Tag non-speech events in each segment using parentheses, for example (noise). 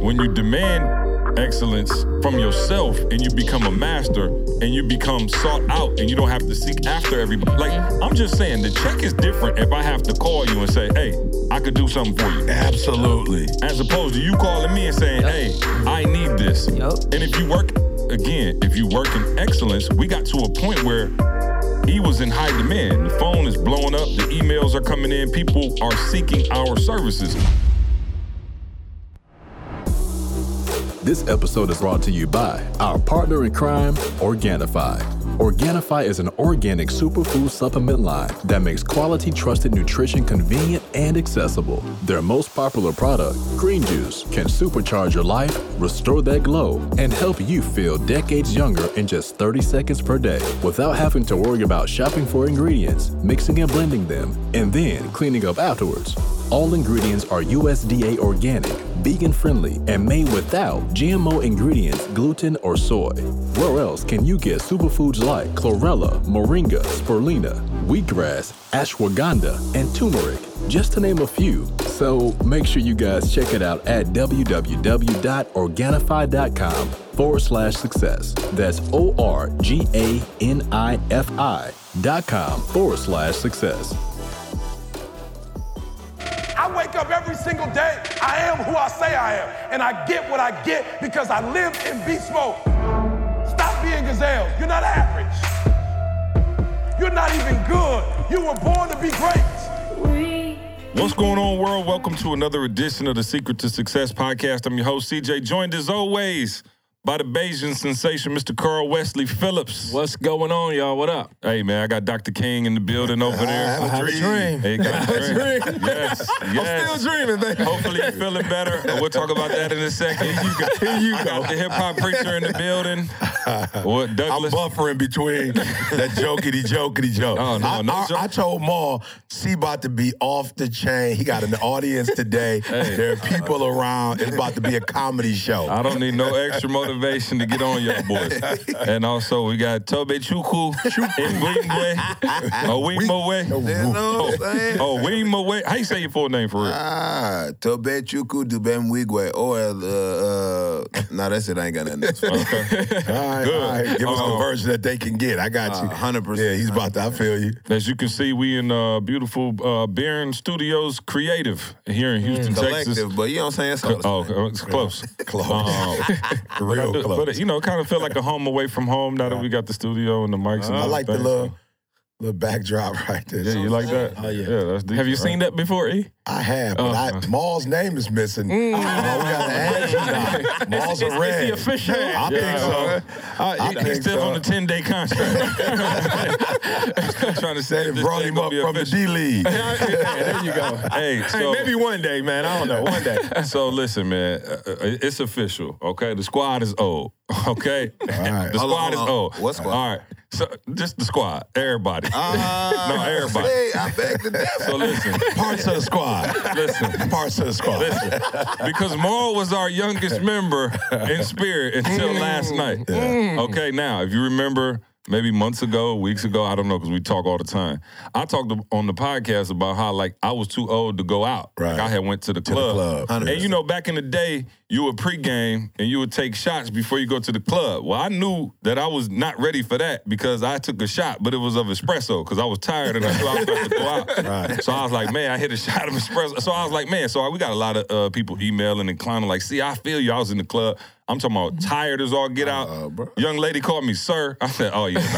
when you demand excellence from yourself and you become a master and you become sought out and you don't have to seek after everybody. Like, I'm just saying, the check is different if I have to call you and say, hey, I could do something for you. Absolutely. As opposed to you calling me and saying, hey, I need this. Yep. And if you work, again, if you work in excellence, we got to a point where he was in high demand. The phone is blowing up, the emails are coming in, people are seeking our services. This episode is brought to you by our partner in crime, Organifi. Organifi is an organic superfood supplement line that makes quality, trusted nutrition convenient and accessible. Their most popular product, Green Juice, can supercharge your life, restore that glow, and help you feel decades younger in just 30 seconds per day without having to worry about shopping for ingredients, mixing and blending them, and then cleaning up afterwards. All ingredients are USDA organic, vegan friendly, and made without GMO ingredients, gluten, or soy. Where else can you get superfoods like chlorella, moringa, spirulina, wheatgrass, ashwagandha, and turmeric, just to name a few? So make sure you guys check it out at www.organifi.com forward slash success. That's O R G A N I F I dot com forward slash success. I wake up every single day. I am who I say I am. And I get what I get because I live in beast mode. Stop being gazelles. You're not average. You're not even good. You were born to be great. What's going on, world? Welcome to another edition of the Secret to Success podcast. I'm your host, CJ, joined as always by the Bayesian sensation, Mr. Karl Wesley Phillips. What's going on, y'all? What up? Hey, man, I got Dr. King in the building over there. I have a dream. Hey, got a dream. dream. Yes, yes. (laughs) I'm still dreaming, baby. Hopefully you're feeling better. We'll talk about that in a second. Here you go. Here you go. got the hip hop preacher in the building. (laughs) What I'm Douglas? buffering between (laughs) that jokety jokety joke. Oh, no, I, no I, joke. I told Mal, she about to be off the chain. He got an audience today. (laughs) There are people around. It's about to be a comedy show. I don't need no extra motivation to get on y'all boys. And also we got Tobe Chukwu in Wingwe. Oh, Wingmowe. You know what I'm saying? Oh, Wingmowe. How you say your full name for real? Ah, Tobe Chuku Dubem Wigwe. Or, uh, uh, nah, that's it. I ain't got nothing else. All right, Good. all right. Give us the Uh, version that they can get. I got you. Uh, 100%. Yeah, he's about to. I feel you. As you can see, we in uh, beautiful uh, Barron Studios Creative here in Houston, Texas. Collective, but you know what I'm saying? It's all the Oh, same. uh, it's close. (laughs) Close. Um, (laughs) Real but, do- close. but you know, kind of feel like a home away from home now that we got the studio and the mics. and I like the everything. little, little backdrop (laughs) right there. Yeah, you like that? Oh, yeah. yeah. That's deep, Have you right? seen that before, E? I have, but Oh. I, Mal's name is missing. Oh, we got to add you now. Mal's a red. Is he official? I think so. Uh, I he- think he's still so. on a 10 day contract. I'm trying to say They brought him up be from the. D League. (laughs) there you go. Hey, so, hey, maybe one day, man. I don't know. One day. (laughs) so listen, man. Uh, uh, it's official, okay? The squad is old, (laughs) okay? right. The Hold on, squad is hold old. What squad? All right. So just the squad, everybody. Ah, (laughs) No, everybody. Hey, I beg to differ. So listen, Parts of the squad. listen. Parts of the squad. Listen, because Mal was our youngest member in spirit until last night. Okay, now if you remember, maybe months ago, weeks ago, I don't know because we talk all the time. I talked on the podcast about how like I was too old to go out. Right. Like I had went to the the club. club. And you know, back in the day, you would pregame and you would take shots before you go to the club. Well, I knew that I was not ready for that because I took a shot, but it was of espresso because I was tired and I knew I was about to go out. (laughs) So I was like, man, I hit a shot of espresso. So I was like, man, so we got a lot of uh, people emailing and clowning like, see, I feel you. I was in the club. I'm talking about mm-hmm. tired as all get out. Young lady called me sir. I said, oh yeah, no,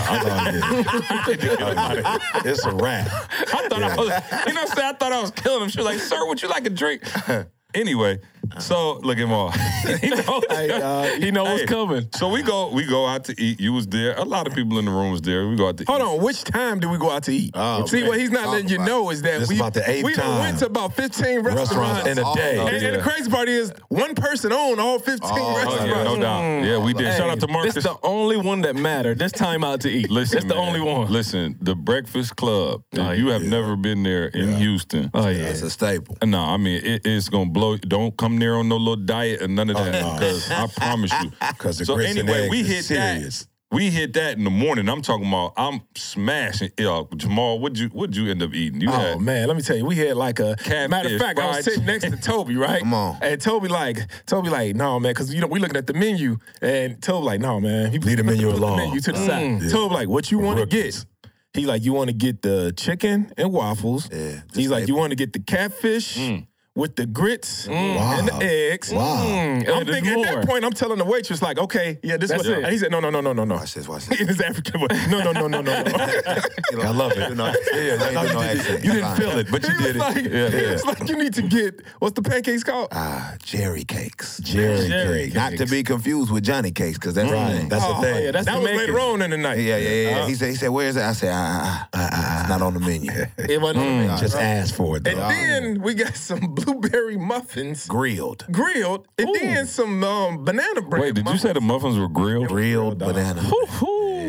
(laughs) (laughs) It's a wrap. I thought I was, you know what I'm saying? I thought I was killing him. She was like, sir, would you like a drink? (laughs) Anyway, Uh-huh. so look at him all. (laughs) he knows, (laughs) uh, He know what's Hey, coming. So we go, we go out to eat. You was there. A lot of people in the room was there. We go out to Hold eat. on, which time did we go out to eat? Oh, See, man. what he's not letting you know is that This we, about the eighth we time. went to about 15 Restaurants restaurants. in a day. Oh, and, and the crazy part is, one person owned all 15 Oh, restaurants. yeah, no doubt. Yeah, we did. Shout out to Marcus. This the only one that mattered. This time out to eat. Listen, That's the man. only one. Listen, the Breakfast Klub. Oh, you yeah. have never been there in Houston. Oh yeah. It's a staple. No, I mean it, it's gonna blow. Don't come there on no little diet or none of that no. because I promise you. (laughs) Because the So grits anyway, we hit serious. that. we hit that in the morning. I'm talking about I'm smashing. Uh, Jamal, what'd you what'd you end up eating? You Oh had man, let me tell you, we had like a Catfish, matter of fact. I was sitting next to Toby, right? Come on. And Toby like, Toby like, no man, because you know we looking at the menu, and Toby like, no man, he Leave the menu put alone. menu to the Mm. side. Toby like, what you want to get? Rookies. He like, you want to get the chicken and waffles. Yeah, He's like, like- you want to get the catfish. Mm. With the grits Wow. and the eggs. Wow. I'm there's thinking at that point, I'm telling the waitress, like, okay, yeah, this That's was it. And he said, no, no, no, no, no, no. Watch this, watch (laughs) this. In his African voice. No, no, no, no, no, no. (laughs) I love it. You know, yeah, No, no, you, no did, accent. you didn't feel it, but you He did was like, it. he was like, you need to get what's the pancakes called? Ah, Jerry cakes. Jerry, Jerry cake. Not to be confused with Johnny cakes, because that's the Right. That's oh, the thing. yeah, that's That that was was later on in the night. Yeah, yeah, yeah. Uh, he said, he said, where is it? I said, ah, ah, ah, it's not on the menu. (laughs) it wasn't on the menu. Just ask for it, And then we got some blueberry muffins Grilled. grilled, and then some um, banana bread. Wait, did you say the muffins were grilled? Grilled banana.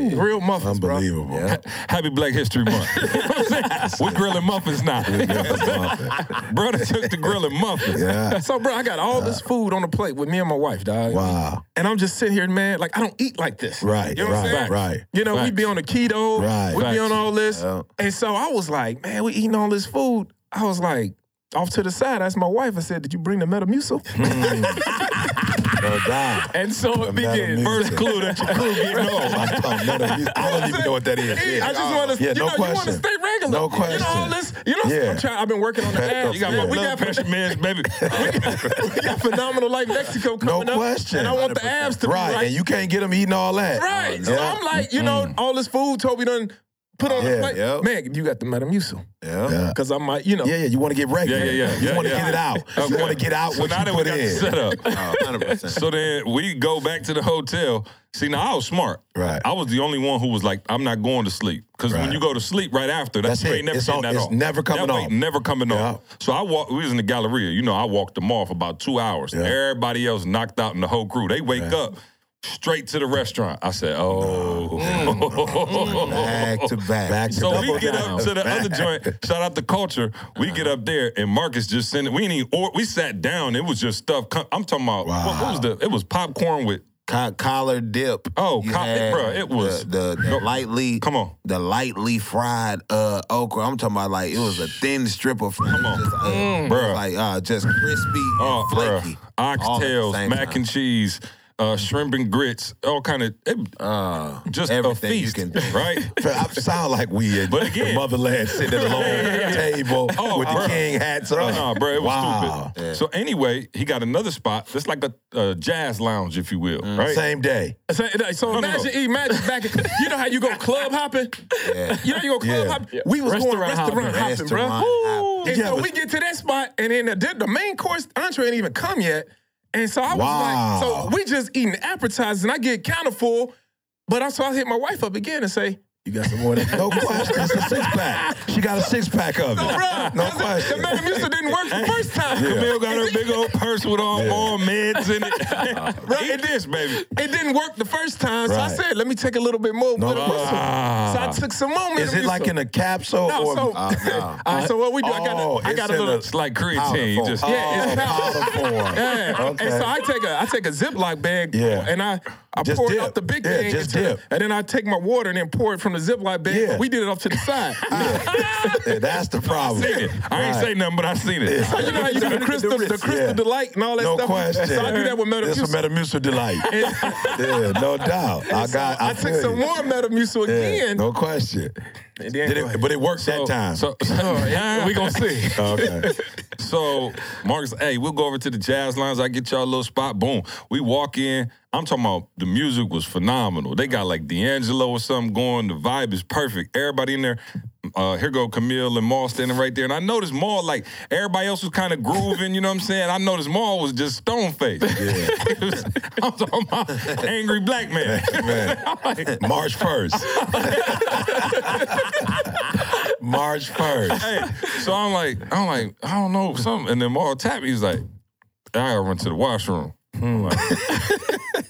grilled muffins, bro? Unbelievable. Yeah. Happy Black History Month. (laughs) We're grilling muffins now. Brother took the grilling muffins. Yeah. (laughs) So, bro, I got all this food on the plate with me and my wife, dog. Wow. And I'm just sitting here, man. Like I don't eat like this. Right, You know right, saying? right. You know, we Facts. be on a keto. Right. We be on all this. Yeah. And so I was like, man, we eating all this food. I was like, off to the side. I asked my wife. I said, "Did you bring the Metamucil?" (laughs) No doubt. and so it began. First clue that your crew getting no. I don't, I don't even know what that is. Hey, I just want to, Yeah, you no know, you want to question. stay regular. No You know all question. this. You know, Yeah. I'm trying, I've been working on the app. You got my we blood got pressure meds, baby. (laughs) we got phenomenal like Mexico No coming up. question. And I want the abs to Right, be right. and you can't get them eating all that. Right. So Yeah. I'm like, you know, all this food Toby done put on Yeah, the plate. yeah. Man, you got the Metamucil. Yeah. Yeah. Because I'm like, you know. Yeah, yeah, you want to get regular. Yeah, yeah, yeah. You Yeah, want to yeah. get it out. You want to get out So what now you that we put got the in. setup. Oh, 100%. (laughs) So then we go back to the hotel. See, now I was smart. Right. I was the only one who was like, I'm not going to sleep. Because when you go to sleep right after, that's, That's you it. never It's getting on- that it's off. never coming That way, off. Never coming Yeah. off. So I walked, we was in the Galleria. You know, I walked them off about two hours. Yeah. Everybody else knocked out in the whole crew. They wake up straight to the restaurant. I said, oh. Back to back. Back to So we get down. up to the other joint. Shout out to Kulture. We get up there, and Marcus just sent it. We didn't even, or we sat down. It was just stuff. I'm talking about what, what was the? It was popcorn with. Co- collar dip. Oh, You co- had bruh, it was- the, the, the Go- lightly. Come on. The lightly fried uh, okra. I'm talking about like it was a thin strip of. Come on. just, uh, Bruh. like uh, just crispy Oh, and flaky. bruh. all Oxtails, mac time. and cheese, uh, shrimp and grits, all kind of. It, Uh, just a everything you feast, can think. right? (laughs) I sound like we in But again- the motherland sitting at a long (laughs) table Oh, with the king hats on. Nah, bro, it was wow. stupid. So anyway, he got another spot. It's like a, a jazz lounge, if you will, right? Same day. So, so no, imagine, no. imagine back. You know how you go club hopping? Yeah. You know how you go club Yeah. hopping? We was going Restaurant restaurant hopping. hopping, bro. And Yeah, so but- we get to that spot, and then the, the main course entree ain't even come yet. And so I was Wow. like, so we just eating appetizers, and I get kind of full. But I so I hit my wife up again and say, You got some more? of that? No question. That's a six pack. She got a six pack of it. bro, no question. the question. Metamucil didn't work the first time. Camille got her big old purse with all, all meds in it. (laughs) Eat this, baby. It didn't work the first time, so I said, let me take a little bit more. No Metamucil. Ah. So I took some more. Is it like in a capsule No, or? so, Uh, (laughs) no. (laughs) all right, so what we do? I got Oh, a, I got it's a little. a- It's like creatine. You just, Yeah, it's oh, powder. powder form. Yeah. Okay. And so I take a I take a Ziploc bag Yeah. and I I Just pour it dip. out the big Yeah, thing just into the- dip. and then I take my water and then pour it from the Ziploc bag. Yeah. We did it off to the side. (laughs) Yeah, that's the (laughs) I problem. seen it. I ain't Right. say nothing, but I seen it. So you know how you do the (laughs) crystal, the crystal Yeah. delight and all that No stuff. question. So I do that with It's a Metamucil. Metamucil delight. yeah, no doubt. I got. I, I took some more Metamucil Yeah, again. no question. And then- Did it, but it worked that time. So, yeah, we gonna see. (laughs) okay. so Marcus, hey, we'll go over to the jazz lines. I get y'all a little spot. Boom. We walk in. I'm talking about the music was phenomenal. They got like D'Angelo or something going. The vibe is perfect. Everybody in there. Uh, here go Camille and Mal standing right there. And I noticed Mal, like everybody else was kind of grooving, you know what I'm saying? I noticed Mal was just stone faced. Yeah. (laughs) I'm talking about angry black man. Man. (laughs) March 1st. March 1st. hey, so I'm like, I'm like, I don't know, something. And then Mal tapped me. He's like, I gotta run to the washroom. I'm like,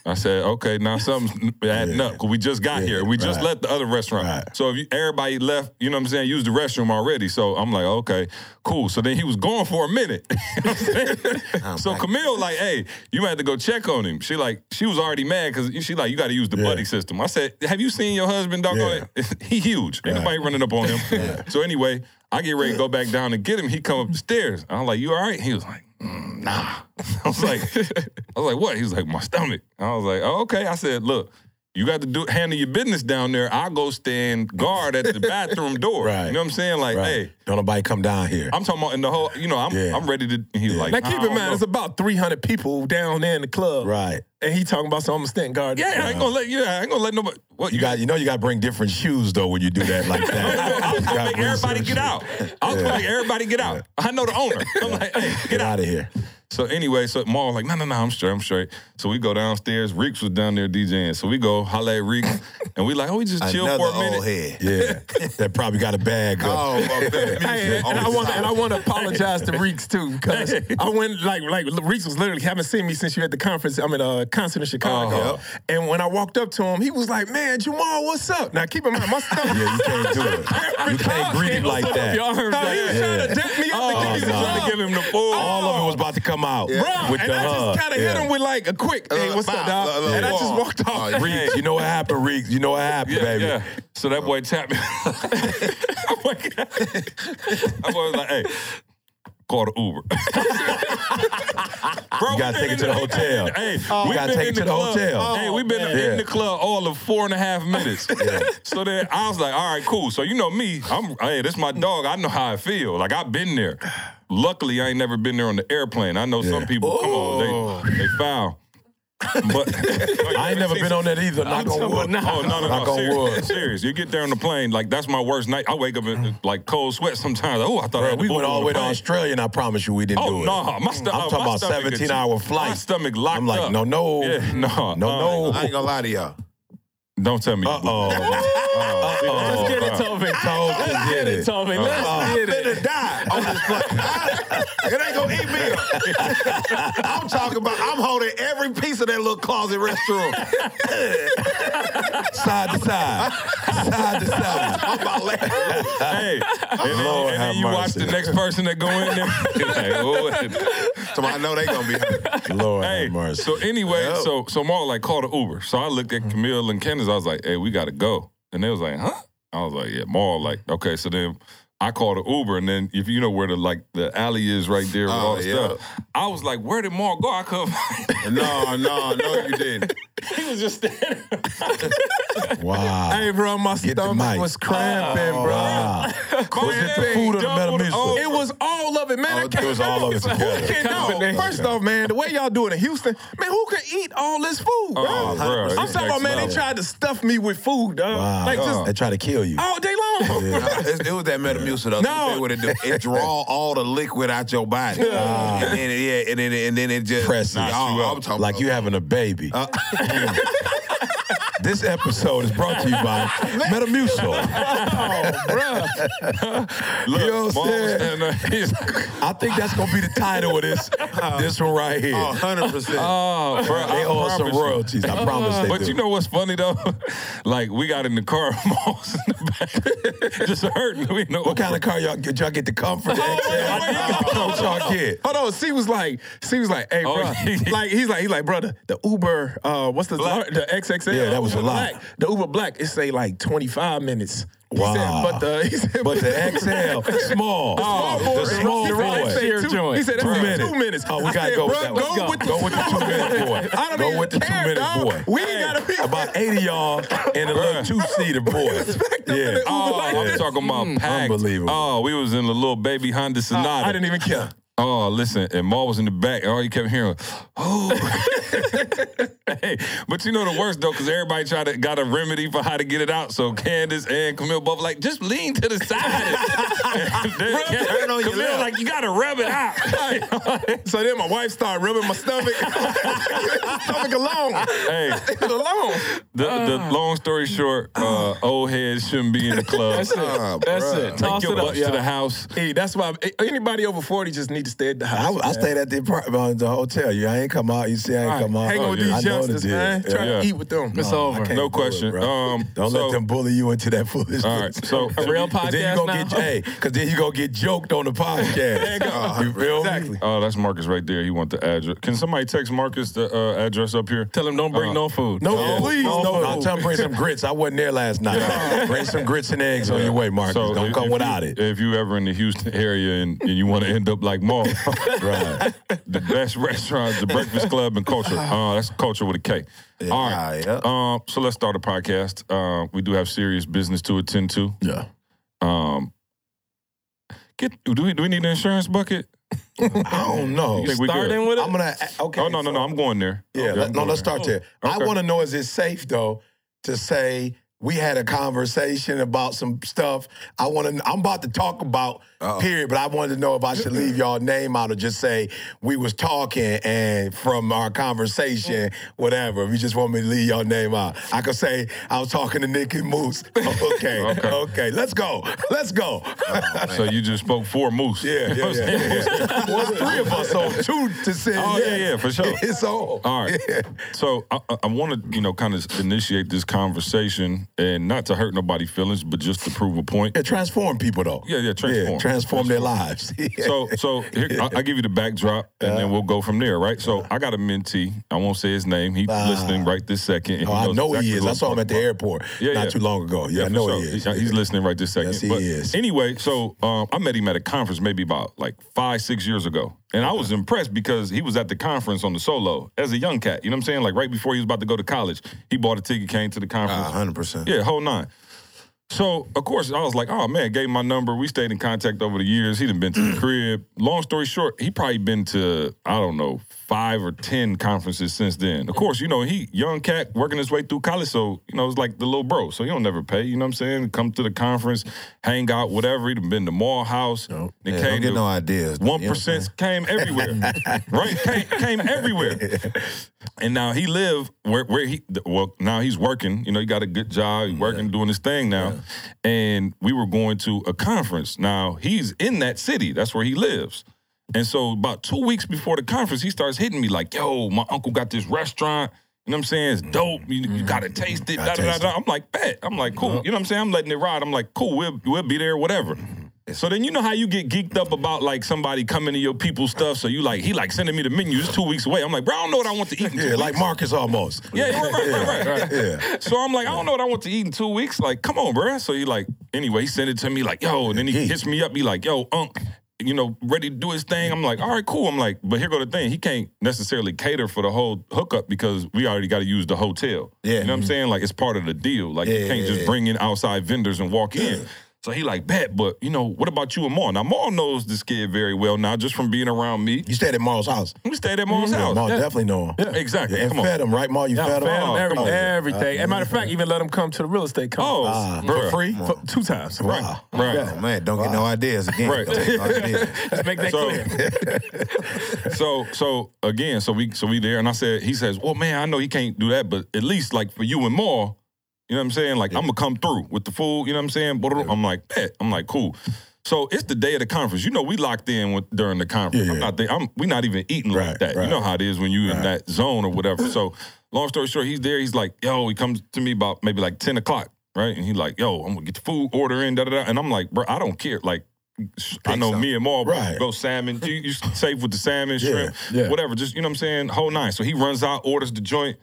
I said, okay, now something's (laughs) adding up because we just got here. We just right. left the other restaurant. Right. So if you, everybody left, you know what I'm saying, used the restroom already. So I'm like, okay, cool. So then he was gone for a minute. (laughs) You know what (laughs) so Camille like, hey, you might have to go check on him. She like, she was already mad because she like, you got to use the Yeah. buddy system. I said, have you seen your husband, dog? Yeah. he huge. Ain't nobody running up on him. So anyway, I get ready to go back down and get him. He come up the stairs. I'm like, you all right? He was like, "Mm, nah. (laughs) I was like, I was like, what? He was like, my stomach. I was like, oh, okay. I said, look, you got to do handle your business down there. I'll go stand guard at the (laughs) bathroom door. Right. You know what I'm saying? Like, Right. hey, Don't nobody come down here. I'm talking about in the whole, you know, I'm Yeah. I'm ready to. He was like, Now keep in mind, know." it's about 300 people down there in the club. right. And he talking about some stand guard. yeah, I ain't gonna let you. I ain't gonna let nobody. What You got, you know, you got to bring different shoes though when you do that like that. (laughs) I was gonna make everybody get shoes. out. I was gonna make everybody get out. I know the owner. I'm like, hey, get, Get out. out of here. So anyway, so Mal was like, no, no, no, I'm straight, I'm straight. So we go downstairs. Reeks was down there DJing. So we go holla at Reeks, (laughs) and we like, oh, we just chill Another for a minute. old head. Yeah, (laughs) that probably got a bag. Up. Oh, okay. (laughs) Hey, and, and I want and I want to apologize to Reeks too because I went like like Reeks was literally haven't seen me since you at the conference. I'm at a concert in Chicago, Uh-huh. and when I walked up to him, he was like, "Man, Jamal, what's up?" Now keep in mind, my stomach. Yeah, you can't do it. You can't greet him like that. No, he was trying to dap me up and give me some to give him the full. All of it was about to come out Bruh, with and the I hug. just kind of Yeah. hit him with like a quick, "Hey, Uh, what's up, dog?" uh, uh, And I just walked off. Oh, Reeks, you know what happened, Reeks? You know what happened, Yeah, baby? yeah. So that boy tapped me. that (laughs) (laughs) boy that boy was like, hey, call the Uber. (laughs) Bro, You gotta take been it to in the hotel. Hey, You we gotta take in it to the club. hotel. Hey, we've been man. in the club all of four and a half minutes. So then I was like, all right, cool. So you know me, I'm hey, this is my dog. I know how I feel. Like I've been there. Luckily, I ain't never been there on the airplane. I know some people, come on, they they foul. But (laughs) I ain't never been on that either. Knock on wood. (laughs) Oh no, no, no, Knock on serious, wood. serious. You get there on the plane, like that's my worst night. I wake up in like cold sweat sometimes. Oh, I thought I Bro, had we went all the way to. Australia, and I promise you, we didn't Oh do it. no, my stu- I'm my talking about 17 hour flight. My stomach locked up. I'm like, up. no, no, Yeah, no, no, uh, no. I ain't gonna lie to y'all. Don't tell me. Uh oh. (laughs) Let's get it, Toby. Let's Get it, Toby. Let's get it. Die (laughs) on it ain't gonna eat me up. (laughs) I'm talking about I'm holding every piece of that little closet restroom. (laughs) Side to side. Side to side. I'm about laughing. Hey, and then, Lord and have then you watch the next person that go in there. like, oh, So I know they gonna be hurt. Lord Hey, have mercy. so anyway, so so Mark like called the Uber. So I looked at Camille and Candace. I was like, "Hey, we gotta go." And they was like, "Huh?" I was like, "Yeah." Mark like, "Okay." So then I called the Uber, and then if you know where the like the alley is right there with Oh, all the yeah. stuff, I was like, "Where did Mark go?" I couldn't. (laughs) No, no, no, you didn't. (laughs) He was just standing. Wow. Hey, bro, my Get stomach was cramping, bro. Wow. Was it the Hey, food or the doubled Metamucil? over. It was all of it, man. Oh, it was all of it Who together. can- Come no. First off, man, the way y'all do it in Houston, man, who can eat all this food, bro? Oh, bro, I'm it's talking about, next man, they tried to stuff me with food, dog. Wow. Like just They try to kill you. all day long. Nah, (laughs) it, it was that Metamucil though. No. No, what it do? It draw (laughs) all the liquid out your body, and then yeah, and then and then it just Press it. Nah, you I'm up. talking Like about- you having a baby. Uh, (laughs) (laughs) this episode is brought to you by (laughs) Metamucil. Look, You know what I'm saying? standing there. He's- I think that's gonna be the title of this (laughs) this one right here. Oh, 100%. Oh, bro, they I owe us some royalties. I promise they But do. you know what's funny though? (laughs) like we got in the car, in the back, just hurting. We know what kind of car y'all get? Y'all get the comfort? Oh, wait, wait. What y'all get? Hold on, C was like, C was like, hey, Oh, bro, like he's like, he's like, brother, the Uber, uh, what's the the XXL? Yeah, that was a Uber lot. Black. The Uber Black, it say like 25 minutes. He Wow. said, but the he said, But the (laughs) XL, small, small the small the right boy. say two- joint. He said Two minutes. two minutes. Oh, we gotta go with that one. Go with the go with the two minute boy. I don't Go even with the two care, minute dog. boy. We ain't gotta be About (laughs) 80 y'all in a little two seater boy. Yeah. Oh, I'm talking about mm. packed. Unbelievable. Oh, we was in the little baby Honda oh, Sonata. I didn't even care. Oh, listen, and Ma was in the back, and all you kept hearing, oh. (laughs) hey, but you know the worst though, because everybody tried to got a remedy for how to get it out. So Candace and Camille both like, just lean to the side. (laughs) And then turn on Camille left. like, you gotta rub it out. (laughs) So then my wife started rubbing my stomach. stomach alone. hey, Leave alone. the, the ah. long story short, uh, ah. old heads shouldn't be in the club. That's it. Oh, That's bruh. it. Take your it up, butts to the house. Hey, that's why eh, anybody over 40 just need to stay at the I, house. I man. stayed at the apartment, uh, the hotel. You, I ain't come out. You see, I ain't Right. come out. Hanging with I these know young gangsters, did. man. Try Yeah. to eat with them. It's No, I over. can't No do it, question. Um, Don't so- let them bully you into that (laughs) foolishness. All right, so A real Cause then you podcast gonna now. get hey, cause then you gonna get joked on the podcast. (laughs) there you go. you feel? Exactly. Oh, that's Marcus right there. He want the address. Can somebody text Marcus the uh, address up here? Tell him don't bring Uh, no food. No, Yeah. please, No no. food. I'll tell him bring some grits. I wasn't there last night. (laughs) bring some grits and eggs on your way, Marcus. Don't come without it. If you ever in the Houston area and, and you want to end up like Mal, (laughs) right. the best restaurant, the Breakfast Klub and Kulture. Uh, (laughs) that's Kulture with a K. All right. yeah. Um, so let's start the podcast. Uh, we do have serious business to attend to. Yeah. Um, get do we do we need an insurance bucket? (laughs) I don't know. You think we good? Starting with it. I'm gonna okay. Oh no no no! I'm going there. Yeah, I'm let- no, let's there. start there. I Okay. want to know is it safe though to say we had a conversation about some stuff. I want to. I'm about to talk about period, but I wanted to know if I should leave y'all name out or just say we was talking and from our conversation, whatever. If you just want me to leave y'all name out, I could say I was talking to Nick and Moose. (laughs) Okay, Okay. okay, let's go, let's go. (laughs) So you just spoke for Moose. yeah, yeah, what yeah. yeah. (laughs) well, three of us, so two to say. Oh, yeah, yes. yeah, for sure. It's all. All right. So I, I want to, you know, kind of initiate this conversation, and not to hurt nobody's feelings, but just to prove a point. Yeah, transform people though. Yeah, yeah, transform. Transform their lives. (laughs) So, so here, I, I give you the backdrop, and then we'll go from there, right? So, I got a mentee. I won't say his name. He's listening right this second. oh, I know exactly he is. I saw him at the airport Yeah, not yeah. too long ago. Yeah, I know sure. he is. He- he's listening right this second. Yes, he but is. Anyway, so um, I met him at a conference maybe about like five, six years ago. And I was impressed because he was at the conference on the solo as a young cat. You know what I'm saying? Like right before he was about to go to college, he bought a ticket, came to the conference. hundred percent. Yeah, whole nine. So of course I was like, oh man, gave him my number. We stayed in contact over the years. He done been to the mm. crib. Long story short, he probably been to I don't know five or ten conferences since then. Of course, you know he young cat working his way through college, so you know it's like the little bro. So he don't never pay. You know what I'm saying? Come to the conference, hang out, whatever. He'd been to Mall House. Then Yeah, don't get no ideas. one You know what I'm percent came everywhere, (laughs) right? Came, came everywhere. And now he live where where he well now he's working. You know he got a good job. He's working, doing his thing now. And we were going to a conference. Now he's in that city. That's where he lives. And so about two weeks before the conference, he starts hitting me like, "Yo, my uncle got this restaurant." You know what I'm saying? It's dope. You, you mm-hmm. gotta taste it. Da, da, da, taste da. I'm like, bet. I'm like, cool. You know what I'm saying? I'm letting it ride. I'm like, cool. We'll we'll be there, whatever. Mm-hmm. So then you know how you get geeked up about like somebody coming to your people's stuff. So you like he like sending me the menu. It's two weeks away. I'm like, bro, I don't know what I want to eat. In two Yeah, like. Marcus almost. Yeah, yeah, right, right, right, right. (laughs) Yeah. So I'm like, I don't know what I want to eat in two weeks. Like, come on, bro. So he like, anyway, he sent it to me like, yo, and then he hits me up. He like, yo, Unc, you know, ready to do his thing. I'm like, all right, cool. I'm like, but here go the thing. He can't necessarily cater for the whole hookup because we already got to use the hotel. Yeah. You know what I'm mm-hmm. saying? Like it's part of the deal. Like you can't yeah, just yeah. bring in outside vendors and walk in. So he like, bet, but you know, what about you and Mal? Now Mal knows this kid very well now, just from being around me. You stayed at Mal's house. We stayed at Mal's Yeah, house. Mal definitely know him. Yeah. Exactly. And Come on. fed him, right, Mal? You Yeah, fed him? fed him Oh, every, come on. everything. Uh, As a matter of fact, even let him come to the real estate Oh, ah. conference. For free? For- two times. Right, right. Oh, man, don't get no ideas again. Right. Don't get no (laughs) ideas. Let's make that So- clear. (laughs) so so again, so we so we there, and I said, he says, well, man, I know he can't do that, but at least like for you and more, you know what I'm saying? Like I'm gonna come through with the food, you know what I'm saying? I'm like, bet. I'm like, cool. So it's the day of the conference. You know, we locked in with, during the conference. Yeah, I'm yeah. not there. I'm we not even eating like that. right. You know how it is when you're in that zone or whatever. So (coughs) long story short, he's there. He's like, yo, he comes to me about maybe like 10 o'clock, right? And he's like, yo, I'm gonna get the food order in, da da da. And I'm like, bro, I don't care. Like, I know me and Mal Right. go salmon. You, you (laughs) safe with the salmon, Yeah, shrimp, yeah. whatever. Just you know what I'm saying. Whole nine. So he runs out, orders the joint.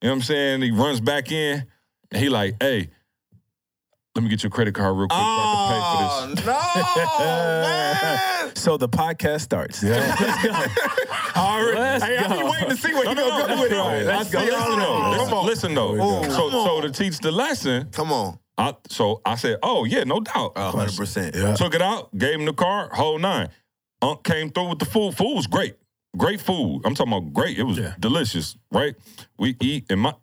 You know what I'm saying. He runs back in, and he like, hey, let me get your credit card real quick so I can pay for this. Oh, no, man. (laughs) So the podcast starts. (laughs) (laughs) All right. Let's hey, I go. be waiting to see what he No, no, gonna no, go with. no, it. let's go. Listen though. Come Listen, on. listen though. Ooh, so, come so to teach the lesson, Come on. I, so I said, oh yeah, no doubt. hundred percent. Yeah. Took it out, gave him the card, whole nine. Unc came through with the food. Food was great. Great food. I'm talking about great. It was delicious, right? We eat, and my,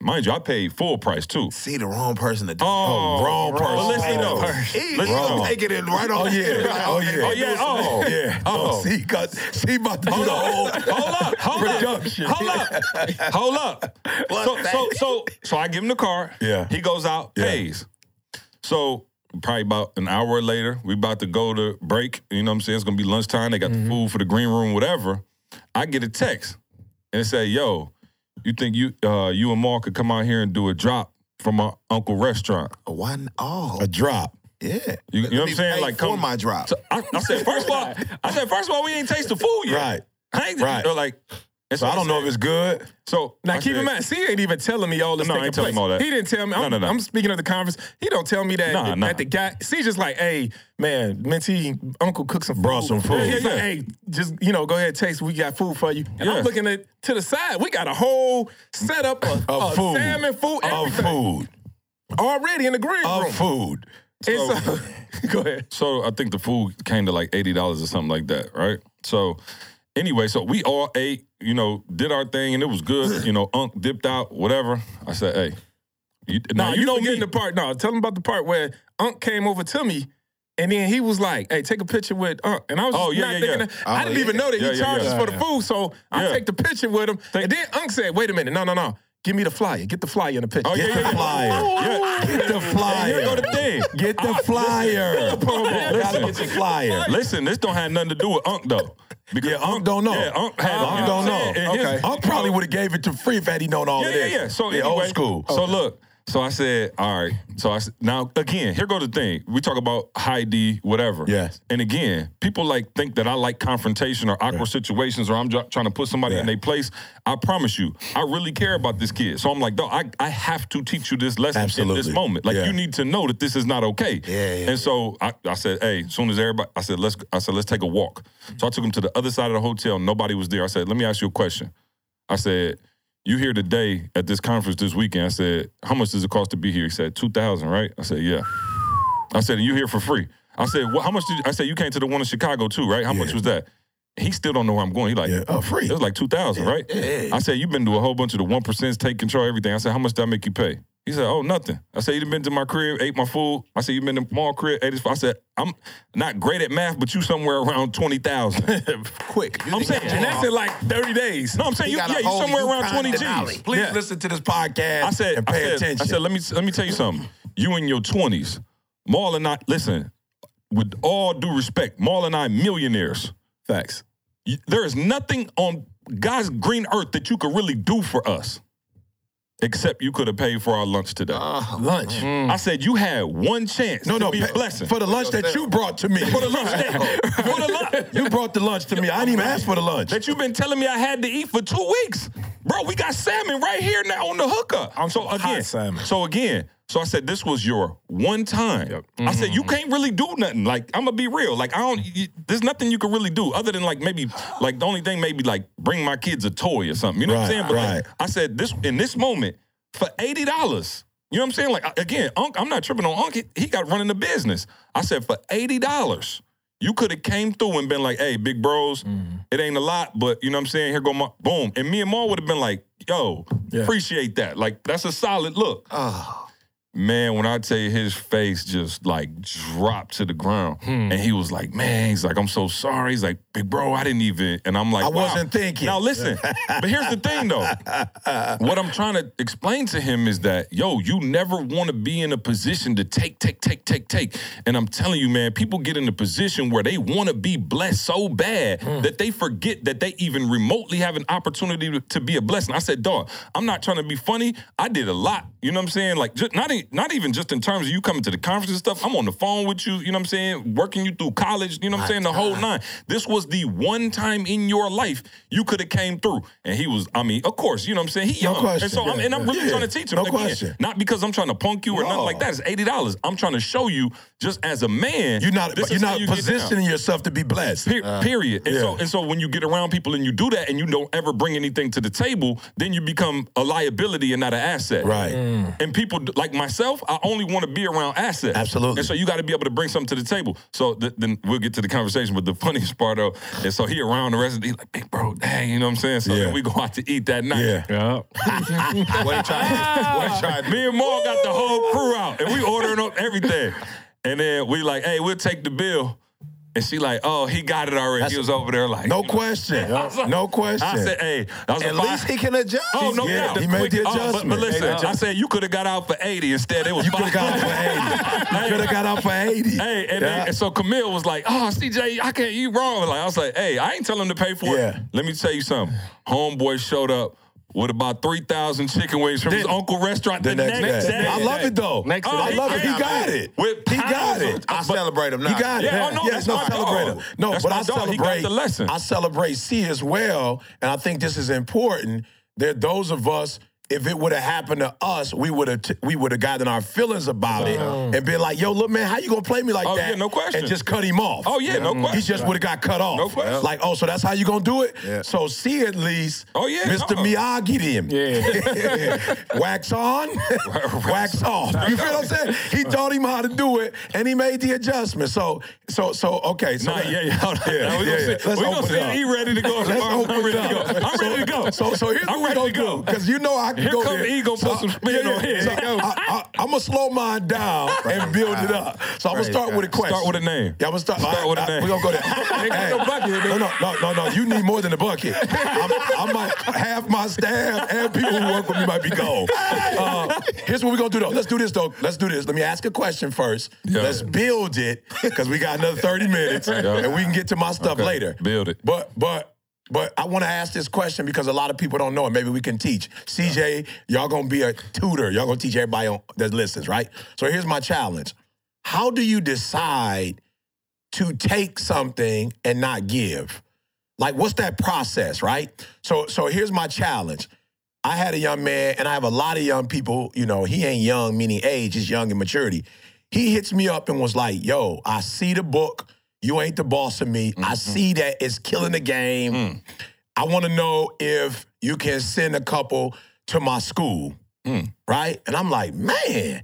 mind you, I paid full price too. See the wrong person to do. Oh, oh wrong person. But listen though. He, Listen gonna though. take it in right oh, on. Oh yeah, oh yeah, Oh yeah. Oh yeah. Oh. Oh, see, cause see about to do the whole Hold up, hold (laughs) Production. up, hold up, hold up. So, so, so, so I give him the car. Yeah. He goes out, Yeah. pays. So probably about an hour later, we about to go to break. You know what I'm saying? It's gonna be lunchtime. They got the mm-hmm. food for the green room, whatever. I get a text and it say, "Yo, you think you uh, you and Mal could come out here and do a drop from my uncle restaurant? One oh A drop. yeah. You, you know Let what I'm saying? pay Like for come my drop. So I, I said first of all, I said first of all, we ain't taste the food yet. Right. I ain't, Right. Right. Like, and So I don't know if it's good. So Now I keep said- in mind, C ain't even telling me all this No, I ain't telling him all that. He didn't tell me. I'm, No, no, no. I'm speaking of the conference. He don't tell me that, Nah, that, nah. the guy. C just like, hey man, Minty uncle cooked some food. Brought some food. He's like, hey, just you know, go ahead, taste. We got food for you. And Yeah. I'm looking at to the side. We got a whole setup of, Of food. salmon food, Of food. already in the green room. Of food. And so, (laughs) go ahead. So I think the food came to like eighty dollars or something like that, right? So anyway, so we all ate, you know, did our thing, and it was good. You know, Unc dipped out, whatever. I said, hey, you, No, now you, you know me. the part. No, tell him about the part where Unc came over to me. And then he was like, "Hey, take a picture with Unc." And I was Oh, just yeah, thinking yeah. that- I Oh, didn't even know that he charges for the food. So I take the picture with him. and then Unc said, "Wait a minute, no, no, no, give me the flyer. Get the flyer in the picture." Oh yeah, Get yeah, the yeah. flyer. Yeah. Get the flyer. Here go the thing. Get the (laughs) flyer. Listen. get the flyer. Listen, this don't have nothing to do with Unc though. Because Yeah, Unc don't know. Yeah, Unc had. Unc don't know. His- Okay. Unc probably would have gave it to free if had he known all Yeah, of yeah, this. yeah. So yeah, anyway, old school. So look, so I said, all right. So I s- now again, here go the thing. We talk about high D, whatever. Yes. And again, people like think that I like confrontation or awkward situations, or I'm ju- trying to put somebody in their place. I promise you, I really care about this kid. So I'm like, dog, I, I have to teach you this lesson in this Absolutely. moment. Like Yeah. you need to know that this is not okay. Yeah, yeah. And so I, I said, hey, as soon as everybody, I said, let's, I said, let's take a walk. So I took him to the other side of the hotel. Nobody was there. I said, let me ask you a question. I said, you here today at this conference this weekend. I said, how much does it cost to be here? He said, 2000 right? I said, yeah. I said, and you here for free. I said, well, how much did you, I said, you came to the one in Chicago too, right? How much was that? He still don't know where I'm going. He like, Yeah, oh, free. It was like 2000 right? I said, you've been to a whole bunch of the 1%, take control, everything. I said, how much did that make you pay? He said, oh, nothing. I said, you been to my crib, ate my food. I said, you been to my crib, ate his food. I said, I'm not great at math, but you somewhere around 20,000. (laughs) quick. You I'm saying, and that's in like 30 days. no, I'm saying, He you, yeah, you somewhere around 20 G's. Please Yeah. listen to this podcast I said, and I pay said, attention. I said, let me let me tell you something. You in your twenties, Mal and I. Listen, with all due respect, Mal and I millionaires. Facts. There is nothing on God's green earth that you could really do for us, except you could have paid for our lunch today. Lunch. I said you had one chance no, to no, be pay- a blessing for the lunch that you brought to me. for the lunch that, (laughs) for the lunch you brought the lunch to me. I didn't even ask for the lunch. that you've been telling me I had to eat for two weeks, bro. We got salmon right here now on the hookup. so hot again, salmon. so again, so I said this was your one time. I said you mm-hmm. can't really do nothing. Like I'm gonna be real. Like I don't. You, there's nothing you can really do other than like maybe like the only thing maybe like bring my kids a toy or something. You know what I'm saying? But like, right. I said this in this moment for eighty dollars. You know what I'm saying? Like again, Unc, I'm not tripping on Unc. He, he got running the business. I said for eighty dollars. You could have came through and been like, "Hey, big bros, mm-hmm. it ain't a lot, but you know what I'm saying. Here go my boom." And me and Mal would have been like, "Yo, Yeah. appreciate that. Like that's a solid look." Ah. Man, when I tell you his face just like dropped to the ground, hmm. and he was like, "Man, he's like, I'm so sorry." He's like, "Big bro, I didn't even," and I'm like, I wow. wasn't thinking. Now listen, but here's the thing though. (laughs) what I'm trying to explain to him is that, yo, you never want to be in a position to take, take, take, take, take. And I'm telling you, man, people get in a position where they want to be blessed so bad hmm. that they forget that they even remotely have an opportunity to, to be a blessing. I said, dog, I'm not trying to be funny. I did a lot. You know what I'm saying? Like, just, not, not even just in terms of you coming to the conference and stuff. I'm on the phone with you, you know what I'm saying? Working you through college, you know what I'm saying? The whole nine. This was the one time in your life you could have came through. And he was, I mean, of course, you know what I'm saying? He No young. question. And so I'm, and I'm really yeah. trying to teach him. No Again, question. Not because I'm trying to punk you or nothing like that. It's eighty dollars. I'm trying to show you, just as a man, You're not. You're not you positioning yourself to be blessed. Per- uh, period. And so and so when you get around people and you do that and you don't ever bring anything to the table, then you become a liability and not an asset. Right. And people like myself, I only want to be around assets. Absolutely. And so you got to be able to bring something to the table. So th- then we'll get to the conversation. But the funniest part though, is so he around the rest of the, he like, big bro, dang, you know what I'm saying? So Yeah. then we go out to eat that night. Yeah. Yeah. What (laughs) he? What he tried? Ah. Me and Mal got the whole crew out, and we ordering up everything. And then we like, hey, we'll take the bill. And she like, oh, he got it already. he was over there like, No question. (laughs) No question. I said, hey, that was At five. least he can adjust. Oh no Yeah, doubt. he made the Oh, but- but, adjustment. listen, I said you could have got out for eighty instead. It was You could have got out for eighty. You could have got out for eighty. Hey, and, Yeah. then, and so Camille was like, "Oh, CJ, I can't. You wrong." Like I was like, "Hey, I ain't telling him to pay for Yeah. it." Let me tell you something. Homeboy showed up, with about 3,000 chicken wings from his uncle restaurant the, The next, day. I love it though. Next Oh, I love it. He got it. with He got it. of- I celebrate him now. He got it. Yeah, oh, no, yeah, that's no, my celebrate dog. him. No, That's but I dog. He got celebrate. the lesson. I celebrate C as well, and I think this is important. There, those of us. If it would have happened to us, we would have t- we would have gotten our feelings about it and been like, "Yo, look, man, how you gonna play me like Oh, that?" yeah, no question. And just cut him off. Oh, yeah, no He question. He just would have got cut off. No question. Like, oh, so that's how you gonna do it? Yeah. So see at least. Oh, yeah, Mr. no. Miyagi him. Yeah. (laughs) wax on, (laughs) wax off. You feel what I'm saying? He taught him how to do it, and he made the adjustment. So, so, so, okay. So, Nah, yeah, yeah. Hold on. (laughs) Yeah, we yeah, gonna yeah. see. Let's we gonna open see it up. he ready to go. Let's open I'm ready it to go. up. I'm so, ready to go. So, so here's I'm what we ready gonna go. do because you know I can Here go come there. E, gonna put some spin on here. So I, am gonna slow mine down and build it up. So I'm gonna start with a question. Start with a name. Yeah, I'm gonna start. Start with a I- I- name. We're gonna go there. (laughs) Hey, no bucket, no, no, no, no, no. You need more than a bucket. (laughs) I'm, I might half my staff and people who work with me might be gone. Uh, here's what we're gonna do though. Let's do this though. Let's do this. Let me ask a question first. Yeah. Let's build it because we got another 30 minutes and we can get to my stuff Okay. later. Build it. But but but I want to ask this question because a lot of people don't know it. Maybe we can teach. CJ, y'all gonna be a tutor. Y'all gonna teach everybody on, that listens, right? So here's my challenge. How do you decide to take something and not give? Like, what's that process, right? So so here's my challenge. I had a young man, and I have a lot of young people, you know, he ain't young, meaning age, he's young in maturity. He hits me up and was like, yo, I see the book. You ain't the boss of me. I mm-hmm. see that it's killing the game. Mm. I want to know if you can send a couple to my school. Mm. Right? And I'm like, man,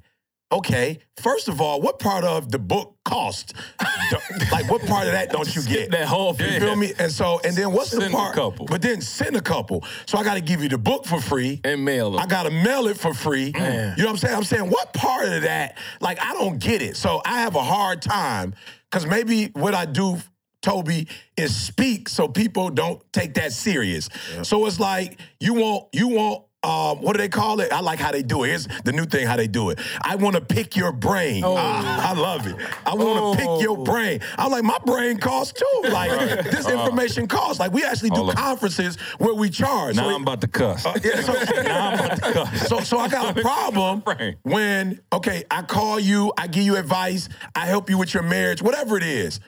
okay. First of all, what part of the book cost? (laughs) like, what part of that don't you get? that whole thing. You feel me? And so, and then what's the Send a part? couple. But then send a couple. So I got to give you the book for free. and mail them. I gotta mail it for free. Mm. You know what I'm saying? I'm saying, what part of that? Like, I don't get it. So I have a hard time because maybe what I do, Toby, is speak so people don't take that serious. So it's like you want you want. Um, what do they call it? I like how they do it. Here's the new thing: how they do it. I want to pick your brain. Ah, I love it. I want to pick your brain. I'm like, my brain costs too. (laughs) Like this information costs. Like we actually do conferences where we charge. Now So I'm about to cuss. yeah, so, (laughs) (laughs) now I'm about to cuss. so, so I got a problem when, okay, I call you, I give you advice, I help you with your marriage, whatever it is.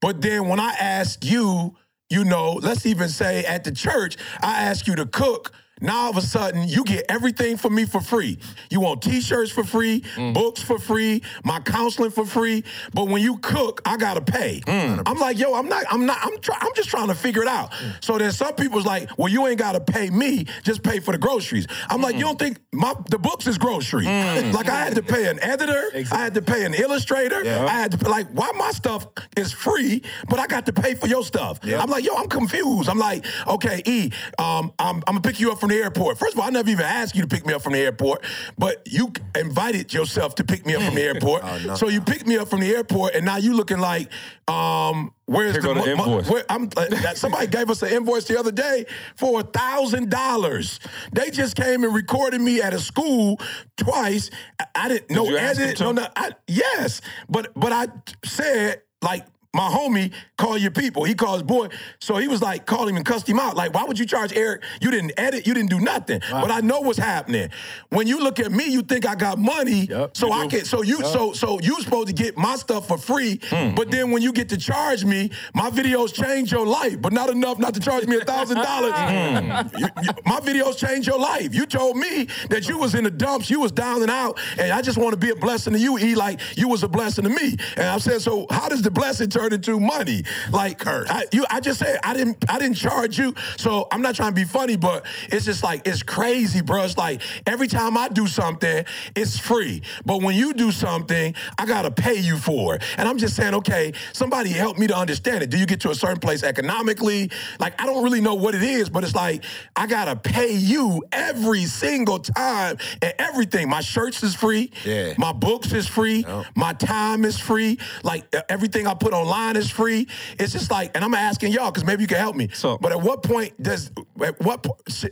But then when I ask you, you know, let's even say at the church, I ask you to cook. Now all of a sudden you get everything for me for free. You want t-shirts for free, mm. books for free, my counseling for free. But when you cook, I gotta pay. Mm. I'm like, yo, I'm not, I'm not, I'm try, I'm just trying to figure it out. Mm. So then some people's like, well, you ain't gotta pay me, just pay for the groceries. I'm like, you don't think my the books is grocery? like I had to pay an editor, I had to pay an illustrator, I had to like, why my stuff is free, but I got to pay for your stuff. I'm like, yo, I'm confused. I'm like, okay, E, um, I'm, I'm gonna pick you up from the airport. First of all, I never even asked you to pick me up from the airport, but you invited yourself to pick me up from the (laughs) airport. So you picked me up from the airport, and now you looking like, um, where's Here the, the mo- invoice. where- I'm, uh, somebody gave us an invoice the other day for a thousand dollars. They just came and recorded me at a school twice. I, I didn't know edit, no, no. I, yes, but but I said like. My homie call your people. He calls boy. So he was like, call him and cussed him out. Like, why would you charge Eric? You didn't edit. You didn't do nothing. But I know what's happening. When you look at me, you think I got money. Yep, so I do. can. So you. So so you supposed to get my stuff for free. Hmm. But then when you get to charge me, my videos change your life. But not enough not to charge me a thousand dollars. (laughs) Hmm. You- My videos change your life. You told me that you was in the dumps, you was down and out, and I just want to be a blessing to you. E like you was a blessing to me. And I said, so how does the blessing turn into money? Like I, you, I just said I didn't, I didn't charge you. So I'm not trying to be funny, but it's just like it's crazy, bro. It's like every time I do something, it's free. But when you do something, I gotta pay you for it. And I'm just saying, okay, somebody help me to understand it. Do you get to a certain place economically? Like I don't really know what it is, but it's like I gotta pay you every single time and everything. My shirts is free. Yeah. My books is free. My time is free. Like everything I put online is free. It's just like, and I'm asking y'all because maybe you can help me. So- but at what point does at what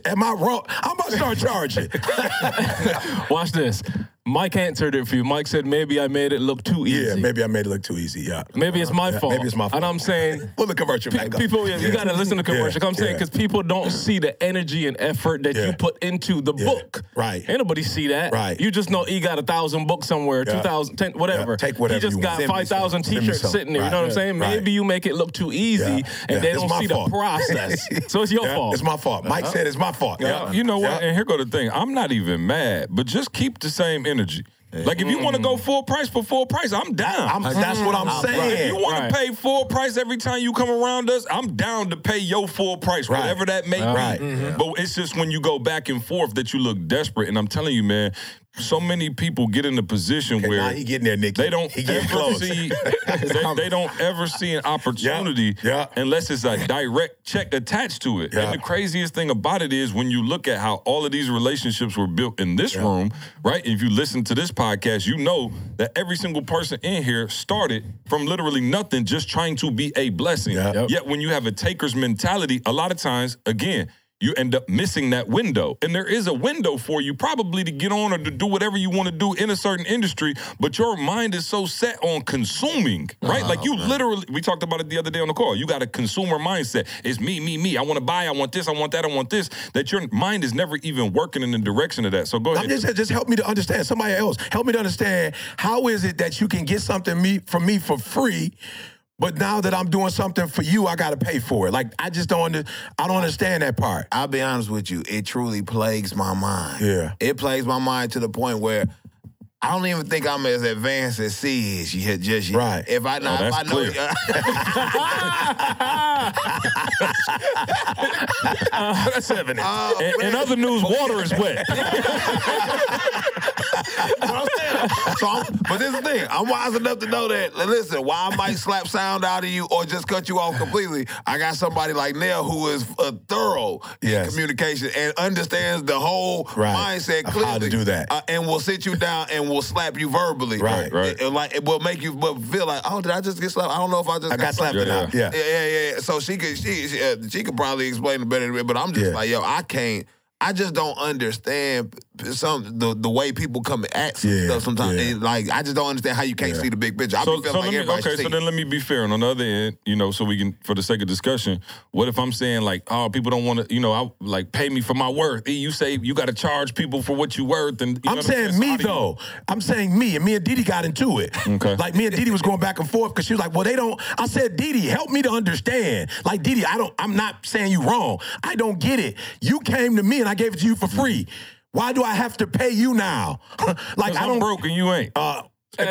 am I wrong? I'm about to start charging. (laughs) Watch this. Mike answered it for you. Mike said maybe I made it look too easy. Yeah, maybe I made it look too easy. Yeah. Maybe it's my Yeah, fault. maybe it's my fault. And I'm saying (laughs) Pull the commercial Pe- back up. people, yeah, you gotta listen to commercial. Yeah, I'm saying yeah. because people don't see the energy and effort that Yeah. you put into the Yeah, book. right. Ain't nobody see that. Right. You just know he got a thousand books somewhere, Yeah. two thousand, ten, whatever. Yeah, take whatever He just you got want. Five thousand some. Send me t-shirts sitting there. You know what I'm saying? Right. Maybe you make it look too easy, Yeah. and Yeah. they It's don't see fault. the process. (laughs) so it's your fault. It's my fault. Mike said it's my fault. Yeah, you know what? And here go the thing. I'm not even mad, but just keep the same energy. Like if you want to go full price for full price, I'm down. I'm, that's what I'm saying. If you want Right. to pay full price every time you come around us, I'm down to pay your full price, Right. whatever that may Right. be. Mhm. But it's just when you go back and forth that you look desperate. And I'm telling you, man, so many people get in a position Okay, where he getting there, Nicky. they don't He getting ever close. see (laughs) they, they don't ever see an opportunity Yeah, yeah. unless it's a direct check attached to it. Yeah. And the craziest thing about it is when you look at how all of these relationships were built in this room, right? If you listen to this podcast, you know that every single person in here started from literally nothing, just trying to be a blessing. Yeah. Yep. Yet when you have a taker's mentality, a lot of times, again, you end up missing that window. And there is a window for you probably to get on or to do whatever you want to do in a certain industry, but your mind is so set on consuming, right? Uh-huh, like you literally, we talked about it the other day on the call. You got a consumer mindset. It's me, me, me. I want to buy, I want this, I want that, I want this. That your mind is never even working in the direction of that. So go ahead. just just help me to understand. Somebody else help me to understand how is it that you can get something me from me for free, but now that I'm doing something for you, I got to pay for it. Like I just don't under, I don't understand that part. I'll be honest with you, it truly plagues my mind. Yeah. It plagues my mind to the point where I don't even think I'm as advanced as C is yet just yet. Right. If I, now, if that's I know That's (laughs) evident. Oh, in, in other news, water is wet. I'm (laughs) saying. So I'm, but this is the thing. I'm wise enough to know that. Listen, while I might slap sound out of you or just cut you off completely, I got somebody like Nell who is uh, thorough Yes. in communication and understands the whole Right. mindset clearly. how to do that. uh, and will sit you down and will slap you verbally. Right. Right. It, it like it will make you but feel like, oh, did I just get slapped? I don't know if I just I got slapped Yeah, out. Yeah. yeah, yeah, yeah, yeah. So she could she she, uh, she could probably explain it better than me, but I'm just Yeah. like, yo, I can't. I just don't understand some the the way people come at some Yeah, stuff sometimes. yeah. And, like I just don't understand how you can't Yeah. see the big picture. I So, be feeling so like let me, okay, should so then let me be fair. And on the other end, you know, so we can, for the sake of discussion, what if I'm saying like, oh, people don't want to, you know, I like pay me for my worth. You say you got to charge people for what you worth, and you I'm what saying me how do you- though. I'm saying me, and me and Didi got into it. Okay. Like me and Didi was going back and forth because she was like, "Well, they don't." I said, "Didi, help me to understand." Like Didi, I don't. I'm not saying you wrong. I don't get it. You came to me and I gave it to you for free. Why do I have to pay you now? (laughs) like I I'm don't. broke and you ain't. Uh,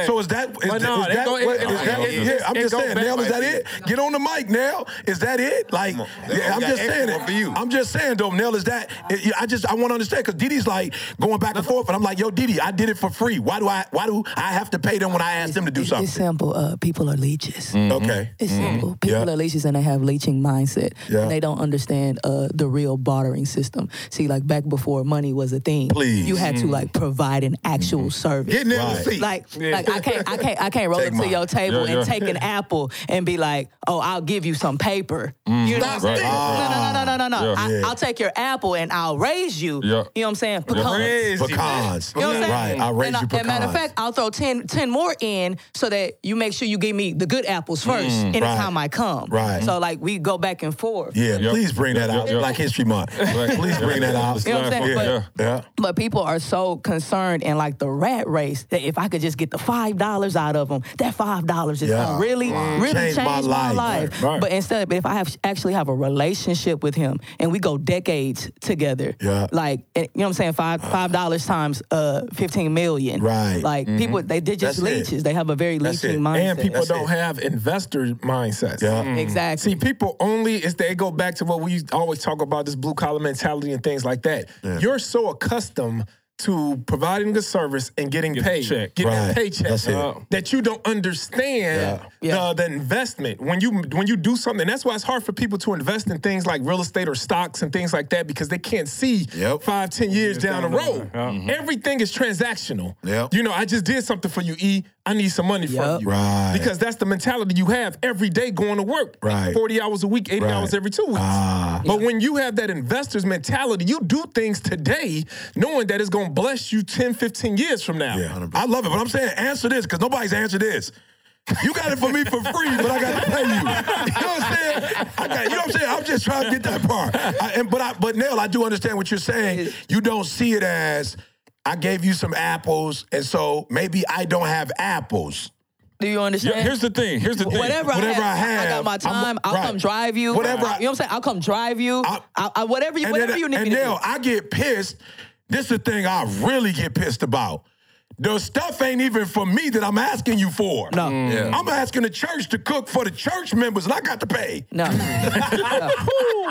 so is that is, Well, that- no, is it that, go- it- what- it- is that- it- it- yeah, I'm just saying, back Nell, is that the- it? Get on the mic, Nell. Is that it? Like, yeah, I'm just saying it. for you. I'm just saying, though, Nell, is that? it- I just I want to understand because Didi's like going back and forth, and I'm like, yo, Didi, I did it for free. Why do I Why do I have to pay them when I ask them to do It's- something? It's simple. Uh, people are leeches. Okay. It's simple. People Yeah. are leeches and they have leeching mindset. Yeah. And they don't understand uh, the real bartering system. See, like back before money was a thing, Please. you had to like provide an actual service. Get Nell Right. a seat. like, like I can't, I can't, I can't roll Take up to mine. your table Yeah, and yeah. take an (laughs) apple and be like, "Oh, I'll give you some paper." You know what I'm Right. saying? No, no, no, no, no, no, no. Yeah. I, Yeah. I'll take your apple and I'll raise you. Yeah. You know what I'm saying? Pecans. Raise you. Pecans. You know what I'm saying? Right. I raise and, you I- and matter of fact, I'll throw 10, 10 more in so that you make sure you give me the good apples first anytime I come. Mm, Right. So like we go back and forth. Yeah, Yep. please bring that Yep, out. yep. Black History Month. Please bring that out. You know what I'm saying? Yeah. Yeah. But people are so concerned in like the rat race that if I could just get the five dollars out of them, that five dollars is Yeah. gonna really, really Change change, my my, life. life. Right. But instead, but if I have actually have a relationship with him and we go decades together, Yeah. like eh, you know what I'm saying, five five dollars times uh fifteen million, Right. Like people, they they're just That's it. leeches. They have a very That's leeching it. mindset. And people That's don't it. have investor mindsets. Yeah. exactly. See, people only is they go back to what we always talk about this blue collar mentality and things like that. You're so accustomed to providing the service and getting Get the paid, check. getting Right. a paycheck, That's it. uh, that you don't understand Yeah. The, the investment when you when you do something. That's why it's hard for people to invest in things like real estate or stocks and things like that because they can't see Yep. five, ten years down, the road. Everything is transactional. Yep. You know, I just did something for you, E. I need some money from you. Right. Because that's the mentality you have every day going to work. Right. 40 hours a week, 80 Right. hours every two weeks. Ah. but when you have that investor's mentality, you do things today knowing that it's going to bless you 10, 15 years from now. Yeah, I love it. But I'm saying answer this because nobody's answered this. You got it for me for free, but I got to pay you. (laughs) You know what I'm saying? I got, you know what I'm saying? I'm just trying to get that part. I, and, but I, but Neil, I do understand what you're saying. You don't see it as I gave you some apples, and so maybe I don't have apples. Do you understand? Yeah, here's the thing. Here's the thing. Whatever, Whatever I have, I, have, I got my I'm- time. I'll right. come drive you. Whatever I- you know what I'm saying? I'll come drive you. I- I, I, whatever you, whatever then, you need and me to Neil, do. I get pissed. This is the thing I really get pissed about. The stuff ain't even for me that I'm asking you for. No. Mm. Yeah. I'm asking the church to cook for the church members, and I got to pay. No. Yeah. (laughs)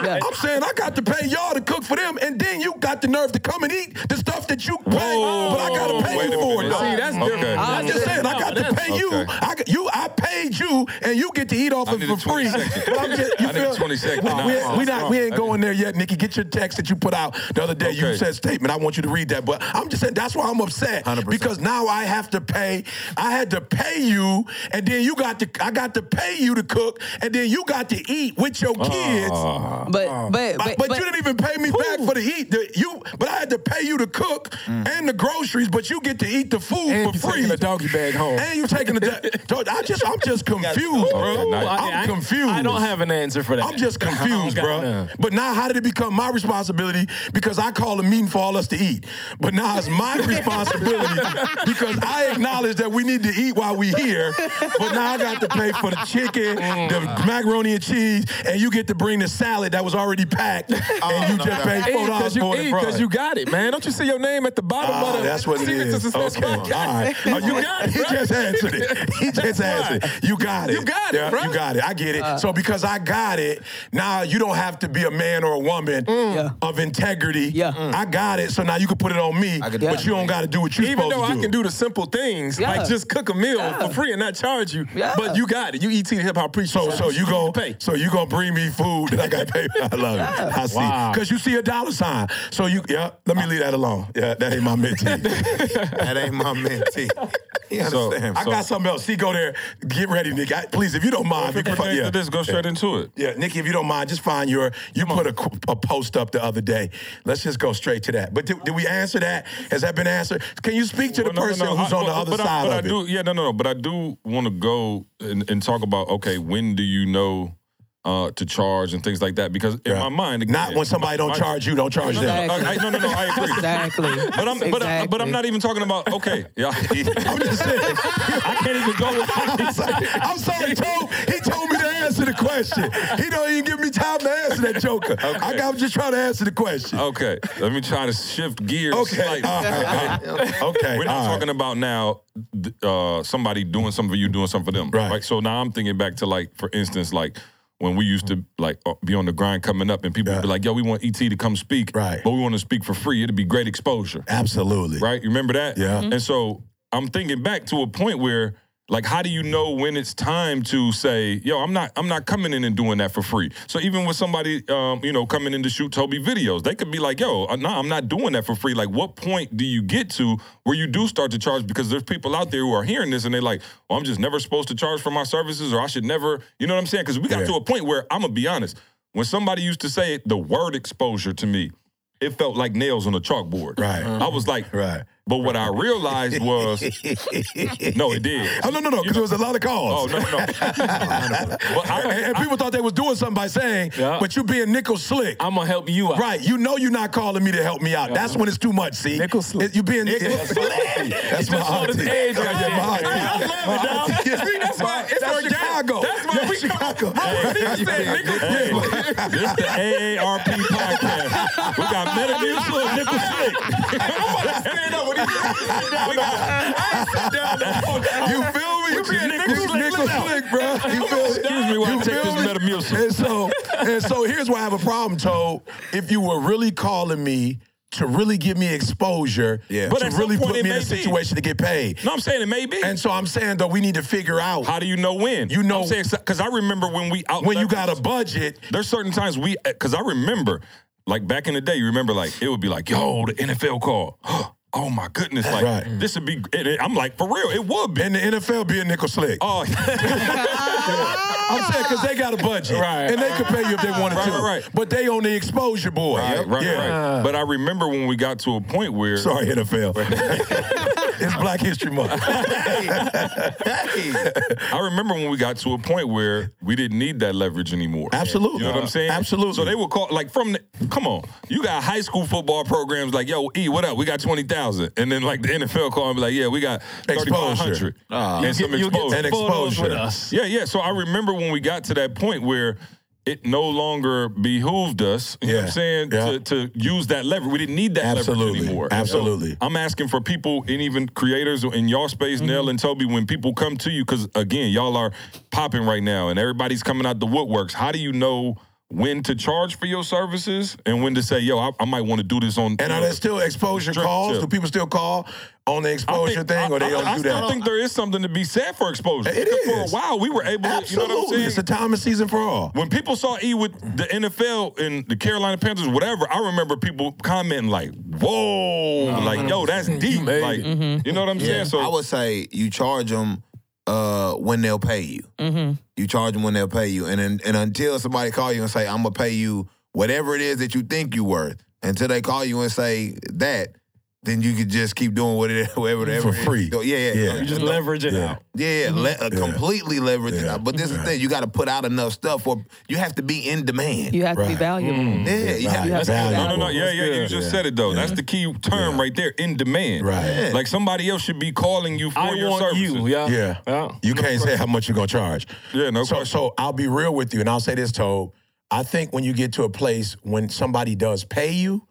Yeah. I'm saying I got to pay y'all to cook for them, and then you got the nerve to come and eat the stuff that you pay, but I got to pay Wait you for it. minute. See, that's Okay. different. I'm just saying, I got to pay you. I got, you, I paid you, and you get to eat off I it for free. (laughs) But I'm just, you I need a feel, 20 second. We, Nah, we, nah, we not, we ain't going there yet, Nikki. Get your text that you put out the other day. You said statement. I want you to read that. But I'm just saying that's why I'm upset 100%. because now I have to pay. I had to pay you, and then you got to. I got to pay you to cook, and then you got to eat with your kids. Ah. But, but, But, but, but you didn't even pay me back for the eat. The, you, but I had to pay you to cook and the groceries. But you get to eat the food And for you free. taking the doggy bag home. And you're taking the. So (laughs) I just, I'm just confused, bro. nice. I'm confused. I don't have an answer for that. I'm just (laughs) confused, bro. none. But now, how did it become my responsibility? Because I call a meeting for all us to eat. But now it's my (laughs) responsibility because I acknowledge that we need to eat while we here. But now I got to pay for the chicken, the macaroni and cheese, and you get to bring the salad that was already packed, and you just paid four dollars Because for it. eat, bro. 'cause you got it, man. Don't you see your name at the bottom Ah, of the that's what it is. Okay, all right. Oh, you (laughs) got it. He just answered it. He just answered. It. (laughs) You got it. You got it, Yeah, bro. You got it. I get it. Uh, so because I got it, now you don't have to be a man or a woman mm. Yeah. of integrity. Yeah. Mm. Mm. I got it. So now you can put it on me, I can- but you don't got to do what you're Even supposed though to I can do the simple things, Yeah. like just cook a meal Yeah. for free and not charge you, Yeah. but you got it. You ET the hip hop preacher. So, so you go, pay. so you gonna bring me food that I got to pay. I love it. I see, Wow. because you see a dollar sign. So you, yeah. Let me leave that alone. Yeah, that ain't my mentee. (laughs) That ain't my mentee. (laughs) He So- understand. I got something else. See, go there. Get ready, Nick. I, please, if you don't mind, If it you can- yeah. this, go straight into it. Yeah, Nikki, if you don't mind, just find your. You put a, a post up the other day. Let's just go straight to that. But did, did we answer that? Has that been answered? Can you speak to the Well, no, no, person no, who's I- on the other but I- side but of I it? do, yeah, no, no, no. But I do want to go and, and talk about okay, when do you know uh, to charge and things like that? Because in Yeah. my mind, again, Not when somebody don't my- charge you, don't charge No, no, them. no, I, no, no, no, I agree. exactly. But I'm, but, I, but I'm not even talking about okay. Yeah, (laughs) I'm just saying. (laughs) I can't even go with. I'm sorry, I'm sorry Tobe. He told me to answer the question. He don't even give me time to answer that joker. I got, I'm just trying to answer the question. Okay, let me try to shift gears. Okay, slightly. all right, all right. okay. We're not all right. talking about now uh, somebody doing something for you, doing something for them. Right. So now I'm thinking back to like, for instance, like when we used to like uh, be on the grind coming up, and people would be like, "Yo, we want ET to come speak, Right. But we want to speak for free. It'd be great exposure, Absolutely. right? You remember that? Yeah. And so I'm thinking back to a point where. Like, how do you know when it's time to say, "Yo, I'm not, I'm not coming in and doing that for free"? So even with somebody, um, you know, coming in to shoot Toby videos, they could be like, "Yo, uh, no, I'm not doing that for free." Like, what point do you get to where you do start to charge? Because there's people out there who are hearing this and they're like, "Oh, I'm just never supposed to charge for my services, or I should never," you know what I'm saying? Because we got Yeah. to a point where I'm gonna be honest. When somebody used to say it, the word exposure to me, it felt like nails on a chalkboard. Right. I was like, Right. But what I realized was, (laughs) no, it did. Oh no no no! Because there was a lot of calls. Oh no, no. (laughs) well, I, and, and people thought they was doing something by saying, Yeah. "But you being nickel slick." I'm gonna help you out. Right, you know you're not calling me to help me out. That's when it's too much. See, Nickel slick. It- You being nickel slick. That's my auntie. age right Yeah, my auntie. I My love it, auntie. dog. Yeah, that's why- it's That's organic. Chicago. That's why That's we- Chicago. I said, nigga, Yeah. this the AARP podcast. We got Metamucil and Nickel Slick. stand up when he we got, (laughs) I sit down. You feel me? You being Nick- nickel slick nickel slick, bro. You feel Excuse me while I you take feel this me? Metamucil. And so, and so here's where I have a problem, Toad. If you were really calling me to really give me exposure, Yeah. But to at some really point put it me in a may be. situation to get paid. No, I'm saying it may be. And so I'm saying though we need to figure out How do you know when? You know- because I remember when we out when you got a budget. There's certain times we because I remember like back in the day. You remember like it would be like, yo, the NFL call. Oh my goodness, like Right. this would be. It, I'm like, for real, it would be. And the NFL be a nickel slick. Oh, (laughs) I'm saying because they got a budget, Right. and they could pay you if they wanted Right, to. right, right. But they on the exposure board. right, right, yeah. right. But I remember when we got to a point where Sorry, NFL. (laughs) it's Black History Month. (laughs) I remember when we got to a point where we didn't need that leverage anymore. Absolutely. You know what I'm saying? Absolutely. So they would call like from the come on, you got high school football programs like, yo, E, what up? We got twenty thousand. And then like the NFL call and be like, yeah, we got thirty five hundred. And some exposure. And exposure. with us. Yeah, yeah. So I remember when we got to that point where it no longer behooved us, you know what I'm saying, Yeah. to, to use that leverage. We didn't need that Absolutely. leverage anymore. Absolutely. So I'm asking for people and even creators in y'all space, Mm-hmm. Nell and Toby, when people come to you, because again, y'all are popping right now and everybody's coming out the woodworks. How do you know when to charge for your services and when to say, yo, I, I might want to do this on And are there still exposure Strip calls? tip. Do people still call on the exposure think- thing, or they I, don't I do still that? think there is something to be said for exposure. It Because. For a while, we were able to, you know Absolutely, what I'm saying? it's a time and season for all. when people saw E with the NFL and the Carolina Panthers, whatever, I remember people commenting like, "Whoa, like yo, that's deep." Like, Mm-hmm. you know what I'm saying? So I would say you charge them uh, when they'll pay you. Mm-hmm. You charge them when they'll pay you, and and until somebody call you and say, "I'm gonna pay you whatever it is that you think you're worth," until they call you and say that, then you could just keep doing what whatever, (laughs) whatever For it is. free. Yeah, yeah, Yeah. You just leverage it Yeah. out. yeah, yeah, le- uh, completely leverage it out. But this is the thing: you got to put out enough stuff, or you have to be in demand. You have to be Right. valuable. yeah, you Right. have, You have to be Valuable. no, no, no, yeah, yeah, you just Yeah. said it though. That's the key term Yeah. right there, in demand. Right. Like somebody else should be calling you for your services. I your want services. you. Yeah. Yeah. Yeah. You can't say how much you're gonna charge. Yeah, no so, question. So I'll be real with you, and I'll say this, Toad. I think when you get to a place when somebody does pay you,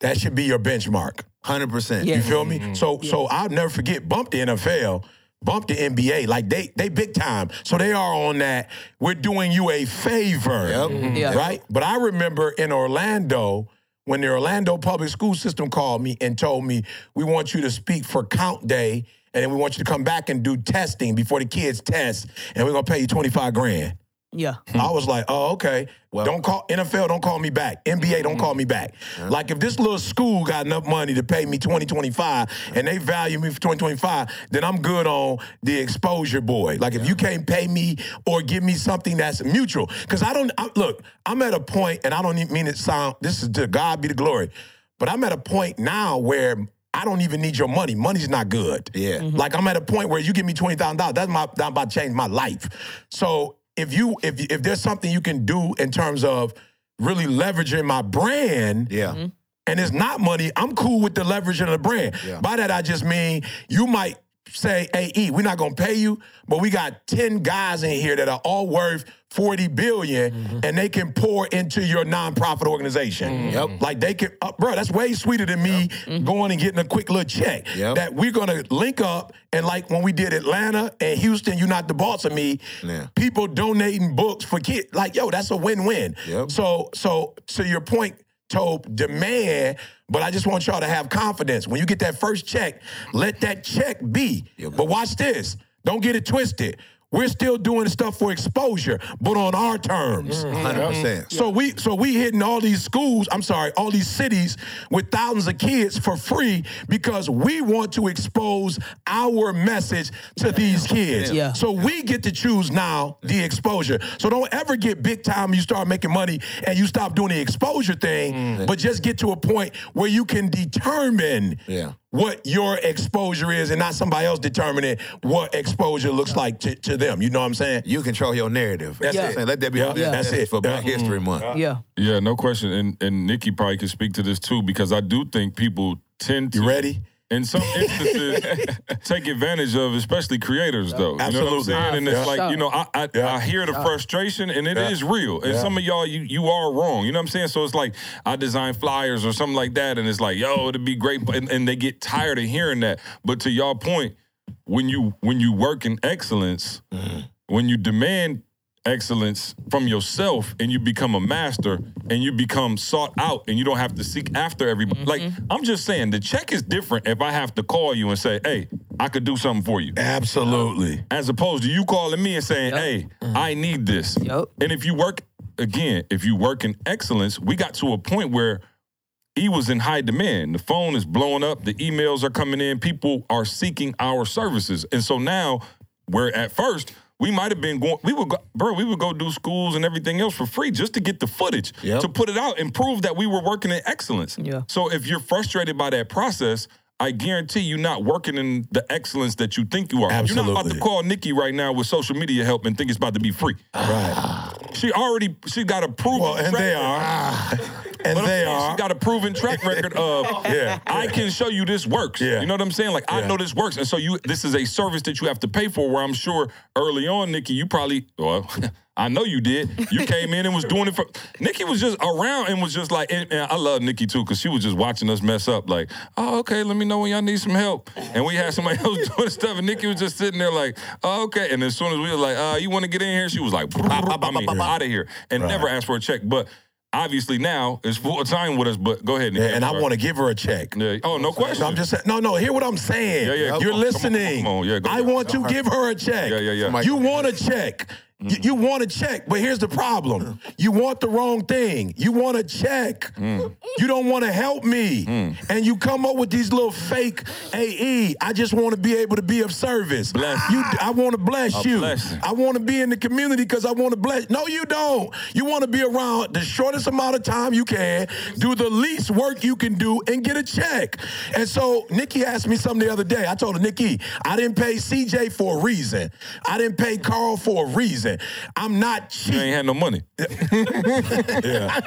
that should be your benchmark. Hundred percent. You feel me? Mm-hmm. So so I'll never forget bump the NFL, bump the NBA. Like they they big time. So they are on that. We're doing you a favor. Yep. Mm-hmm. Mm-hmm. Yeah. Right? But I remember in Orlando when the Orlando public school system called me and told me, we want you to speak for count day, and then we want you to come back and do testing before the kids test, and we're gonna pay you 25 grand. Yeah. Hmm. I was like, oh, okay. don't call NFL, don't call me back. NBA, don't hmm. call me back. Like if this little school got enough money to pay me 2025 and they value me for 2025, then I'm good on the exposure boy. Like if you can't pay me or give me something that's mutual. Cause I don't I, look, I'm at a point, and I don't even mean it sound this is to God be the glory. But I'm at a point now where I don't even need your money. Money's not good. Yeah. Mm-hmm. Like I'm at a point where you give me twenty thousand dollars. That's my that's about to change my life. So if you if if there's something you can do in terms of really leveraging my brand, Yeah. Mm-hmm. and it's not money, I'm cool with the leverage of the brand. By that I just mean you might say, hey, E, we're not gonna pay you, but we got 10 guys in here that are all worth 40 billion mm-hmm. and they can pour into your nonprofit organization. Mm-hmm. Yep. Like they can, uh, bro, that's way sweeter than me mm-hmm. going and getting a quick little check. Yep. That we're gonna link up and like when we did Atlanta and Houston, you not the boss of me. Yeah. People donating books for kids. Like, yo, that's a win-win. Yep. So, so to your point, Tope, demand, but I just want y'all to have confidence. When you get that first check, let that check be. But watch this. Don't get it twisted. We're still doing stuff for exposure, but on our terms. Mm-hmm. Hundred percent. So we so we hitting all these schools, I'm sorry, all these cities with thousands of kids for free because we want to expose our message to these kids. Yeah. So we get to choose now the exposure. So don't ever get big time you start making money and you stop doing the exposure thing, mm-hmm. but just get to a point where you can determine Yeah. What your exposure is and not somebody else determining what exposure looks like to, to them. You know what I'm saying? You control your narrative. That's That's it. it. Let that be Yeah. Yeah. message That's it. for Black Yeah. History Month. Mm-hmm. Yeah. Yeah, no question. And and Nikki probably could speak to this too because I do think people tend to You ready? In some (laughs) instances (laughs) take advantage of, especially creators though. You know what I'm Absolutely. saying? And it's Yeah. like, you know, I I, Yeah. I hear the frustration and it is Yeah. real. And Yeah. some of y'all you you are wrong. You know what I'm saying? So it's like I design flyers or something like that, and it's like, yo, it'd be great. but- And, and they get tired of hearing that. But to y'all point, when you when you work in excellence, mm-hmm. when you demand excellence from yourself and you become a master and you become sought out and you don't have to seek after everybody. Mm-hmm. Like I'm just saying the check is different if I have to call you and say, "Hey, I could do something for you." Absolutely. As opposed to you calling me and saying, "Hey, mm-hmm. I need this." Yup. And if you work again, if you work in excellence, we got to a point where he was in high demand. The phone is blowing up, the emails are coming in, people are seeking our services. And so now, where at first, we might have been going, we would go, bro, we would go do schools and everything else for free just to get the footage, Yep. to put it out and prove that we were working in excellence. Yeah. So if you're frustrated by that process, I guarantee you're not working in the excellence that you think you are. Absolutely. You're not about to call Nikki right now with social media help and think it's about to be free. Right. She already, she got a proven Well, and track they record. are. And But I'm they are. She got a proven track record (laughs) of Yeah. I can show you this works. Yeah. You know what I'm saying? Like I know this works. And so you this is a service that you have to pay for where I'm sure early on, Nikki, you probably well, (laughs) I know you did. You came in and was doing it for Nikki was just around and was just like and, and I love Nikki too, because she was just watching us mess up, like, oh, okay, let me know when y'all need some help. And we had somebody (laughs) else doing stuff, and Nikki was just sitting there like, oh, okay. And as soon as we were like, uh, you want to get in here? She was like, I mean, out of here. And never asked for a check. But obviously now it's full time with us, but go ahead, Nikki. Yeah, and I want to give her a check. Yeah. Oh, no question. No, I'm just saying. No, no. Hear what I'm saying. Yeah, yeah, You're on, come on, listening. come on, yeah, I want to give her a check. Yeah, yeah, yeah. You want a check. You, you mm-hmm. want a check, but here's the problem. Mm. You want the wrong thing. You want a check. Mm. You don't want to help me. Mm. And you come up with these little fake AE. I just want to be able to be of service. Bless. You I want to bless A you. blessing. I want to be in the community because I want to bless. No, you don't. You want to be around the shortest amount of time you can, do the least work you can do, and get a check. And so Nikki asked me something the other day. I told her, Nikki, I didn't pay CJ for a reason. I didn't pay Karl for a reason. I'm not cheap. You ain't had no money. (laughs) Yeah.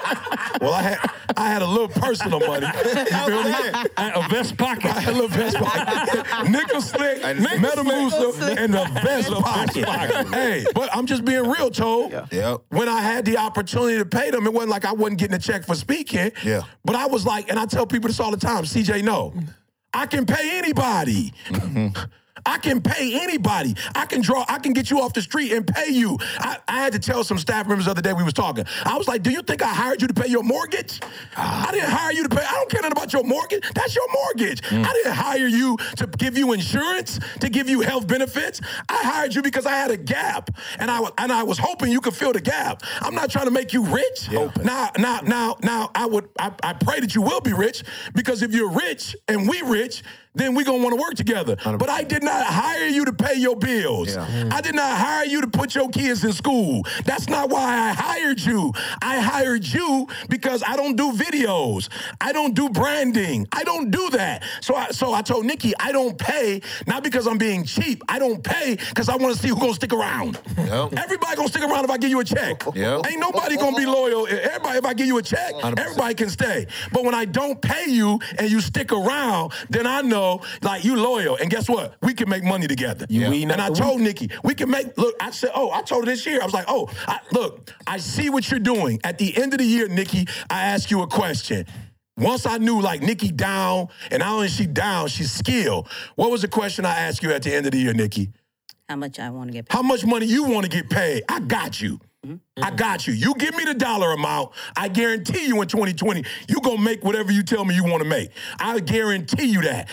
Well, I had I had a little personal money. You feel me? A vest pocket. I had a little vest pocket. (laughs) Nickel slick, Metamucil, and the vest pocket. hey, but I'm just being real, Toe. Yep. When I had the opportunity to pay them, it wasn't like I wasn't getting a check for speaking. Yeah. But I was like, and I tell people this all the time, CJ, no. I can pay anybody. Mm-hmm. I can pay anybody. I can draw. I can get you off the street and pay you. I, I had to tell some staff members the other day we was talking. I was like, "Do you think I hired you to pay your mortgage? I didn't hire you to pay. I don't care nothing about your mortgage. That's your mortgage. Mm. I didn't hire you to give you insurance, to give you health benefits. I hired you because I had a gap, and I and I was hoping you could fill the gap. I'm not trying to make you rich. Now, now, now, now, I would. I, I pray that you will be rich because if you're rich and we rich, then we're gonna want to work together. But I did not hire you to pay your bills. Mm. I did not hire you to put your kids in school. That's not why I hired you. I hired you because I don't do videos. I don't do branding. I don't do that. So I so I told Nikki, I don't pay not because I'm being cheap. I don't pay because I want to see who's gonna stick around. Everybody gonna stick around if I give you a check. Yep. Ain't nobody gonna be loyal. Everybody, if I give you a check, everybody can stay. But when I don't pay you and you stick around, then I know like you loyal. And guess what? We can make money together. Yeah. We And I told Nikki, we can make. Look, I said, oh, I told her this year. I was like, oh, I, look, I see what you're doing. At the end of the year, Nikki, I ask you a question. Once I knew like Nikki down, and not only she down, she's skilled. What was the question I asked you at the end of the year, Nikki? How much I want to get paid. How much money you want to get paid? I got you. I mm-hmm. got you. You give me the dollar amount. I guarantee you in 2020, you going to make whatever you tell me you want to make. I guarantee you that.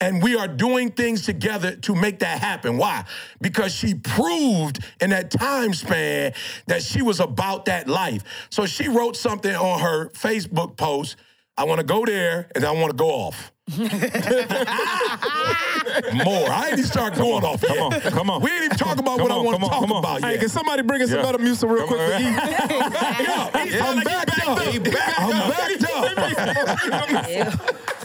And we are doing things together to make that happen. Why? Because she proved in that time span that she was about that life. So she wrote something on her Facebook post. I want to go there and I want to go off. More. I ain't even start going off. Come on, come on. We ain't even talk about Come what I want to talk on. about Hey, yet. can somebody bring us some Yeah. Metamucil real Come quick on, to eat? (laughs) Yeah, I'm backed up. I'm backed up. (laughs)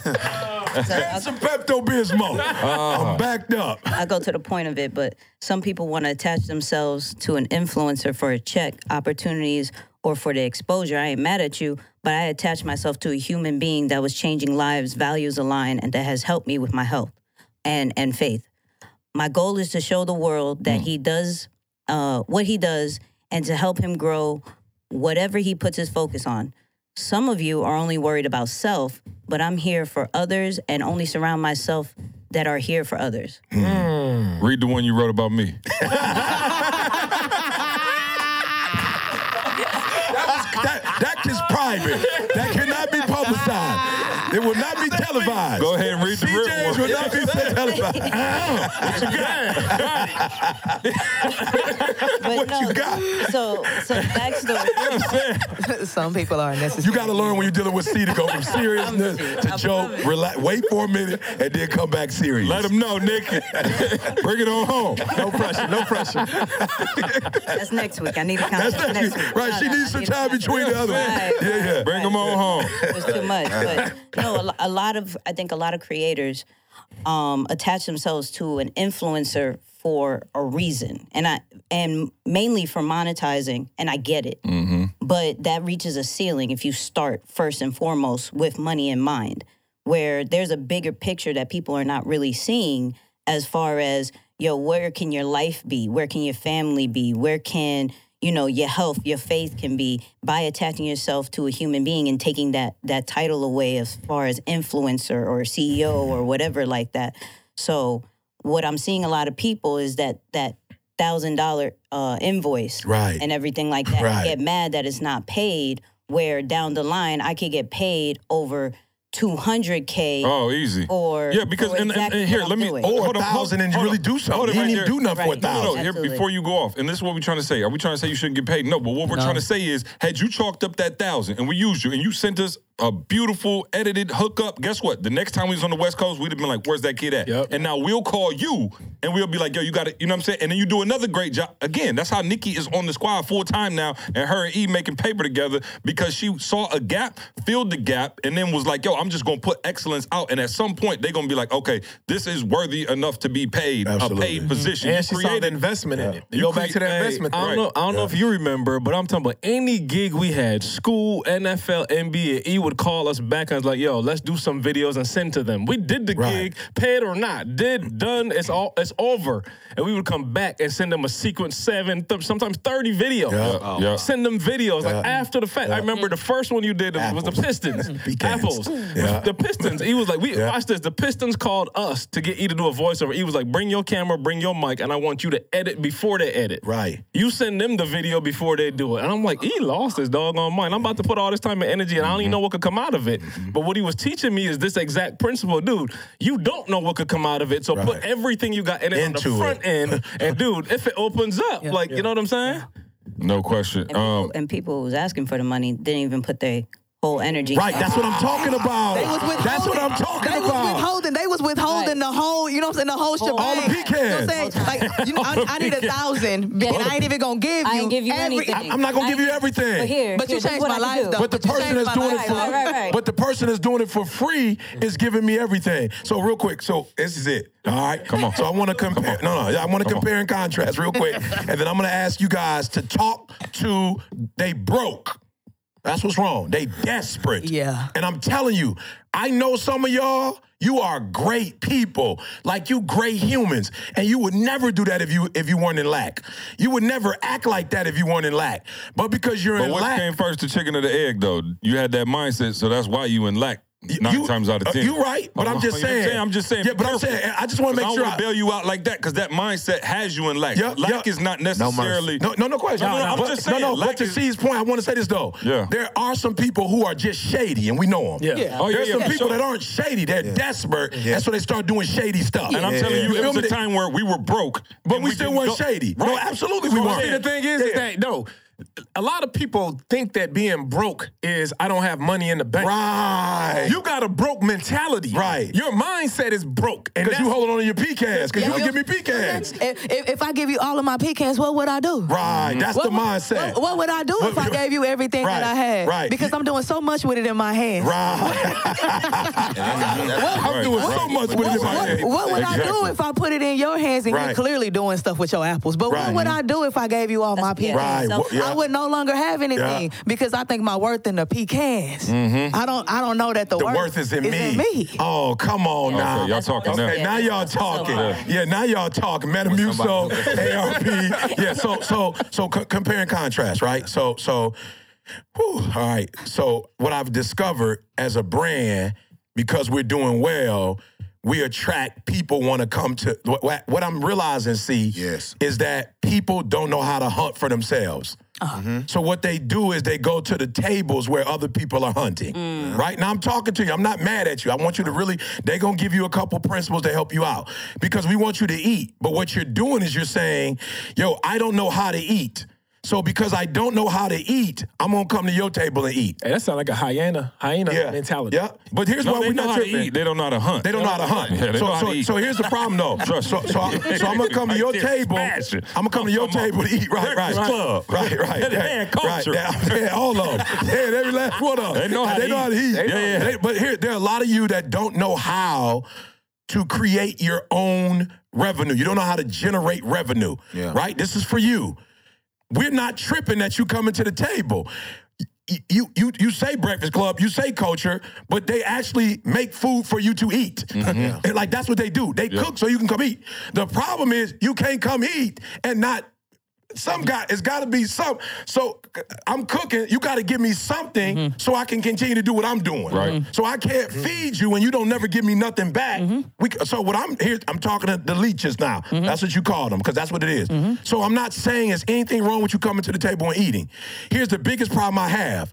And some Pepto Bismol. I'm uh-huh. backed up. I go to the point of it, but some people want to attach themselves to an influencer for a check, opportunities, or for the exposure. I ain't mad at you, but I attach myself to a human being that was changing lives, values align, and that has helped me with my health and and faith. My goal is to show the world that hmm. he does uh, what he does and to help him grow whatever he puts his focus on. Some of you are only worried about self, but I'm here for others and only surround myself that are here for others. Hmm. Hmm. Read the one you wrote about me. (laughs) That, that is private. That cannot be publicized. It will not be (laughs) televised. Go ahead and read the real CJs one. will not be televised. But no, you got? So, so backstory. (laughs) Some people are necessary. You got to learn when you're dealing with C to go from (laughs) seriousness to joke, relax, wait for a minute, and then come back serious. Let them know, Nick. (laughs) Bring it on home. No pressure, no pressure. That's next week. I need a That's contract next next week. week. Right, No, she no, needs I some need time between the other one. Right, Yeah, yeah. Bring them on home. It was too much. But no, a lot of I think a lot of creators um, attach themselves to an influencer for a reason, and I and mainly for monetizing, and I get it. But that reaches a ceiling if you start first and foremost with money in mind, where there's a bigger picture that people are not really seeing as far as yo, where can your life be? Where can your family be? Where can you know your health your faith can be by attaching yourself to a human being and taking that that title away as far as influencer or ceo or whatever like that so what i'm seeing a lot of people is that that thousand dollar uh invoice Right. and everything like that Right. get mad that it's not paid where down the line i could get paid over 200k Oh, easy. or yeah, because for and, and, exactly and here, let me doing. Or hold a on, hold- thousand and you really do something. Hold on You right didn't there. do nothing for a Right. No, no, Here, before you go off, and this is what we're trying to say. Are we trying to say you shouldn't get paid? No, but what we're No. trying to say is, had you chalked up that thousand and we used you, and you sent us a beautiful edited hookup, guess what? The next time we was on the West Coast, we'd have been like, "Where's that kid at?" Yep. And now we'll call you, and we'll be like, "Yo, you got it." You know what I'm saying? And then you do another great job. Again, that's how Nikki is on the squad full time now, and her and E making paper together because she saw a gap, filled the gap, and then was like, "Yo, I'm just gonna put excellence out." And at some point, they're gonna be like, "Okay, this is worthy enough to be paid, Absolutely. a paid position." And You she saw the created- investment in it. You You go back to that hey, investment. I don't Right. know. I don't know if you remember, but I'm talking about any gig we had, school, NFL, NBA. E would call us back and was like, "Yo, let's do some videos and send to them." We did the Right. gig, paid or not, did done. It's all. It's over, and we would come back and send them a sequence seven, th- sometimes thirty videos. Yeah. Yeah. Send them videos like after the fact. I remember the first one you did was the Pistons. (laughs) Pecans. Apples. Yeah. The Pistons. He was like, "We Yeah. watch this." The Pistons called us to get E to do a voiceover. He was like, "Bring your camera, bring your mic, and I want you to edit before they edit." Right. You send them the video before they do it. And I'm like, he lost his doggone mind. I'm about to put all this time and energy and I don't even know what could come out of it. But what he was teaching me is this exact principle. Dude, you don't know what could come out of it. So put everything you got in it on the front it. end. (laughs) And dude, if it opens up, like, you know what I'm saying? No question. and people, Um, and people who was asking for the money didn't even put their whole energy Right, that's what I'm talking (laughs) about. They was. That's what I'm talking they about. was withholding. They was withholding Right. the whole. You know what I'm saying? The whole shebang. All the pecans. You know what I'm saying? Like, you know, I, I need a thousand, and I ain't even gonna give you. I ain't give you every, anything. I'm not gonna I give you everything. But here, But you here, this changed my life, though. But the But person that's my doing it for Right, right, right. but the person that's doing it for free is giving me everything. So real quick, so this is it. All right, come on. So I want to compare. No, no, I want to compare and contrast real quick, and then I'm gonna ask you guys to talk to they broke. That's what's wrong. They desperate. Yeah. And I'm telling you, I know some of y'all. You are great people, like you great humans, and you would never do that if you if you weren't in lack. You would never act like that if you weren't in lack. But because you're but in what lack, came first, the chicken or the egg, though? You had that mindset, so that's why you in lack nine you- times out of uh, ten. you right, but I'm just You know what saying. I'm just saying. Yeah, but I'm saying, I just wanna make I don't sure wanna I- bail you out like that because that mindset has you in lack. Yep, lack yep. is not necessarily. No, no, no question. No, no, no, I'm But- just saying, No, no. But to is- C's point, I want to say this though. Yeah. There are some people who are just shady, and we know them. Yeah. Yeah. Oh, yeah, There's yeah, some for people sure. that aren't shady. They're desperate, That's so they start doing shady stuff. And I'm telling you, it was a time where we were broke, But we still weren't shady. No, absolutely we weren't. See, the thing is, is that no, a lot of people think that being broke is I don't have money in the bank. Right. You got a broke mentality. Right. Your mindset is broke. And Because you holding on to your pecans, because you can give me pecans. If, if, if I give you all of my pecans, what would I do? Right. That's What, the mindset. What, what would I do if I gave you everything Right, that I had? right. Because I'm doing so much with it in my hands. Right. (laughs) I'm doing so much with it in my What, head. what would I do if I put it in your hands and Right. you're clearly doing stuff with your apples? But Right. what would I do if I gave you all my That's- yeah, pecans? Right. self- Well, yeah. I would no longer have anything because I think my worth in the pecans. I don't. I don't know that the, Mm-hmm. The worth is in me. me. Oh, come on now. y'all talking now. Okay, now y'all talking. Yeah, now y'all talking. Metamucil, ARP. (laughs) Yeah, so so so co- compare and contrast, right? So so whew, all right. So what I've discovered as a brand, because we're doing well, we attract people want to come to what, what- what I'm realizing, see, Yes. is that people don't know how to hunt for themselves. Uh-huh. Mm-hmm. So what they do is they go to the tables where other people are hunting. Mm. Right? Now I'm talking to you. I'm not mad at you. I want you to really they're going to give you a couple principles to help you out because we want you to eat. But what you're doing is you're saying, "Yo, I don't know how to eat." So because I don't know how to eat, I'm going to come to your table and eat. Hey, that sounds like a hyena, hyena Yeah. mentality. Yeah. But here's No, why we're know not how to tripping. eat. They don't know how to hunt. They don't know how to hunt. Yeah, they so, know how so, to eat. so here's the problem, though. (laughs) Trust so, so, I, so I'm gonna come to your (laughs) table. I'm gonna come to your table to eat. Right, right, Breakfast Klub. right, right. That yeah, man Kulture. Right, yeah, yeah, all of them. (laughs) Yeah, every last one of them. They know how they to know how to eat. eat. Yeah, yeah. They- but here, there are a lot of you that don't know how to create your own revenue. You don't know how to generate revenue. Yeah. Right. This is for you. We're not tripping that you coming to the table. You you you say Breakfast Klub, you say Kulture, but they actually make food for you to eat. Mm-hmm. (laughs) And like that's what they do. They cook so you can come eat. The problem is you can't come eat and not some guy it's got to be some so i'm cooking you got to give me something mm-hmm. so i can continue to do what i'm doing. Right. Mm-hmm. so i can't mm-hmm. feed you and you don't never give me nothing back. We, so what i'm here i'm talking to the leeches now. That's what you call them because that's what it is. so i'm not saying there's anything wrong with you coming to the table and eating. Here's the biggest problem i have.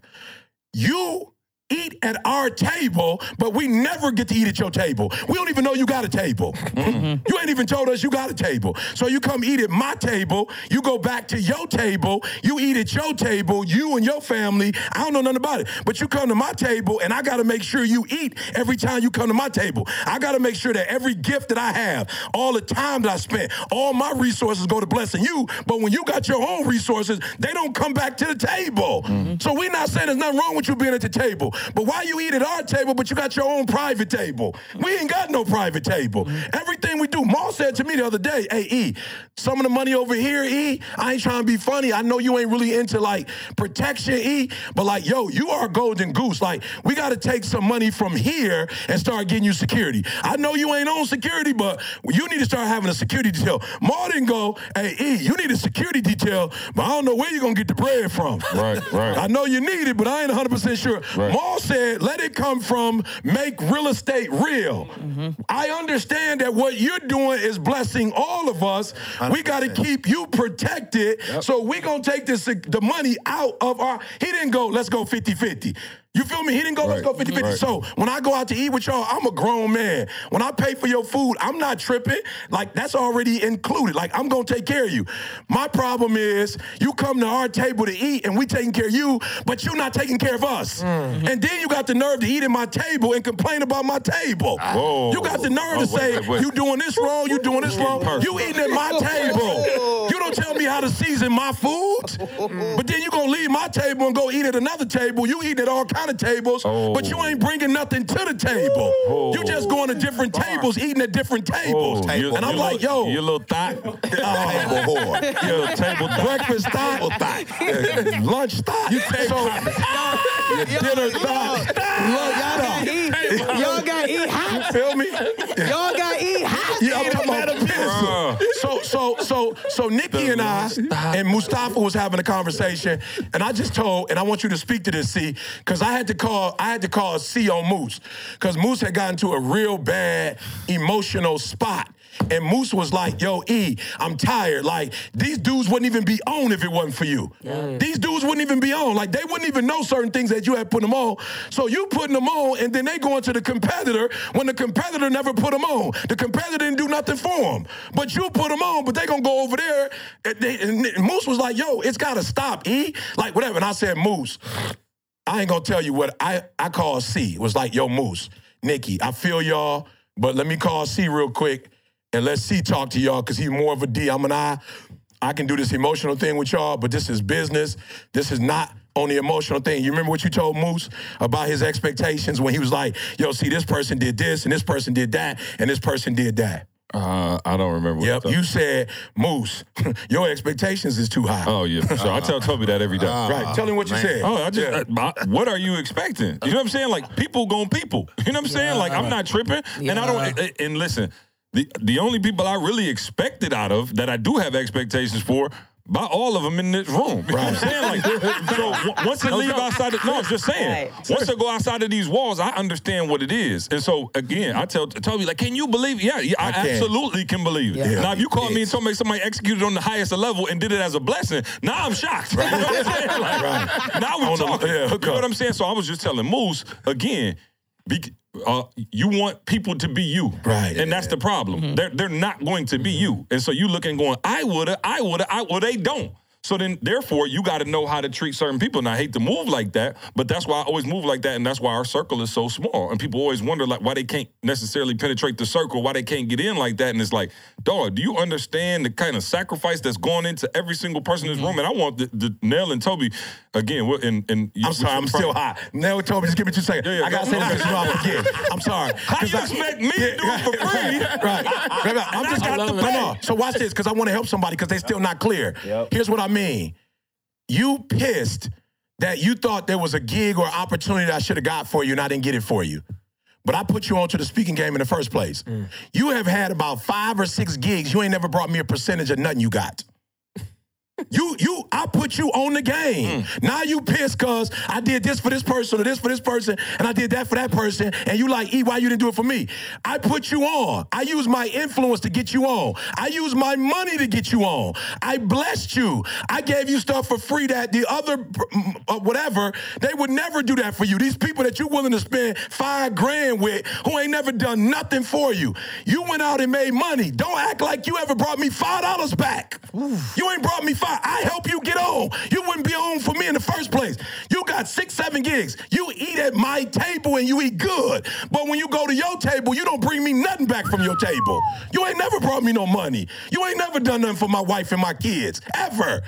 You eat at our table, but we never get to eat at your table. We don't even know you got a table. You ain't even told us you got a table. So you come eat at my table, you go back to your table, you eat at your table, you and your family. I don't know nothing about it. But you come to my table and I gotta make sure you eat every time you come to my table. I gotta make sure that every gift that I have, all the time that I spent, all my resources go to blessing you. But when you got your own resources, they don't come back to the table. Mm-hmm. So we're not saying there's nothing wrong with you being at the table. But why you eat at our table, but you got your own private table? We ain't got no private table. Mm-hmm. Everything we do, Mal said to me the other day, hey, E, some of the money over here, E, I ain't trying to be funny. I know you ain't really into like protection, E, but like, yo, you are a golden goose. Like, we got to take some money from here and start getting you security. I know you ain't on security, but you need to start having a security detail. Mal didn't go, hey, E, you need a security detail, but I don't know where you're going to get the bread from. Right, right. I know you need it, but I ain't 100% sure. Right. Mal said, let it come from make real estate real. Mm-hmm. I understand that what you're doing is blessing all of us. We got to keep you protected. So we going to take this the money out of our. He didn't go, let's go 50 50. You feel me? He didn't go, let's go 50 50. Right. So when I go out to eat with y'all, I'm a grown man. When I pay for your food, I'm not tripping. Like, that's already included. Like, I'm going to take care of you. My problem is you come to our table to eat and we taking care of you, but you not taking care of us. Mm-hmm. And then you got the nerve to eat at my table and complain about my table. Whoa. You got the nerve Oh, to wait, say, wait, wait. you doing this wrong, you doing this wrong. You eating at my (laughs) table. How to season my food. (laughs) But then you going to leave my table and go eat at another table. You eat at all kind of tables, but you oh. ain't bringing nothing to the table. You just oh. going to different tables, eating at different oh, tables. Oh, you- and I'm like, little- yo, you little thought. (laughs) (laughs) Table whore. You little table thought. breakfast thought, lunch thought, you take dinner thought, lunch Y'all got thought. eat. Y'all got eat hot. Feel me? Y'all got eat hot. Yeah, I'm talking about Bruh. So, so, so, Nikki and I and Mustafa was having a conversation, and I just told, and I want you to speak to this, C, because I had to call, I had to call C on Moose, because Moose had gotten to a real bad emotional spot. And Moose was like, yo, E, I'm tired. Like, these dudes wouldn't even be on if it wasn't for you. These dudes wouldn't even be on. Like, they wouldn't even know certain things that you had put them on. So you putting them on, and then they going to the competitor when the competitor never put them on. The competitor didn't do nothing for them. But you put them on, but they gonna go over there. And, they, and Moose was like, yo, it's gotta stop, E. Like, whatever. And I said, Moose, I ain't gonna tell you what I, I call C. It was like, yo, Moose, Nikki, I feel y'all, but let me call C real quick and let C talk to y'all because he's more of a D. I'm an I. I can do this emotional thing with y'all, but this is business. This is not on the emotional thing. You remember what you told Moose about his expectations when he was like, yo, see, this person did this and this person did that and this person did that. Uh, I don't remember. What Yep, you said, Moose, (laughs) your expectations is too high. Oh yeah. So I tell Toby that every day. right, tell him what you said. Oh, I just, Yeah. uh, my- what are you expecting? You know what I'm saying? Like people going people. You know what I'm saying? Like I'm not tripping, and I don't. and- And listen, the the only people I really expected out of that I do have expectations for, by all of them in this room. (laughs) You know what I'm saying? Like, so once they leave outside of, no, I'm just saying. Right. Once they go outside of these walls, I understand what it is. And so, again, I tell Toby, like, can you believe? Yeah, yeah I, I can. absolutely can believe it. Yeah. Now, if you call me and told me somebody executed on the highest level and did it as a blessing, now I'm shocked. (laughs) You know what I'm saying? Like, Now we're On the- talking. yeah, you know what I'm saying? So I was just telling Moose, again, be, uh, you want people to be you, Right. And that's the problem. They're they're not going to be you, and so you looking going, I woulda, I woulda, I well they don't. So then, therefore, you got to know how to treat certain people. And I hate to move like that, but that's why I always move like that, and that's why our circle is so small. And people always wonder like why they can't necessarily penetrate the circle, why they can't get in like that. And it's like, dog, do you understand the kind of sacrifice that's going into every single person in this room? Mm-hmm. And I want the, the Nell and Toby again. we're- And and you- I'm sorry, I'm still hot. Nell told me just give me two seconds. Yeah, yeah, I gotta go- say go- this because you know I forget. I'm sorry. (laughs) How you 'Cause I- expect me to do it for (laughs) free? right, right, right. I'm just I got to no, pay. no. So watch this, because I want to help somebody because they're still not clear. Here's what I mean. You pissed that you thought there was a gig or opportunity that I should have got for you and I didn't get it for you. But I put you onto the speaking game in the first place. Mm. You have had about five or six gigs. You ain't never brought me a percentage of nothing you got. You, you, I put you on the game. Now you pissed cause I did this for this person or this for this person, and I did that for that person, and you like, E, why you didn't do it for me? I put you on. I use my influence to get you on. I use my money to get you on. I blessed you. I gave you stuff for free that the other, uh, whatever, they would never do that for you. These people that you're willing to spend five grand with who ain't never done nothing for you. You went out and made money. Don't act like you ever brought me five dollars back. You ain't brought me five. I help you get on. You wouldn't be on for me in the first place. You got six, seven gigs. You eat at my table and you eat good. But when you go to your table, you don't bring me nothing back from your table. You ain't never brought me no money. You ain't never done nothing for my wife and my kids. Ever.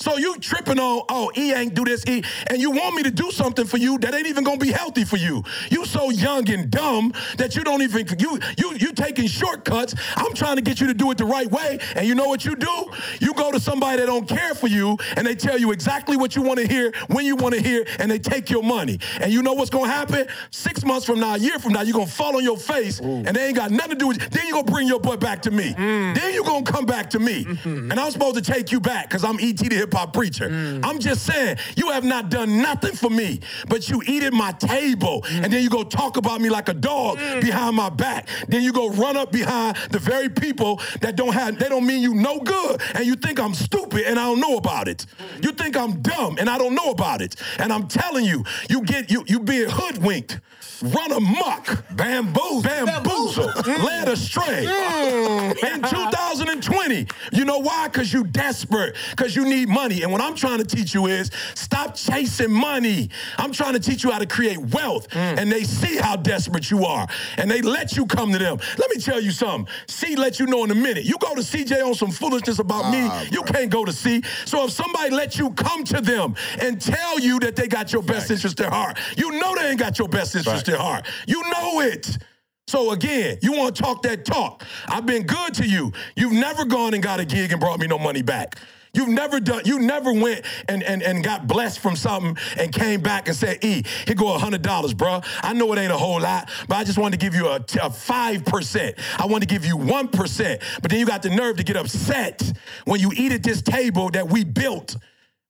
So you tripping on, oh, E ain't do this, E, and you want me to do something for you that ain't even gonna be healthy for you. You so young and dumb that you don't even you you you taking shortcuts. I'm trying to get you to do it the right way, and you know what you do? You go to somebody that don't care for you, and they tell you exactly what you want to hear when you want to hear, and they take your money. And you know what's gonna happen? Six months from now, a year from now, you're gonna fall on your face, and they ain't got nothing to do with. You. Then you gonna bring your butt back to me. Mm. Then you gonna come back to me, mm-hmm. and I'm supposed to take you back because I'm ET the hip hop preacher. Mm. I'm just saying, you have not done nothing for me, but you eat at my table, mm. and then you go talk about me like a dog mm. behind my back. Then you go run up behind the very people that don't have, they don't mean you no good, and you think I'm stupid and I don't know about it. You think I'm dumb and I don't know about it. And I'm telling you, you get you you being hoodwinked. Run amok, bamboozled, bamboozled, led astray. In 2020, you know why? Because you desperate, because you need money. And what I'm trying to teach you is stop chasing money. I'm trying to teach you how to create wealth. And they see how desperate you are. And they let you come to them. Let me tell you something. C let you know in a minute. You go to CJ on some foolishness about me, you can't go to C. So if somebody let you come to them and tell you that they got your best interest at heart, you know they ain't got your best interest at heart. You know it. So again, you want to talk that talk. I've been good to you. You've never gone and got a gig and brought me no money back. You've never done, you never went and, and, and got blessed from something and came back and said, E, here go $100, bruh. I know it ain't a whole lot, but I just wanted to give you a, a 5%. I wanted to give you 1%. But then you got the nerve to get upset when you eat at this table that we built.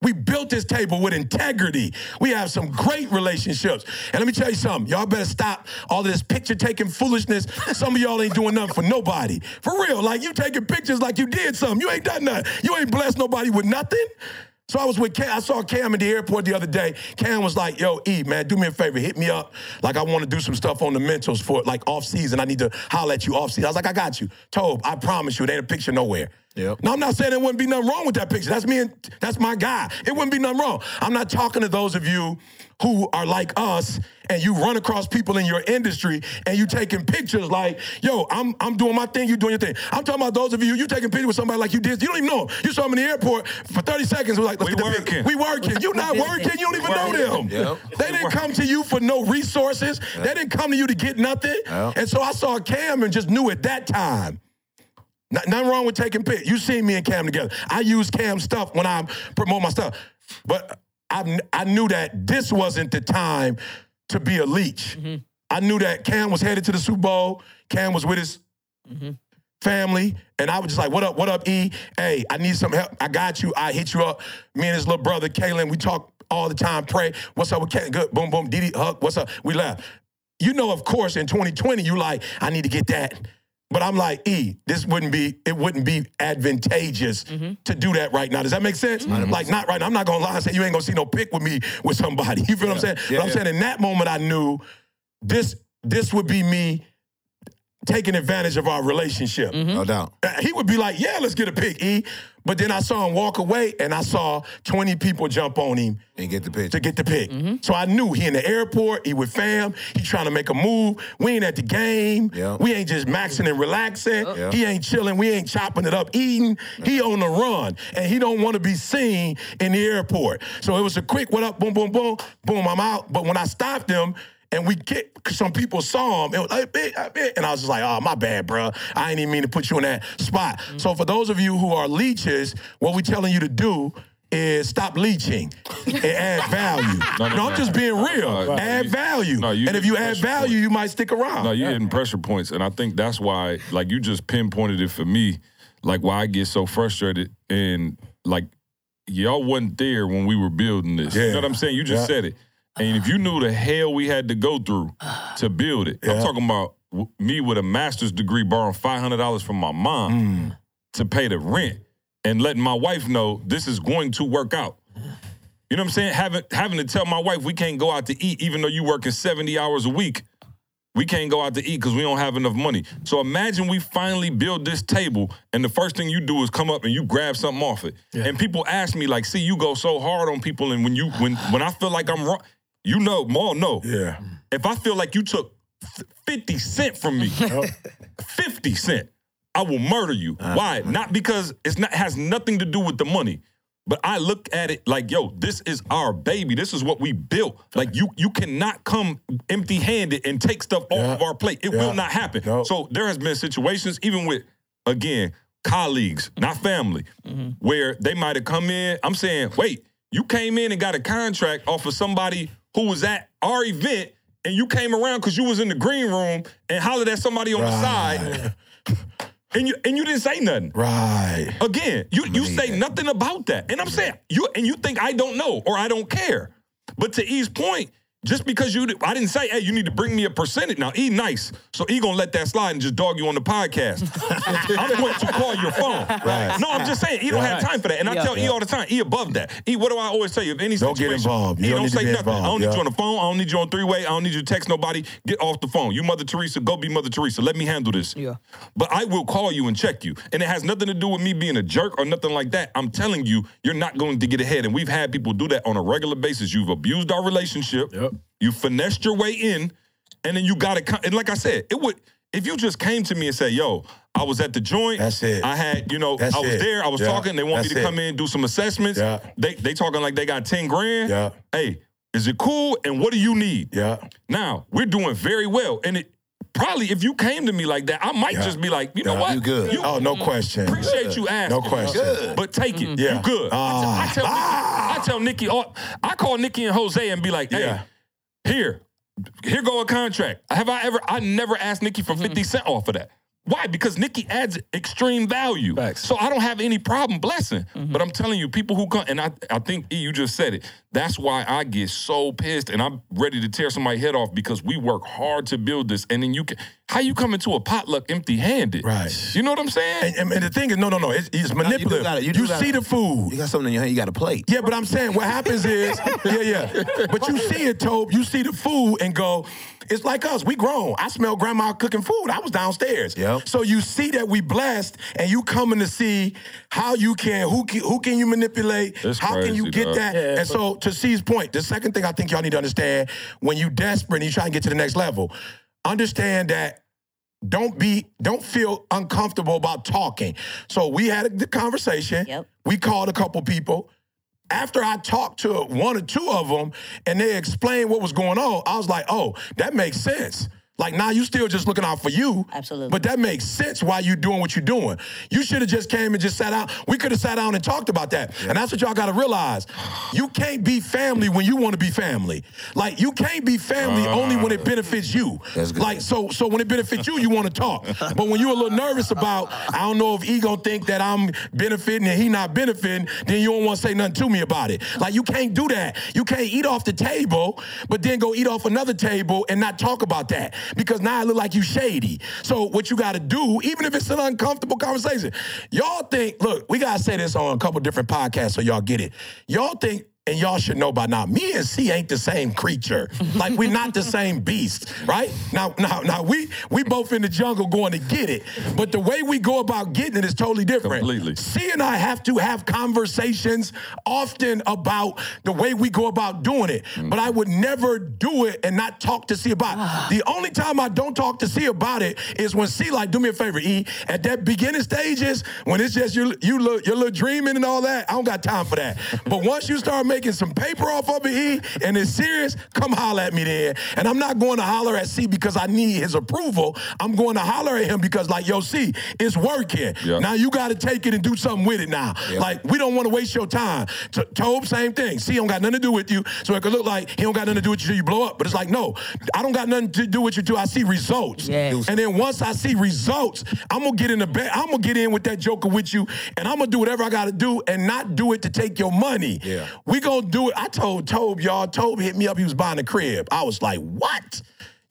We built this table with integrity. We have some great relationships. And let me tell you something. Y'all better stop all this picture taking foolishness. Some of y'all ain't doing nothing for nobody. For real. Like you taking pictures like you did something. You ain't done nothing. You ain't blessed nobody with nothing. So I was with Cam. I saw Cam in the airport the other day. Cam was like, yo, E, man, do me a favor. Hit me up. Like, I want to do some stuff on the mentals for, like, off season. I need to holler at you off season. I was like, I got you. Tobe, I promise you, it ain't a picture nowhere. Yep. Now, I'm not saying there wouldn't be nothing wrong with that picture. That's me and that's my guy. It wouldn't be nothing wrong. I'm not talking to those of you who are like us and you run across people in your industry and you taking pictures like, yo, I'm I'm doing my thing, you doing your thing. I'm talking about those of you, you taking pictures with somebody like you did. You don't even know them. You saw them in the airport for 30 seconds. We're like, let's We get the working. We working. You not working. You don't even know them. Yep. They didn't come to you for no resources. They didn't come to you to get nothing. Yep. And so I saw Cam and just knew at that time. Nothing wrong with taking pics. You seen me and Cam together. I use Cam stuff when I promote my stuff. But I, I knew that this wasn't the time to be a leech. Mm-hmm. I knew that Cam was headed to the Super Bowl. Cam was with his mm-hmm. family. And I was just like, what up, what up, E? Hey, I need some help. I got you. I hit you up. Me and his little brother, Caylin, we talk all the time, pray. What's up with Caylin? Good. Boom, boom. Didi, hug. What's up? We laugh. You know, of course, in 2020, you like, I need to get that. But I'm like, E, this wouldn't be, it wouldn't be advantageous mm-hmm. to do that right now. Does that make sense? Mm-hmm. Like, not right now. I'm not gonna lie and say you ain't gonna see no pick with me with somebody. (laughs) You feel what I'm saying? but I'm saying in that moment I knew this this would be me taking advantage of our relationship. Mm-hmm. No doubt. Uh, He would be like, yeah, let's get a pick, E. But then I saw him walk away and I saw 20 people jump on him And get the picture. to get the pic. Mm-hmm. So I knew he in the airport, he with fam, he trying to make a move. We ain't at the game. Yeah. We ain't just maxing and relaxing. Yeah. He ain't chilling. We ain't chopping it up, eating. He on the run. And he don't want to be seen in the airport. So it was a quick, what up, boom, boom, boom, boom, I'm out. But when I stopped him, and we get some people saw him. It was like, big, big. And I was just like, oh, my bad, bro. I ain't even mean to put you in that spot. So for those of you who are leeches, what we're telling you to do is stop leeching and add (laughs) value. no, no, I'm just being real. Uh, add you- value. no, you and if you add value, points. you might stick around. No, you're hitting pressure points, and I think that's why, like, you just pinpointed it for me, like, why I get so frustrated, and like, y'all wasn't there when we were building this. You Yeah. know what I'm saying? You just Yeah. said it, and if you knew the hell we had to go through to build it, I'm talking about me with a master's degree borrowing five hundred dollars from my mom Mm. to pay the rent, and letting my wife know this is going to work out. You know what I'm saying? Having having to tell my wife we can't go out to eat, even though you working 70 hours a week. We can't go out to eat because we don't have enough money. So imagine we finally build this table, and the first thing you do is come up and you grab something off it. And people ask me like, "See, you go so hard on people, and when you when when I feel like I'm wrong, you know, Mal, no. Yeah. If I feel like you took 50 cent from me, (laughs) 50 cent, I will murder you. Uh-huh. Why? Not because it's not has nothing to do with the money. But I look at it like, yo, this is our baby. This is what we built. Like you, you cannot come empty-handed and take stuff off Yeah. of our plate. It Yeah. will not happen. No. So there has been situations, even with, again, colleagues, not family, mm-hmm. where they might have come in. I'm saying, wait, you came in and got a contract off of somebody who was at our event, and you came around because you was in the green room and hollered at somebody on the side, (laughs) and you and you didn't say nothing. Right. Again, you you say nothing about that. And I'm saying you and you think I don't know or I don't care. But to E's point, just because you I didn't say, hey, you need to bring me a percentage. Now, E nice. So E gonna let that slide and just dog you on the podcast. (laughs) I'm going to call your phone. Right. No, I'm just saying, E don't have time for that. And I Yeah. tell E all the time, E above that. E, what do I always tell you? If any Don't get situation, involved. You E don't don't, say be nothing. I don't need yeah. you on the phone. I don't need you on three-way. I don't need you to text nobody. Get off the phone. You Mother Teresa, go be Mother Teresa. Let me handle this. Yeah. But I will call you and check you. And it has nothing to do with me being a jerk or nothing like that. I'm telling you, you're not going to get ahead. And we've had people do that on a regular basis. You've abused our relationship. Yep. You finessed your way in. And then you got to, and like I said, it would, if you just came to me and say, yo, I was at the joint. That's it. I had, you know, That's I was it. there. I was Yeah. talking. They want me to it. come in, do some assessments. Yeah. They they talking like they got 10 grand. Yeah. Hey, is it cool? And what do you need? Yeah. Now, we're doing very well. And it probably if you came to me like that, I might Yeah. just be like, you know Yeah. what? You good. You Oh, no question. appreciate you asking. No question. Good. But take it. Yeah. You good. Ah. I, tell, I tell Nikki, I call Nikki and Jose and be like, hey, Yeah. Here, here go a contract. Have I ever, I never asked Nikki for 50 mm-hmm. cent off of that. Why? Because Nikki adds extreme value. Facts. So I don't have any problem blessing. Mm-hmm. But I'm telling you, people who come, and I, I think E, you just said it. That's why I get so pissed and I'm ready to tear somebody's head off because we work hard to build this. And then you can, how you come into a potluck empty handed? Right. You know what I'm saying? And, and- and the thing is, no, no, no, it's, it's manipulative. gotta- you you gotta- see the food. You got something in your hand, you got a plate. Yeah, but I'm saying what happens is, yeah, yeah. (laughs) But you see it, Tobe. You see the food and go, it's like us. We grown. I smell grandma cooking food. I was downstairs. Yep. So you see that we blessed, and you coming to see how you can, who can, who can you manipulate? That's how can you get dog. that? Yeah, and so to C's point, the second thing I think y'all need to understand when you desperate and you try to get to the next level, understand that don't be don't feel uncomfortable about talking. So we had the conversation. Yep. We called a couple people. After I talked to one or two of them and they explained what was going on, I was like, "Oh, that makes sense." Like now you still just looking out for you. Absolutely. But that makes sense why you doing what you're doing. You should have just came and just sat out. We could have sat down and talked about that. And that's what y'all gotta realize. You can't be family when you want to be family. Like you can't be family uh-huh. only when it benefits you. That's good. Like so so when it benefits you, you want to talk. (laughs) But when you're a little nervous about, I don't know if he gonna think that I'm benefiting and he not benefiting, then you don't want to say nothing to me about it. Like you can't do that. You can't eat off the table, but then go eat off another table and not talk about that because now it look like you shady. So what you got to do, even if it's an uncomfortable conversation, y'all think. Look, we gotta say this on a couple different podcasts so y'all get it. Y'all think. And y'all should know by now, me and C ain't the same creature. Like we're not the same beast, right? Now, now, now we we both in the jungle going to get it, but the way we go about getting it is totally different. Completely. C and I have to have conversations often about the way we go about doing it. But I would never do it and not talk to C about it. Ah. The only time I don't talk to C about it is when C like, do me a favor, E, at that beginning stages, when it's just you you look your little dreaming and all that, I don't got time for that. but once you start making some paper off of it, E, and it's serious, come holler at me then. And I'm not going to holler at C because I need his approval. I'm going to holler at him because like, yo, C, it's working. Yeah. Now you got to take it and do something with it now. Like we don't want to waste your time. T- Tobe, same thing. See, don't got nothing to do with you, so it could look like he don't got nothing to do with you till you blow up. But it's like, no, I don't got nothing to do with you till I see results. Yes. And then once I see results, I'm gonna get in the bed. I'm gonna get in with that joker with you, and I'm gonna do whatever I gotta do, and not do it to take your money. Yeah. We gonna do it. I told Tobe, y'all. Tobe hit me up. He was buying a crib. I was like, what?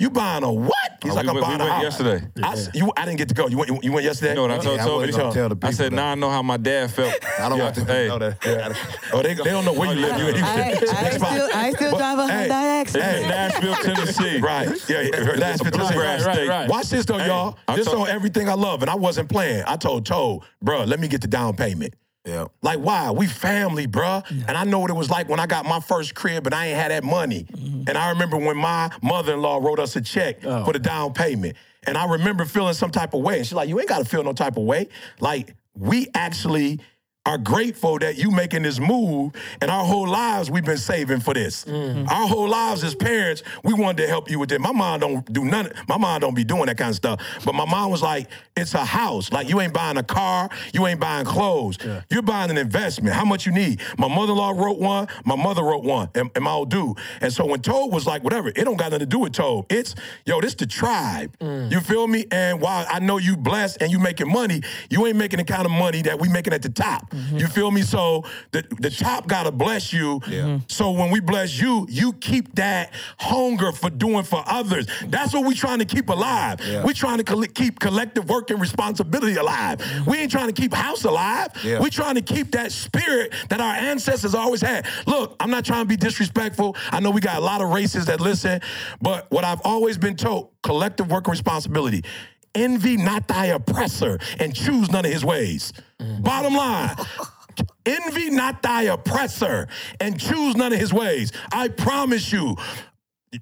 You buying a what? He's Oh, like, we I'm went- we a went house. yesterday. I, s- you, I didn't get to go. You went. You, you went yesterday. You know what I told Yeah, I Tobe? wasn't tell the I said, people now I know how my dad felt. (laughs) I don't Yeah, want them hey, to know that. Oh, they, they don't know where you live. You in Houston. I, I Next spot. still, I still But, drive a hey, Hyundai Accent. Hey, (laughs) Nashville, Tennessee. Right. Yeah, yeah. Last Right, Tennessee. right, right, right. Watch this though, Hey, y'all. I This told- on everything I love, and I wasn't playing. I told Toe, bro, let me get the down payment. Yeah. Like, why? We family, bruh. And I know what it was like when I got my first crib and I ain't had that money. Mm-hmm. And I remember when my mother-in-law wrote us a check oh. for the down payment. And I remember feeling some type of way. And she's like, you ain't gotta feel no type of way. Like, we actually are grateful that you making this move and our whole lives we've been saving for this. Mm-hmm. Our whole lives as parents, we wanted to help you with it. My mom don't do none, my mom don't be doing that kind of stuff. But my mom was like, it's a house. Like you ain't buying a car, you ain't buying clothes. You're buying an investment. How much you need? My mother-in-law wrote one, my mother wrote one, and, and my old dude. And so when Toad was like, whatever, it don't got nothing to do with Toad. It's, yo, this the tribe. Mm. You feel me? And while I know you blessed and you making money, you ain't making the kind of money that we making at the top. You mm-hmm. feel me? So the, the top gotta bless you. Mm-hmm. So when we bless you, you keep that hunger for doing for others. That's what we trying to keep alive. we trying to coll- keep collective work and responsibility alive. Mm-hmm. We ain't trying to keep house alive. Yeah. we trying to keep that spirit that our ancestors always had. Look, I'm not trying to be disrespectful. I know we got a lot of races that listen, but what I've always been told, collective work and responsibility. Envy not thy oppressor and choose none of his ways. Mm-hmm. Bottom line. (laughs) Envy not thy oppressor and choose none of his ways. I promise you,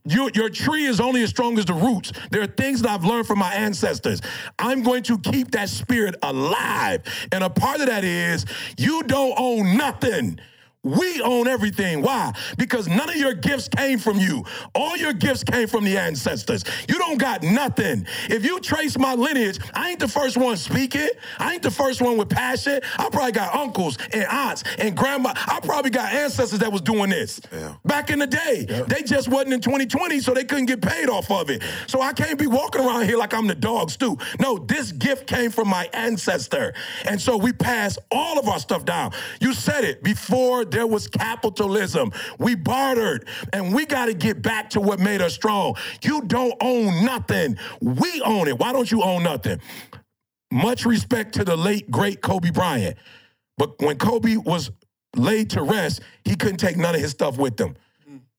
your, your tree is only as strong as the roots. There are things that I've learned from my ancestors. I'm going to keep that spirit alive. And a part of that is you don't own nothing. We own everything. Why? Because none of your gifts came from you. All your gifts came from the ancestors. You don't got nothing. If you trace my lineage, I ain't the first one speaking. I ain't the first one with passion. I probably got uncles and aunts and grandma. I probably got ancestors that was doing this back in the day. They just wasn't in 2020, so they couldn't get paid off of it. So I can't be walking around here like I'm the dog stew. No, this gift came from my ancestor. And so we pass all of our stuff down. You said it before there was capitalism. We bartered, and we got to get back to what made us strong. You don't own nothing. We own it. Why don't you own nothing? Much respect to the late, great Kobe Bryant. But when Kobe was laid to rest, he couldn't take none of his stuff with him.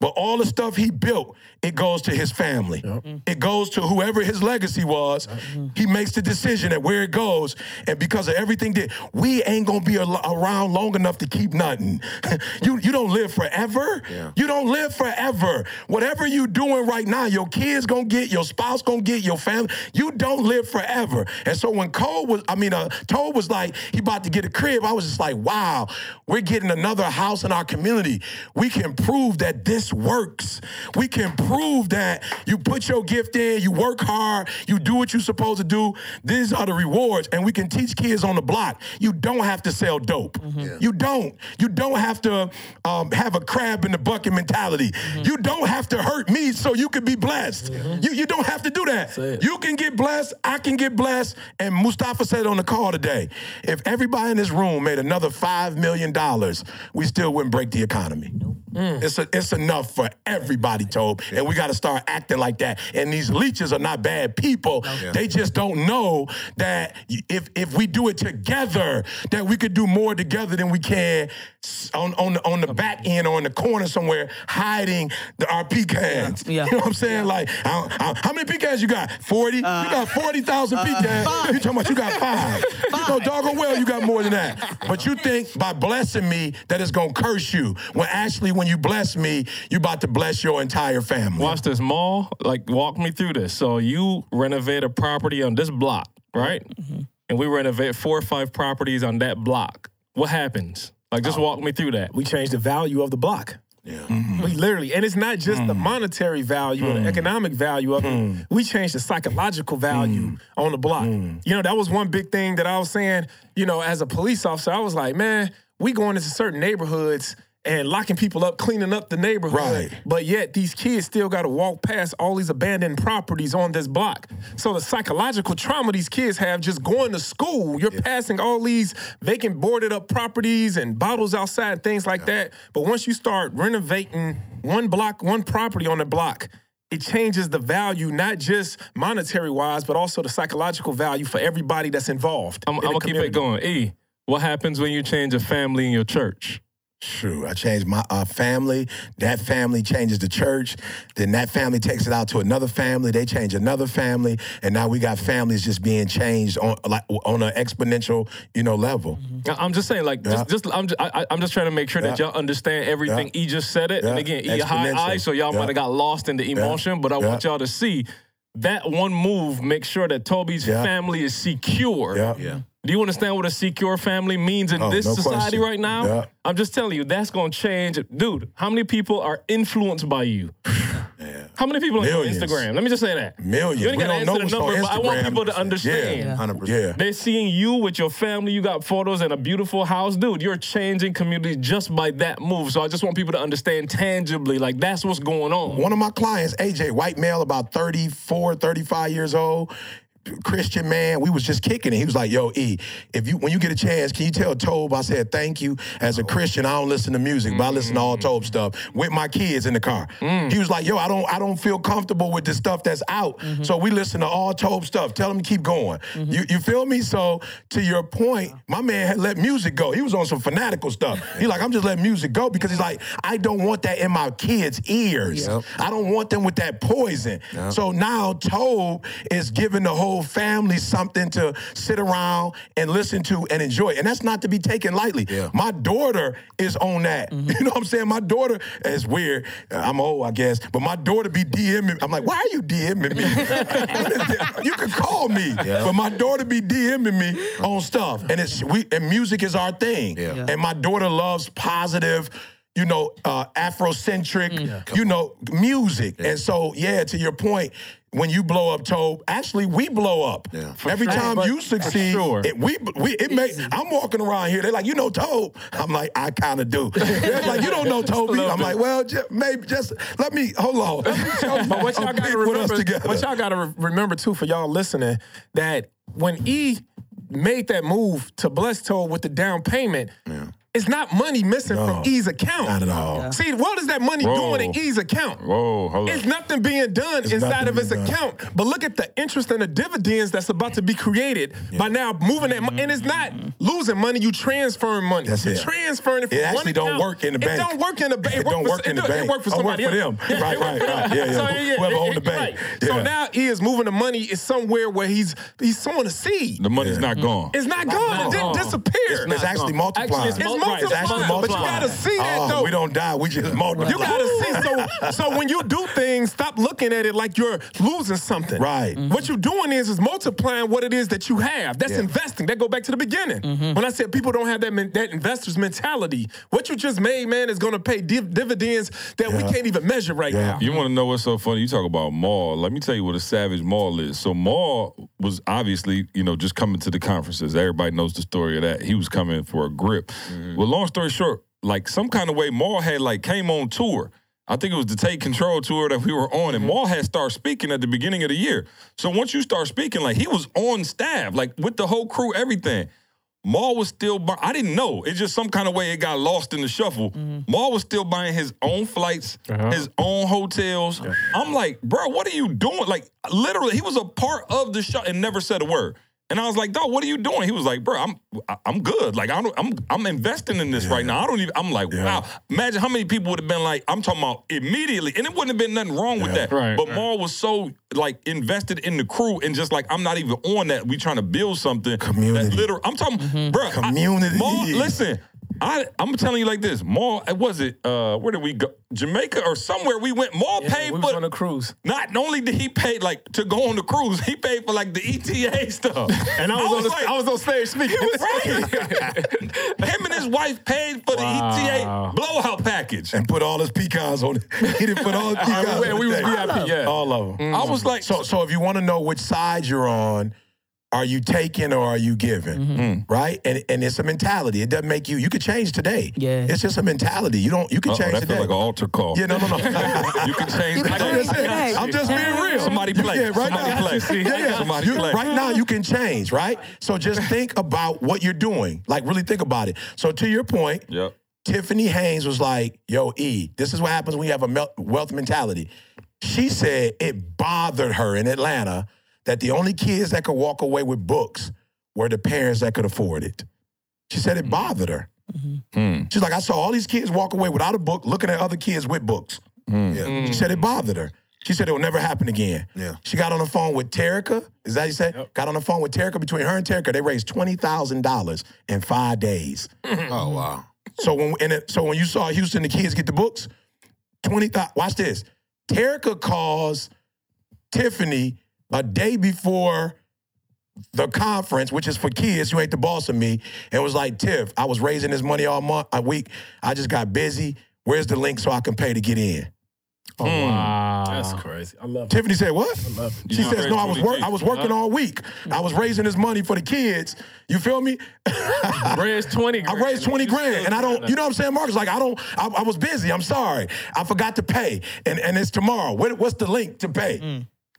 But all the stuff he built, it goes to his family. It goes to whoever his legacy was. He makes the decision at where it goes. And because of everything that we ain't gonna be al- around long enough to keep nothing. (laughs) you you don't live forever. You don't live forever. Whatever you doing right now, your kids gonna get, your spouse gonna get, your family. You don't live forever. And so when Cole was, I mean, uh, Toad was like, he about to get a crib. I was just like, wow, we're getting another house in our community. We can prove that this this works. We can prove that you put your gift in, you work hard, you do what you're supposed to do. These are the rewards, and we can teach kids on the block. You don't have to sell dope. You don't. You don't have to um, have a crab in the bucket mentality. You don't have to hurt me so you can be blessed. You, you don't have to do that. You can get blessed. I can get blessed. And Mustafa said on the call today, if everybody in this room made another five million dollars, we still wouldn't break the economy. It's a, it's enough for everybody, Tobe, and we got to start acting like that. And these leeches are not bad people. They just don't know that if if we do it together, that we could do more together than we can on on the, on the back end or in the corner somewhere hiding the, our pecans. Yeah. You know what I'm saying? Like, I, I, how many pecans you got? Forty. Uh, you got forty thousand pecans. Uh, you talking about you got (laughs) five? You know, doggone well you got more than that. But you think by blessing me that it's gonna curse you. When actually, when you bless me, you about to bless your entire family. Watch this, Mal. Like, walk me through this. So you renovate a property on this block, right? Mm-hmm. And we renovate four or five properties on that block. What happens? Like, just oh. walk me through that. we change the value of the block. Yeah. Mm-hmm. We literally, and it's not just the mm. monetary value or the mm. economic value of it. Mm. We changed the psychological value on the block. You know, that was one big thing that I was saying, you know, as a police officer, I was like, man, we going into certain neighborhoods and locking people up, cleaning up the neighborhood. Right. But yet these kids still got to walk past all these abandoned properties on this block. So the psychological trauma these kids have just going to school, you're passing all these vacant boarded up properties and bottles outside, things like that. But once you start renovating one block, one property on the block, it changes the value, not just monetary wise, but also the psychological value for everybody that's involved. I'm, in I'm gonna keep it going. E, what happens when you change a family in your church? True. I changed my uh, family. That family changes the church. Then that family takes it out to another family. They change another family, and now we got families just being changed on like on an exponential, you know, level. I- I'm just saying, like, Yeah. just, just I'm, just, I, I- I'm just trying to make sure that y'all understand everything. E just said it, and again, E a high Exponential. eye, so y'all Yeah. might have got lost in the emotion. But I want y'all to see that one move. Make sure that Tobe's Yeah. family is secure. Yeah. Yeah. Do you understand what a secure family means in Oh, this no society question. right now? Yeah. I'm just telling you, that's gonna change. Dude, how many people are influenced by you? (laughs) How many people on your Instagram? Let me just say that. Millions. You ain't gotta answer the number, but I want people to understand. Yeah. Hundred percent. Yeah. They're seeing you with your family. You got photos and a beautiful house. Dude, you're changing communities just by that move. So I just want people to understand tangibly, like that's what's going on. One of my clients, AJ, white male, about 34, 35 years old, Christian man, we was just kicking it. He was like, yo, E, if you when you get a chance, can you tell Tobe I said thank you. As a oh. Christian, I don't listen to music, but I listen to all mm. Tobe stuff with my kids in the car. Mm. He was like, yo, I don't I don't feel comfortable with the stuff that's out. Mm-hmm. So we listen to all Tobe stuff. Tell him to keep going. Mm-hmm. You you feel me? So to your point, my man had let music go. He was on some fanatical stuff. He like, I'm just letting music go because he's like, I don't want that in my kids' ears. I don't want them with that poison. So now Tobe is giving the whole family something to sit around and listen to and enjoy. And that's not to be taken lightly. My daughter is on that. Mm-hmm. (laughs) You know what I'm saying? My daughter, it's weird. Uh, I'm old, I guess, but my daughter be DMing. I'm like, why are you DMing me? (laughs) you can call me, but my daughter be DMing me on stuff. And it's we and music is our thing. And my daughter loves positive you know, uh, Afrocentric, you know, music. And so, yeah, to your point, when you blow up, Tobe, actually we blow up. Every sure. time But- you succeed, sure. it, we we it may. I'm walking around here. They're like, you know, Tobe. I'm like, I kind of do. (laughs) They're like, you don't know Tobe. I'm like, well, just, maybe just let me hold on. Let me show (laughs) you But what y'all gotta pic with us remember, what y'all gotta re- remember too for y'all listening, that when E made that move to bless Toad with the down payment, it's not money missing No, from E's account. not at all. See, what is that money Whoa. doing in E's account? Whoa, hold It's on. nothing being done inside of his being done. account. But look at the interest and the dividends that's about to be created by now moving that money. And it's not losing money, you transferring money. That's You're it. transferring it from It one actually don't account. work in the bank. It don't work in the bank. It don't for- work in the do- bank. It work for Oh, work somebody for else. them. Right, it work right, for right. (laughs) them. Yeah, yeah. So, Whoever it- own the it- bank. right. So Yeah. now he is moving the money is somewhere where he's he's sowing a seed. The money's not gone. It's not gone. It didn't gone. disappear. It's actually multiplied. It's It's Right, It's actually but you gotta see that Oh, though. We don't die. We just multiply. You gotta see. So, so when you do things, stop looking at it like you're losing something. Right. What you're doing is is multiplying what it is that you have. That's Yeah. investing. That go back to the beginning. Mm-hmm. When I said people don't have that men- that investor's mentality, what you just made, man, is gonna pay div- dividends that we can't even measure right Yeah. now. You want to know what's so funny? You talk about Mal. Let me tell you what a savage Mal is. So Mal was obviously, you know, just coming to the conferences. Everybody knows the story of that. He was coming for a grip. Mm-hmm. Well, long story short, like some kind of way, Mal had like came on tour. I think it was the Take Control tour that we were on, and mm-hmm. Mal had started speaking at the beginning of the year. So once you start speaking, like he was on staff, like with the whole crew, everything. Mal was still, buy- I didn't know. It's just some kind of way it got lost in the shuffle. Mm-hmm. Mal was still buying his own flights, uh-huh. his own hotels. I'm like, bro, what are you doing? Like, literally, he was a part of the show and never said a word. And I was like, dog, what are you doing? He was like, bro, I'm I- I'm good. Like I don't, I'm I'm investing in this right now. I don't even. I'm like, wow. Imagine how many people would have been like, I'm talking about immediately, and it wouldn't have been nothing wrong with that. Right, But right. Mal was so like invested in the crew and just like, I'm not even on that. We trying to build something. Community. That literal. I'm talking, mm-hmm. bro. I- Community. Mal, listen. I, I'm telling you like this. Mal, was it? Uh, where did we go? Jamaica or somewhere we went. Mal paid we for was on a cruise. not only did he pay like to go on the cruise, he paid for like the ETA (laughs) stuff. And I was, on the, like, I was on stage speaking. was right. Him and his wife paid for the ETA blowout package. and put all his pecans on it. He didn't put all his (laughs) pecans we- on we the was thing. VIP, yeah. All of them. I was like, So, so if you want to know which side you're on, are you taking or are you giving? Mm-hmm. Right? And and it's a mentality. It doesn't make you. You could change today. Yeah. It's just a mentality. You don't. You can Uh-oh, change that today. feel like an altar call. yeah. No. No. No. (laughs) you can change the can I'm just, I'm just being real. Somebody play. Yeah, right Somebody now. play. Yeah, yeah. Somebody You- play. Right now, you can change, right? So just think about what you're doing. Like, really think about it. So, to your point, Yep. Tiffany Haynes was like, yo, E, this is what happens when you have a wealth mentality. She said it bothered her in Atlanta that the only kids that could walk away with books were the parents that could afford it. She said it mm. bothered her. Mm-hmm. Mm. She's like, I saw all these kids walk away without a book, looking at other kids with books. Mm. Yeah. She said it bothered her. She said it will never happen again. Yeah. She got on the phone with Terica. Is that you said? Got on the phone with Terica. Between her and Terica, they raised twenty thousand dollars in five days. (laughs) Oh wow. So when and it, so when you saw Houston, the kids get the books, twenty thousand. Watch this. Terica calls Tiffany a day before the conference, which is for kids. You ain't the boss of me, and was like, Tiff, I was raising this money all month, a week. I just got busy. Where's the link so I can pay to get in? Oh, hmm. wow. That's crazy. I love it. Tiffany said, "What?" You She just says, "No, I was raised work. I was working all week. I was raising this money for the kids. You feel me? Raised 20 (laughs) I raised 20 grand and I don't, you know what I'm saying, Marcus? Like, I don't, I, I was busy. I'm sorry. I forgot to pay. And and it's tomorrow. What, what's the link to pay? Hmm.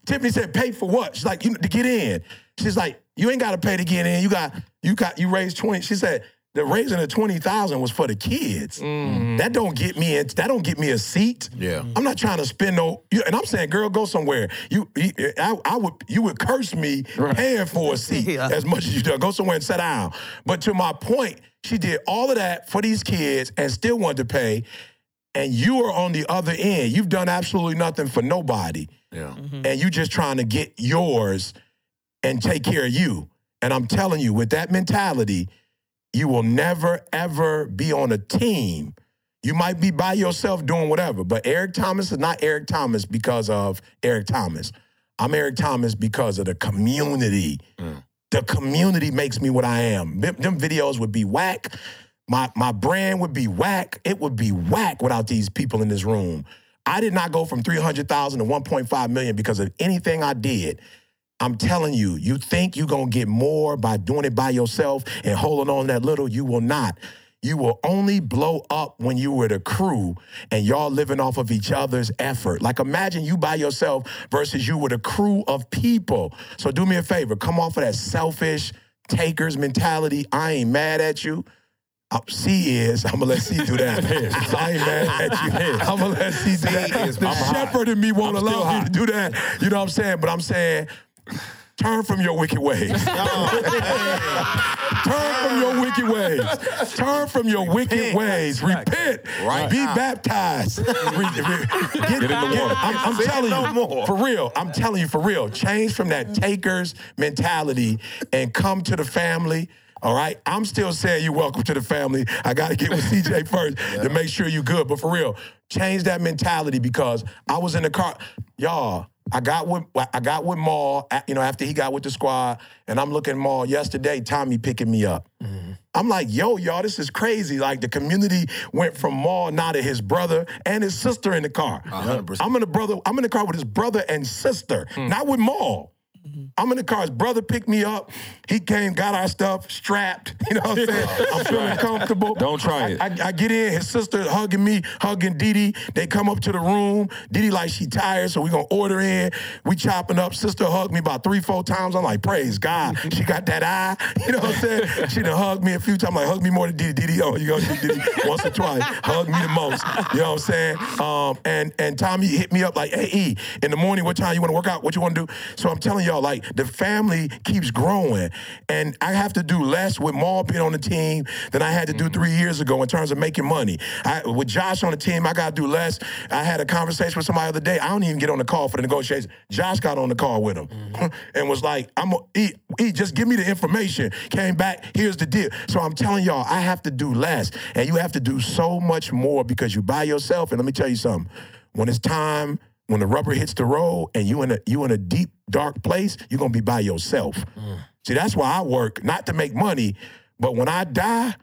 Tiffany said, pay for what? She's like, you to get in. She's like, you ain't got to pay to get in. You got, you got, you raised 20. She said, the raising of 20,000 was for the kids. Mm-hmm. That don't get me in, that don't get me a seat. Yeah. I'm not trying to spend no, you, and I'm saying, girl, go somewhere. You, you I, I would, you would curse me paying for a seat (laughs) Yeah. as much as you do. Go somewhere and sit down. But to my point, she did all of that for these kids and still wanted to pay. And you are on the other end. You've done absolutely nothing for nobody. Yeah. Mm-hmm. And you just trying to get yours and take care of you. And I'm telling you, with that mentality, you will never, ever be on a team. You might be by yourself doing whatever, but Eric Thomas is not Eric Thomas because of Eric Thomas. I'm Eric Thomas because of the community. Mm. The community makes me what I am. Them, them videos would be whack. My my brand would be whack. It would be whack without these people in this room. I did not go from 300,000 to 1.5 million because of anything I did. I'm telling you, you think you're going to get more by doing it by yourself and holding on that little. You will not. You will only blow up when you were the crew and y'all living off of each other's effort. Like imagine you by yourself versus you with a crew of people. So do me a favor, come off of that selfish takers mentality. I ain't mad at you. Uh, C is. I'm gonna let C do that. (laughs) I ain't mad at you. I'm gonna let C do that. is- The I'm shepherd in me won't I'm allow you to do that. You know what I'm saying? But I'm saying, turn from your wicked ways. Turn from your wicked ways. Turn from your wicked ways. Repent. Right Be now. baptized. Re- re- get, in the water. I'm, I'm telling no you, more. for real. I'm telling you, for real. Change from that takers mentality and come to the family. All right, I'm still saying you're welcome to the family. I got to get with CJ (laughs) first to make sure you're good. But for real, change that mentality because I was in the car, y'all. I got with I got with Mal, you know, after he got with the squad, and I'm looking at Mal yesterday. Tommy picking me up. I'm like, yo, y'all, this is crazy. Like the community went from Mal now to his brother and his sister in the car. 100%. I'm in the brother. I'm in the car with his brother and sister, not with Mal. I'm in the car. His brother picked me up. He came, got our stuff strapped. (laughs) You know what I'm saying? I'm feeling comfortable. Don't try it. I, I get in. His sister hugging me, hugging Didi. They come up to the room. Didi like she tired, so we gonna order in. We chopping up. Sister hugged me about three, four times. I'm like, praise God. (laughs) She got that eye. (laughs) You know what I'm saying? She done hugged me a few times. Like, hug me more than Didi. Didi, oh, you gonna do Didi once or twice. Hug me the most. You know what I'm saying? Um, and and Tommy hit me up like, hey E, in the morning, what time you want to work out? What you want to do? So I'm telling y'all, like, the family keeps growing, and I have to do less with Mal being on the team than I had to do mm-hmm. three years ago in terms of making money. I, with Josh on the team, I got to do less. I had a conversation with somebody the other day. I don't even get on the call for the negotiations. Josh got on the call with him mm-hmm. (laughs) and was like, "I'm a, e, e, just give me the information." Came back. Here's the deal. So I'm telling y'all, I have to do less, and you have to do so much more because you by yourself. And let me tell you something. When it's time when the rubber hits the road and you in a you in a deep dark place, you're gonna be by yourself. Mm. See, that's why I work not to make money, but when I die,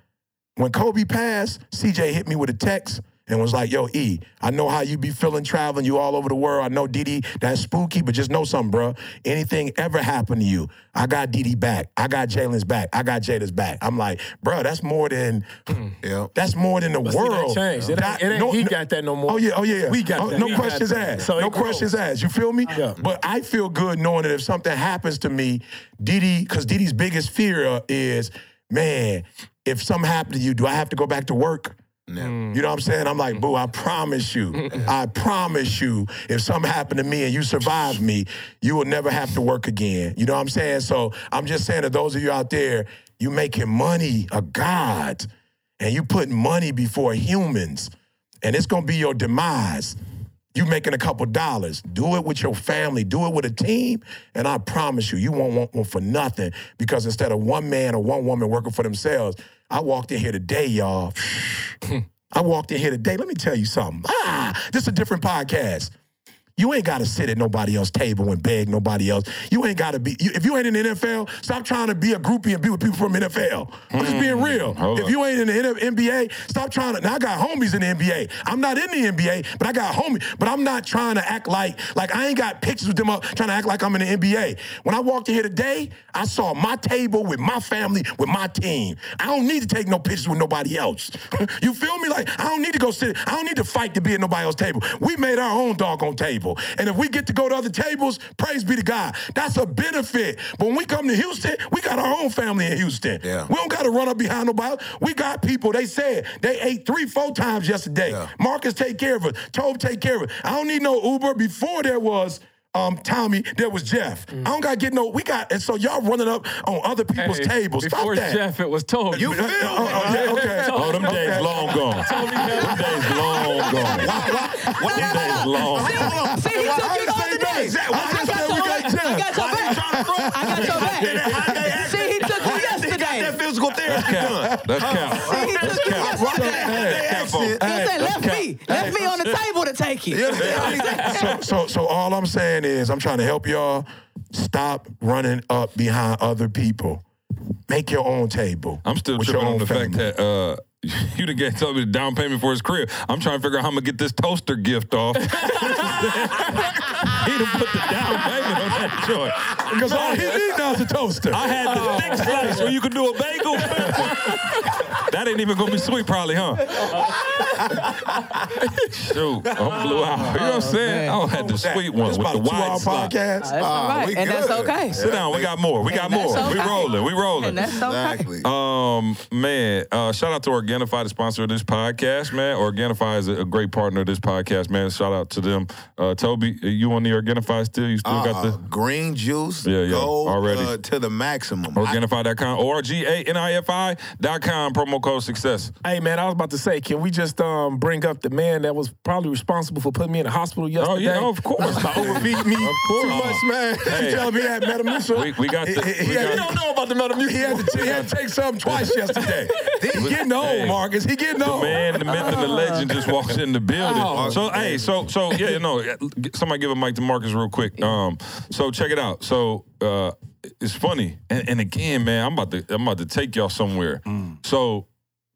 when Kobe passed, CJ hit me with a text and was like, "Yo, E, I know how you be feeling traveling. You all over the world. I know Didi, that's spooky, but just know something, bro. Anything ever happen to you, I got Didi back. I got Jalen's back. I got Jada's back. I'm like, bro, that's more than, hmm. Yeah. that's more than the But see, that world. changed. It ain't- it ain't he got that no more. Oh yeah, oh yeah, yeah. We got Oh, that. No We questions asked. So no grows. questions asked. You feel me? Yeah. But I feel good knowing that if something happens to me, Didi, because Didi's biggest fear is, man, if something happened to you, do I have to go back to work? Mm. You know what I'm saying? I'm like, boo, I promise you, (laughs) I promise you, if something happened to me and you survive me, you will never have to work again. You know what I'm saying? So I'm just saying to those of you out there, you making money a god and you putting money before humans, and it's gonna be your demise. You making a couple dollars. Do it with your family. Do it with a team, and I promise you, you won't want one for nothing. Because instead of one man or one woman working for themselves, I walked in here today, y'all. (laughs) I walked in here today. Let me tell you something. Ah, this is a different podcast. You ain't got to sit at nobody else's table and beg nobody else. You ain't got to be. You, if you ain't in the NFL, stop trying to be a groupie and be with people from NFL. I'm just being mm, real. Hold if up. you ain't in the NBA, stop trying to. Now I got homies in the NBA. I'm not in the NBA, but I got homies. But I'm not trying to act like like I ain't got pictures with them up trying to act like I'm in the NBA. When I walked in here today, I saw my table with my family with my team. I don't need to take no pictures with nobody else. (laughs) you feel me? Like I don't need to go sit. I don't need to fight to be at nobody else's table. We made our own doggone table, and if we get to go to other tables, praise be to God. That's a benefit. But when we come to Houston, we got our own family in Houston. Yeah. We don't got to run up behind nobody. We got people. They said they ate three, four times yesterday. Yeah. Marcus take care of us. Tobe take care of us. I don't need no Uber. Before there was. Um, Tommy, there was Jeff. I don't gotta get no. We got, and so y'all running up on other people's Hey, tables. Stop Before that. Jeff, it was told. You feel? Oh, (laughs) oh, yeah, okay. (laughs) Oh, them days Okay. long gone. them days long gone. Them days long gone. See, he took you the other day. Why you say we got I got your back. I got your back. See, he took you yesterday. physical therapy done. That's cap. See, he That's took me. Left me on the table to take you. so, so, so all I'm saying is, I'm trying to help y'all stop running up behind other people. Make your own table. I'm still with your tripping on own the fact family. that uh, (laughs) you done gave told me the down payment for his crib. I'm trying to figure out how I'm gonna get this toaster gift off. (laughs) he done put the down payment on that joint. because all he needs now is a toaster. I had the thick slice where you could do a bagel. (laughs) that ain't even gonna be sweet, probably, huh? Shoot, I'm blew out. You know what I'm saying? I don't had the sweet one with the a two-hour wide slice. podcast. That's all right. we And that's good. okay. Sit down, we got more. We got And that's more. We rolling. We rolling. And that's okay. Exactly. Um, man, uh, shout out to Organifi, the sponsor of this podcast, man. Organifi is a, a great partner of this podcast, man. Shout out to them. Uh, Tobe, you on the Organifi still? You still got the Uh, green juice. Yeah, yeah, Go already. Uh, to the maximum. I- Organifi.com, O-R-G-A-N-I-F-I.com, promo code success. Hey man, I was about to say, can we just um, bring up the man that was probably responsible for putting me in the hospital yesterday? Oh, yeah, of course. By overfeeding me Of course. too much, man. Hey. You (laughs) telling me he had Metamucil? We, we got the, He, we had, got- don't know about the Metamucil. He had to, he had to take something twice yesterday. He getting old, Hey. Marcus. He getting old. the old. man, the myth, and the legend just walks in the building. Oh, so hey, so so yeah, you know, somebody give a mic to Marcus real quick. Um, so check it out. So uh, it's funny, and, and again, man, I'm about to I'm about to take y'all somewhere. So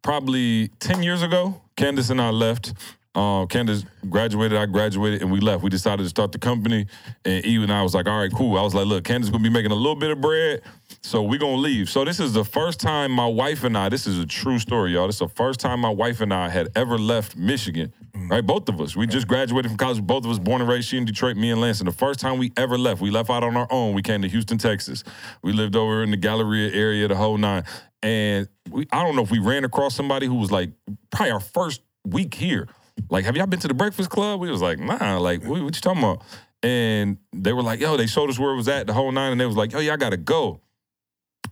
probably ten years ago, Candace and I left. Uh, Candace graduated, I graduated, and we left. We decided to start the company, and Eve and I was like, "All right, cool." I was like, "Look, Candace gonna be making a little bit of bread, so we're gonna leave." So this is the first time my wife and I. This is a true story, y'all. This is the first time my wife and I had ever left Michigan. Mm. Right, both of us. We just graduated from college. Both of us born and raised. She in Detroit, me in Lansing. The first time we ever left, we left out on our own. We came to Houston, Texas. We lived over in the Galleria area, the whole nine. And we, I don't know if we ran across somebody who was like probably our first week here. Like, have y'all been to the Breakfast Klub? We was like, nah. Like, what, what you talking about? And they were like, yo, they showed us where it was at, the whole nine, and they was like, yo, y'all gotta go.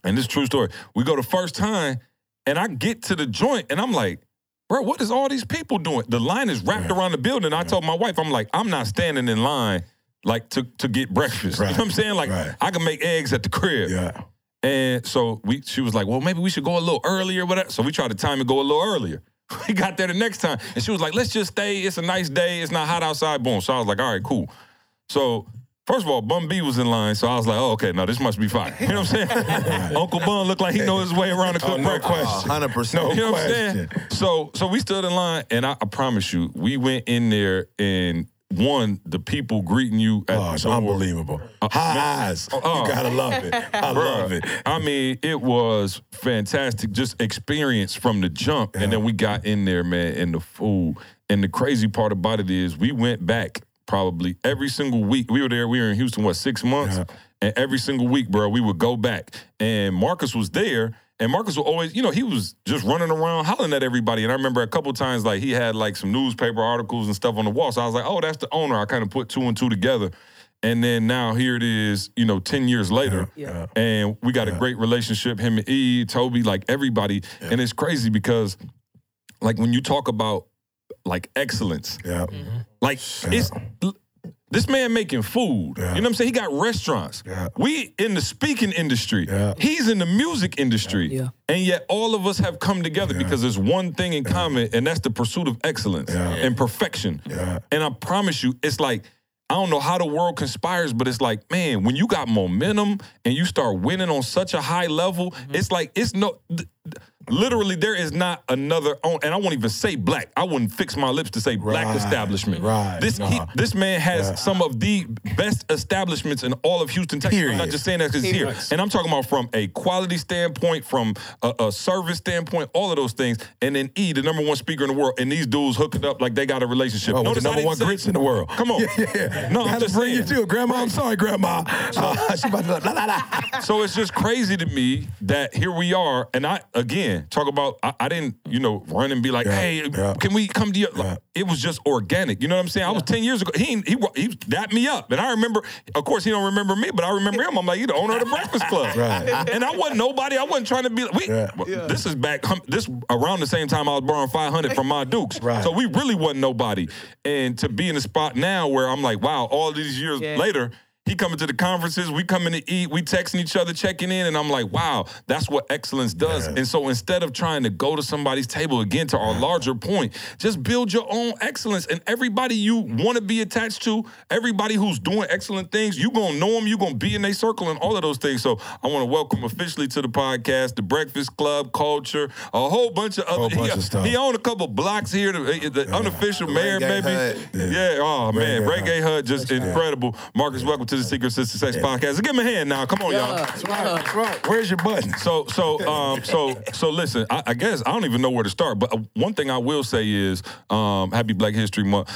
And this is a true story. We go the first time, and I get to the joint, and I'm like, bro, what is all these people doing? The line is wrapped around the building. I told my wife, I'm like, I'm not standing in line like to to get breakfast. You know what I'm saying? Like, Right. I can make eggs at the crib. Yeah. And so we, she was like, well, maybe we should go a little earlier, whatever. So we tried to time and go a little earlier. (laughs) We got there the next time, and she was like, let's just stay. It's a nice day. It's not hot outside. Boom. So I was like, all right, cool. So first of all, Bun B was in line, so I was like, oh, okay, no, this must be fine. You know what I'm saying? (laughs) Uncle Bun looked like he knows his way around the Oh, cook no question. hundred percent. You know what I'm saying? So so we stood in line, and I, I promise you, we went in there and one, the people greeting you at Oh, it's door. unbelievable. Uh, High eyes. oh. Uh, you gotta love it. I love it. I mean, it was fantastic, just experience from the jump. And then we got in there, man, and the food. And the crazy part about it is we went back probably every single week. We were there, we were in Houston, what, six months? And every single week, bro, we would go back. And Marcus was there. And Marcus would always, you know, he was just running around hollering at everybody. And I remember a couple times, like, he had like some newspaper articles and stuff on the wall. So I was like, oh, that's the owner. I kind of put two and two together. And then now here it is, you know, 10 years later. Yeah. And we got a great relationship, him and E, Tobe, like everybody. And it's crazy because, like, when you talk about like excellence, Yeah. like it's this man making food. You know what I'm saying? He got restaurants. Yeah. We in the speaking industry. Yeah. He's in the music industry. Yeah. And yet all of us have come together because there's one thing in common, and that's the pursuit of excellence Yeah. and perfection. Yeah. And I promise you, it's like I don't know how the world conspires, but it's like, man, when you got momentum and you start winning on such a high level, Mm-hmm. it's like it's no. th- th- Literally, there is not another, on, and I won't even say black. I wouldn't fix my lips to say black Right, establishment. right, This he, this man has some of the best establishments in all of Houston, Texas. I'm not just saying that because it's here, and I'm talking about from a quality standpoint, from a, a service standpoint, all of those things. And then E, the number one speaker in the world, and these dudes hooking up like they got a relationship. Oh, with Notice the number one say- grits in the world. Come on. (laughs) Yeah, yeah. No, I'm Gotta just bring you saying. to Grandma. I'm sorry, Grandma. Uh, (laughs) she about to (laughs) la, la, la. So it's just crazy to me that here we are, and I again talk about I, I didn't you know run and be like, Yeah, hey, yeah. can we come to you? Yeah. It was just organic. You know what I'm saying? I was ten years ago. He he he dapped me up, and I remember. Of course, he don't remember me, but I remember him. I'm like, you the owner of the Breakfast Klub, (laughs) Right. And I wasn't nobody. I wasn't trying to be. We Yeah. well, this is back. hum- This around the same time I was borrowing 500 from my Dukes. Right. So we really wasn't nobody. And to be in a spot now where I'm like, wow, all these years Yeah. later. He coming to the conferences, we coming to eat, we texting each other, checking in, and I'm like, wow, that's what excellence does. And so instead of trying to go to somebody's table again to our larger point, just build your own excellence. And everybody you want to be attached to, everybody who's doing excellent things, you gonna know them, you gonna be in their circle and all of those things. So I want to welcome officially to the podcast, the Breakfast Klub, Kulture, a whole bunch of other Whole bunch (laughs) he, of stuff. he owned a couple blocks here, the, the unofficial mayor, Reggae maybe. Hut. Yeah. oh man, Reggae Reggae Hut, just incredible. Marcus, welcome to the Secret to Success Podcast. Give him a hand now. Come on, y'all. That's right. That's right. Where's your button? So, so, um, so, so. Listen, I, I guess I don't even know where to start. But uh, one thing I will say is, um, Happy Black History Month.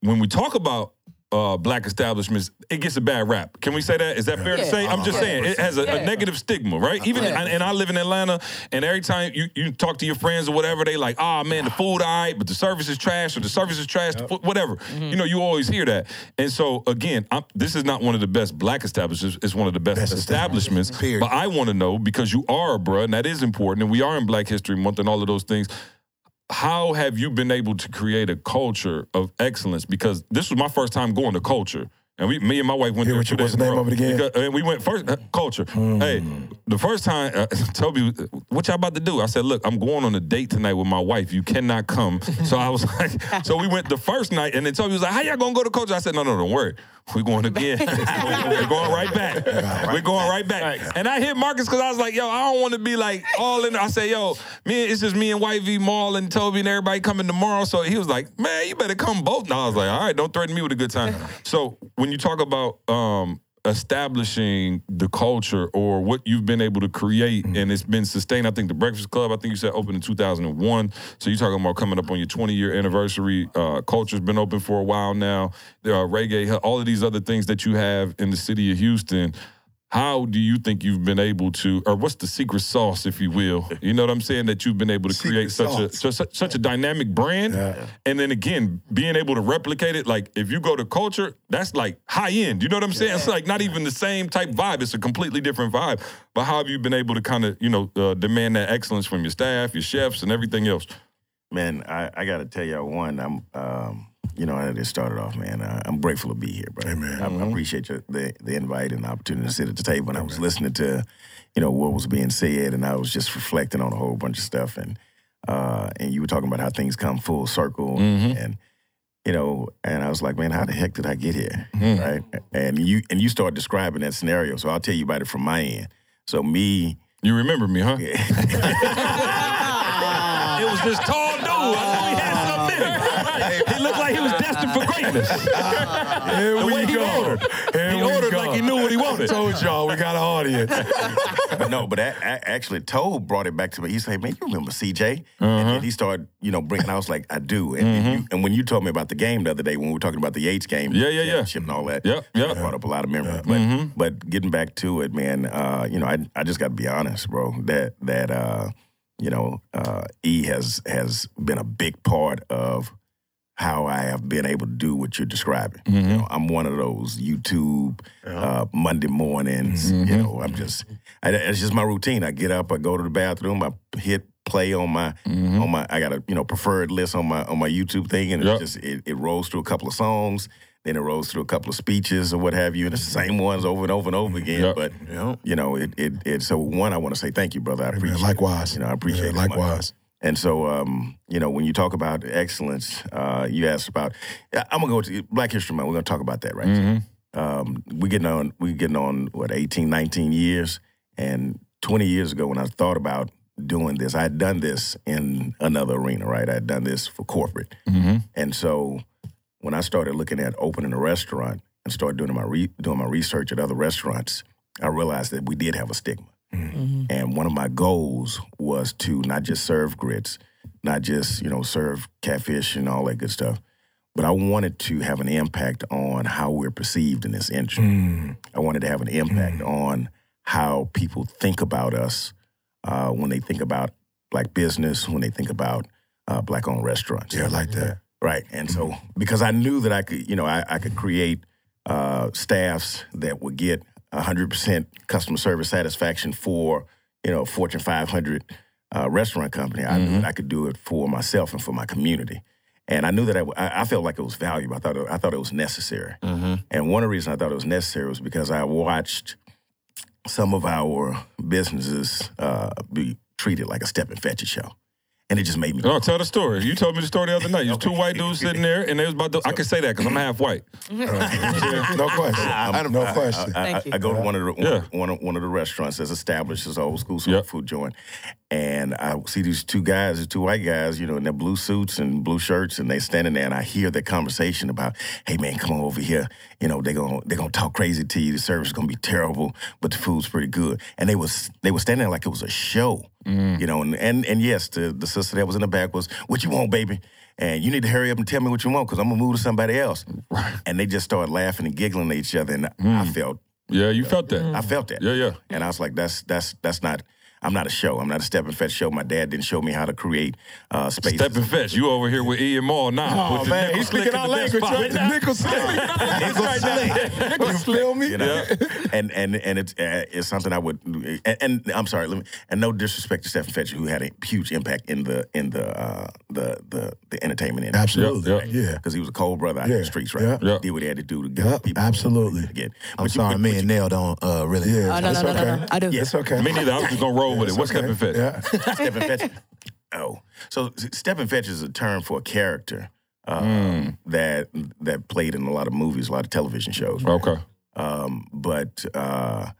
When we talk about uh, black establishments, it gets a bad rap. Can we say that? Is that fair to say? I'm just saying it has a, a negative stigma, right? Even Yeah. and, and I live in Atlanta, and every time you, you talk to your friends or whatever, they like, ah man, the food all right, but the service is trash, or the service is trash, the whatever. Mm-hmm. You know, you always hear that. And so again, I'm, this is not one of the best black establishments. It's one of the best, Best establishments. Period. But I want to know because you are a bruh, and that is important, and we are in Black History Month and all of those things how have you been able to create a culture of excellence? Because this was my first time going to Kulture. And we, me and my wife went Here, there what two you- what's the name row. of it again? Because- and we went first uh, Kulture. Hey, the first time uh, (laughs) Tobe, what y'all about to do? I said, look, I'm going on a date tonight with my wife. You cannot come. (laughs) so I was like, so we went the first night, and then Tobe was like, how y'all gonna go to Kulture? I said, no, no, don't worry. We're going again. (laughs) We're going right back. We're going right back. And I hit Marcus because I was like, yo, I don't want to be like all in. I say, yo, me, it's just me and White V, Mal, and Tobe, and everybody coming tomorrow. So he was like, man, you better come both. And I was like, all right, don't threaten me with a good time. So when you talk about um, establishing the culture or what you've been able to create and it's been sustained. I think the Breakfast Klub, I think you said opened in 2001. So you're talking about coming up on your 20 year anniversary. Uh, Kulture's been open for a while now. There are reggae, all of these other things that you have in the city of Houston. How do you think you've been able to, or what's the secret sauce, if you will? You know what I'm saying? That you've been able to create such a such, such a dynamic brand, and then again being able to replicate it. Like if you go to Kulture, that's like high end. You know what I'm saying? It's like not even the same type vibe. It's a completely different vibe. But how have you been able to kind of you know uh, demand that excellence from your staff, your chefs, and everything else? Man, I, I got to tell y'all one. I'm, um, you know, I just started off, man. Uh, I'm grateful to be here, bro. Amen. I, I appreciate your, the the invite and the opportunity to sit at the table. And I was listening to, you know, what was being said, and I was just reflecting on a whole bunch of stuff. And uh, and you were talking about how things come full circle, and you know, and I was like, man, how the heck did I get here, right? And you and you start describing that scenario, so I'll tell you about it from my end. So me, You remember me, huh? was (laughs) this tall dude. I knew he had something in. He looked like he was destined for greatness. Here The we way he go. ordered. Here He we ordered go. like he knew what he wanted. Told y'all we got an audience. but (laughs) no, but a- a- actually, Toe brought it back to me. He said, "Man, you remember CJ?" Uh-huh. And then he started, you know, bringing. I was like, "I do." And, and, you, and when you told me about the game the other day, when we were talking about the Yates game, Yeah, yeah, yeah. championship and all that, Yep, yep. that brought up a lot of memories. But, Mm-hmm. but getting back to it, man, uh, you know, I I just got to be honest, bro. That that uh, you know, uh, E has has been a big part of how I have been able to do what you're describing. You know, I'm one of those YouTube uh, Monday mornings. You know, I'm just I, it's just my routine. I get up, I go to the bathroom, I hit play on my on my I got a you know preferred list on my on my YouTube thing, and Yep. it just it, it rolls through a couple of songs. Then it rolls through a couple of speeches or what have you, and it's the same ones over and over and over again. Yep. But you know, it, it it so one, I want to say thank you, brother. I appreciate. it. likewise. You know, I appreciate Yeah, it much. likewise. And so, um, you know, when you talk about excellence, uh, you asked about. I'm gonna go to Black History Month. We're gonna talk about that, right? Mm-hmm. Um, we getting on. We getting on what 18, 19 years, and 20 years ago when I thought about doing this, I had done this in another arena, right? I had done this for corporate, Mm-hmm. and so when I started looking at opening a restaurant and started doing my re- doing my research at other restaurants, I realized that we did have a stigma. And one of my goals was to not just serve grits, not just, you know, serve catfish and all that good stuff, but I wanted to have an impact on how we're perceived in this industry. I wanted to have an impact on how people think about us uh, when they think about black business, when they think about uh, black owned restaurants. Yeah, I like that. Right. And so because I knew that I could, you know, I, I could create uh, staffs that would get 100% customer service satisfaction for, you know, Fortune 500 uh, restaurant company. I knew that I could do it for myself and for my community. And I knew that I, I felt like it was valuable. I thought it, I thought it was necessary. And one of the reasons I thought it was necessary was because I watched some of our businesses uh, be treated like a Stepin Fetchit show. And it just made me No, tell the story. You told me the story the other night. You was two white dudes sitting there, and they was about to. I can say that because I'm half white. (laughs) No question. no question. I, Thank you. I go to one of the Yeah. one, of, one of the restaurants that's established as an old school soul Yep. food joint, and I see these two guys, these two white guys, you know, in their blue suits and blue shirts, and they standing there, and I hear their conversation about, "Hey man, come on over here. You know, they're gonna they're gonna talk crazy to you. The service is gonna be terrible, but the food's pretty good." And they was they was standing there like it was a show, mm-hmm. you know. And and and yes, the the sister that was in the back was, "What you want, baby?" And you need to hurry up and tell me what you want, because I'm gonna move to somebody else. And they just started laughing and giggling at each other, and I mm. felt Yeah, you uh, felt that. I felt that. Yeah, yeah. And I was like, that's that's that's not. I'm not a show. I'm not a step and fetch show. My dad didn't show me how to create uh, space. Step and fetch. You over here with Ian Moore now. Oh, with man, he's slick speaking in our the desk language pocket. right now. (laughs) Nickel You feel me? know, and and and it's uh, it's something I would. And, and I'm sorry, let me, and no disrespect to Stepin Fetchit, who had a huge impact in the in the uh, the the the entertainment industry. Absolutely. Yeah, Yeah. Because he was a cold brother out in the streets, right? yeah. Yeah. Did what he had to do to get Yeah, people. absolutely. Again, I'm sorry, me and Nell don't uh, really. Yeah, Oh, no, it's no, no, okay. no, no. I do. It's okay. Me neither. I was just gonna roll with it. What's okay. step and fetch? Yeah. (laughs) Step and fetch. Oh, so step and fetch is a term for a character uh, Mm. that that played in a lot of movies, a lot of television shows. Okay. Um, but uh,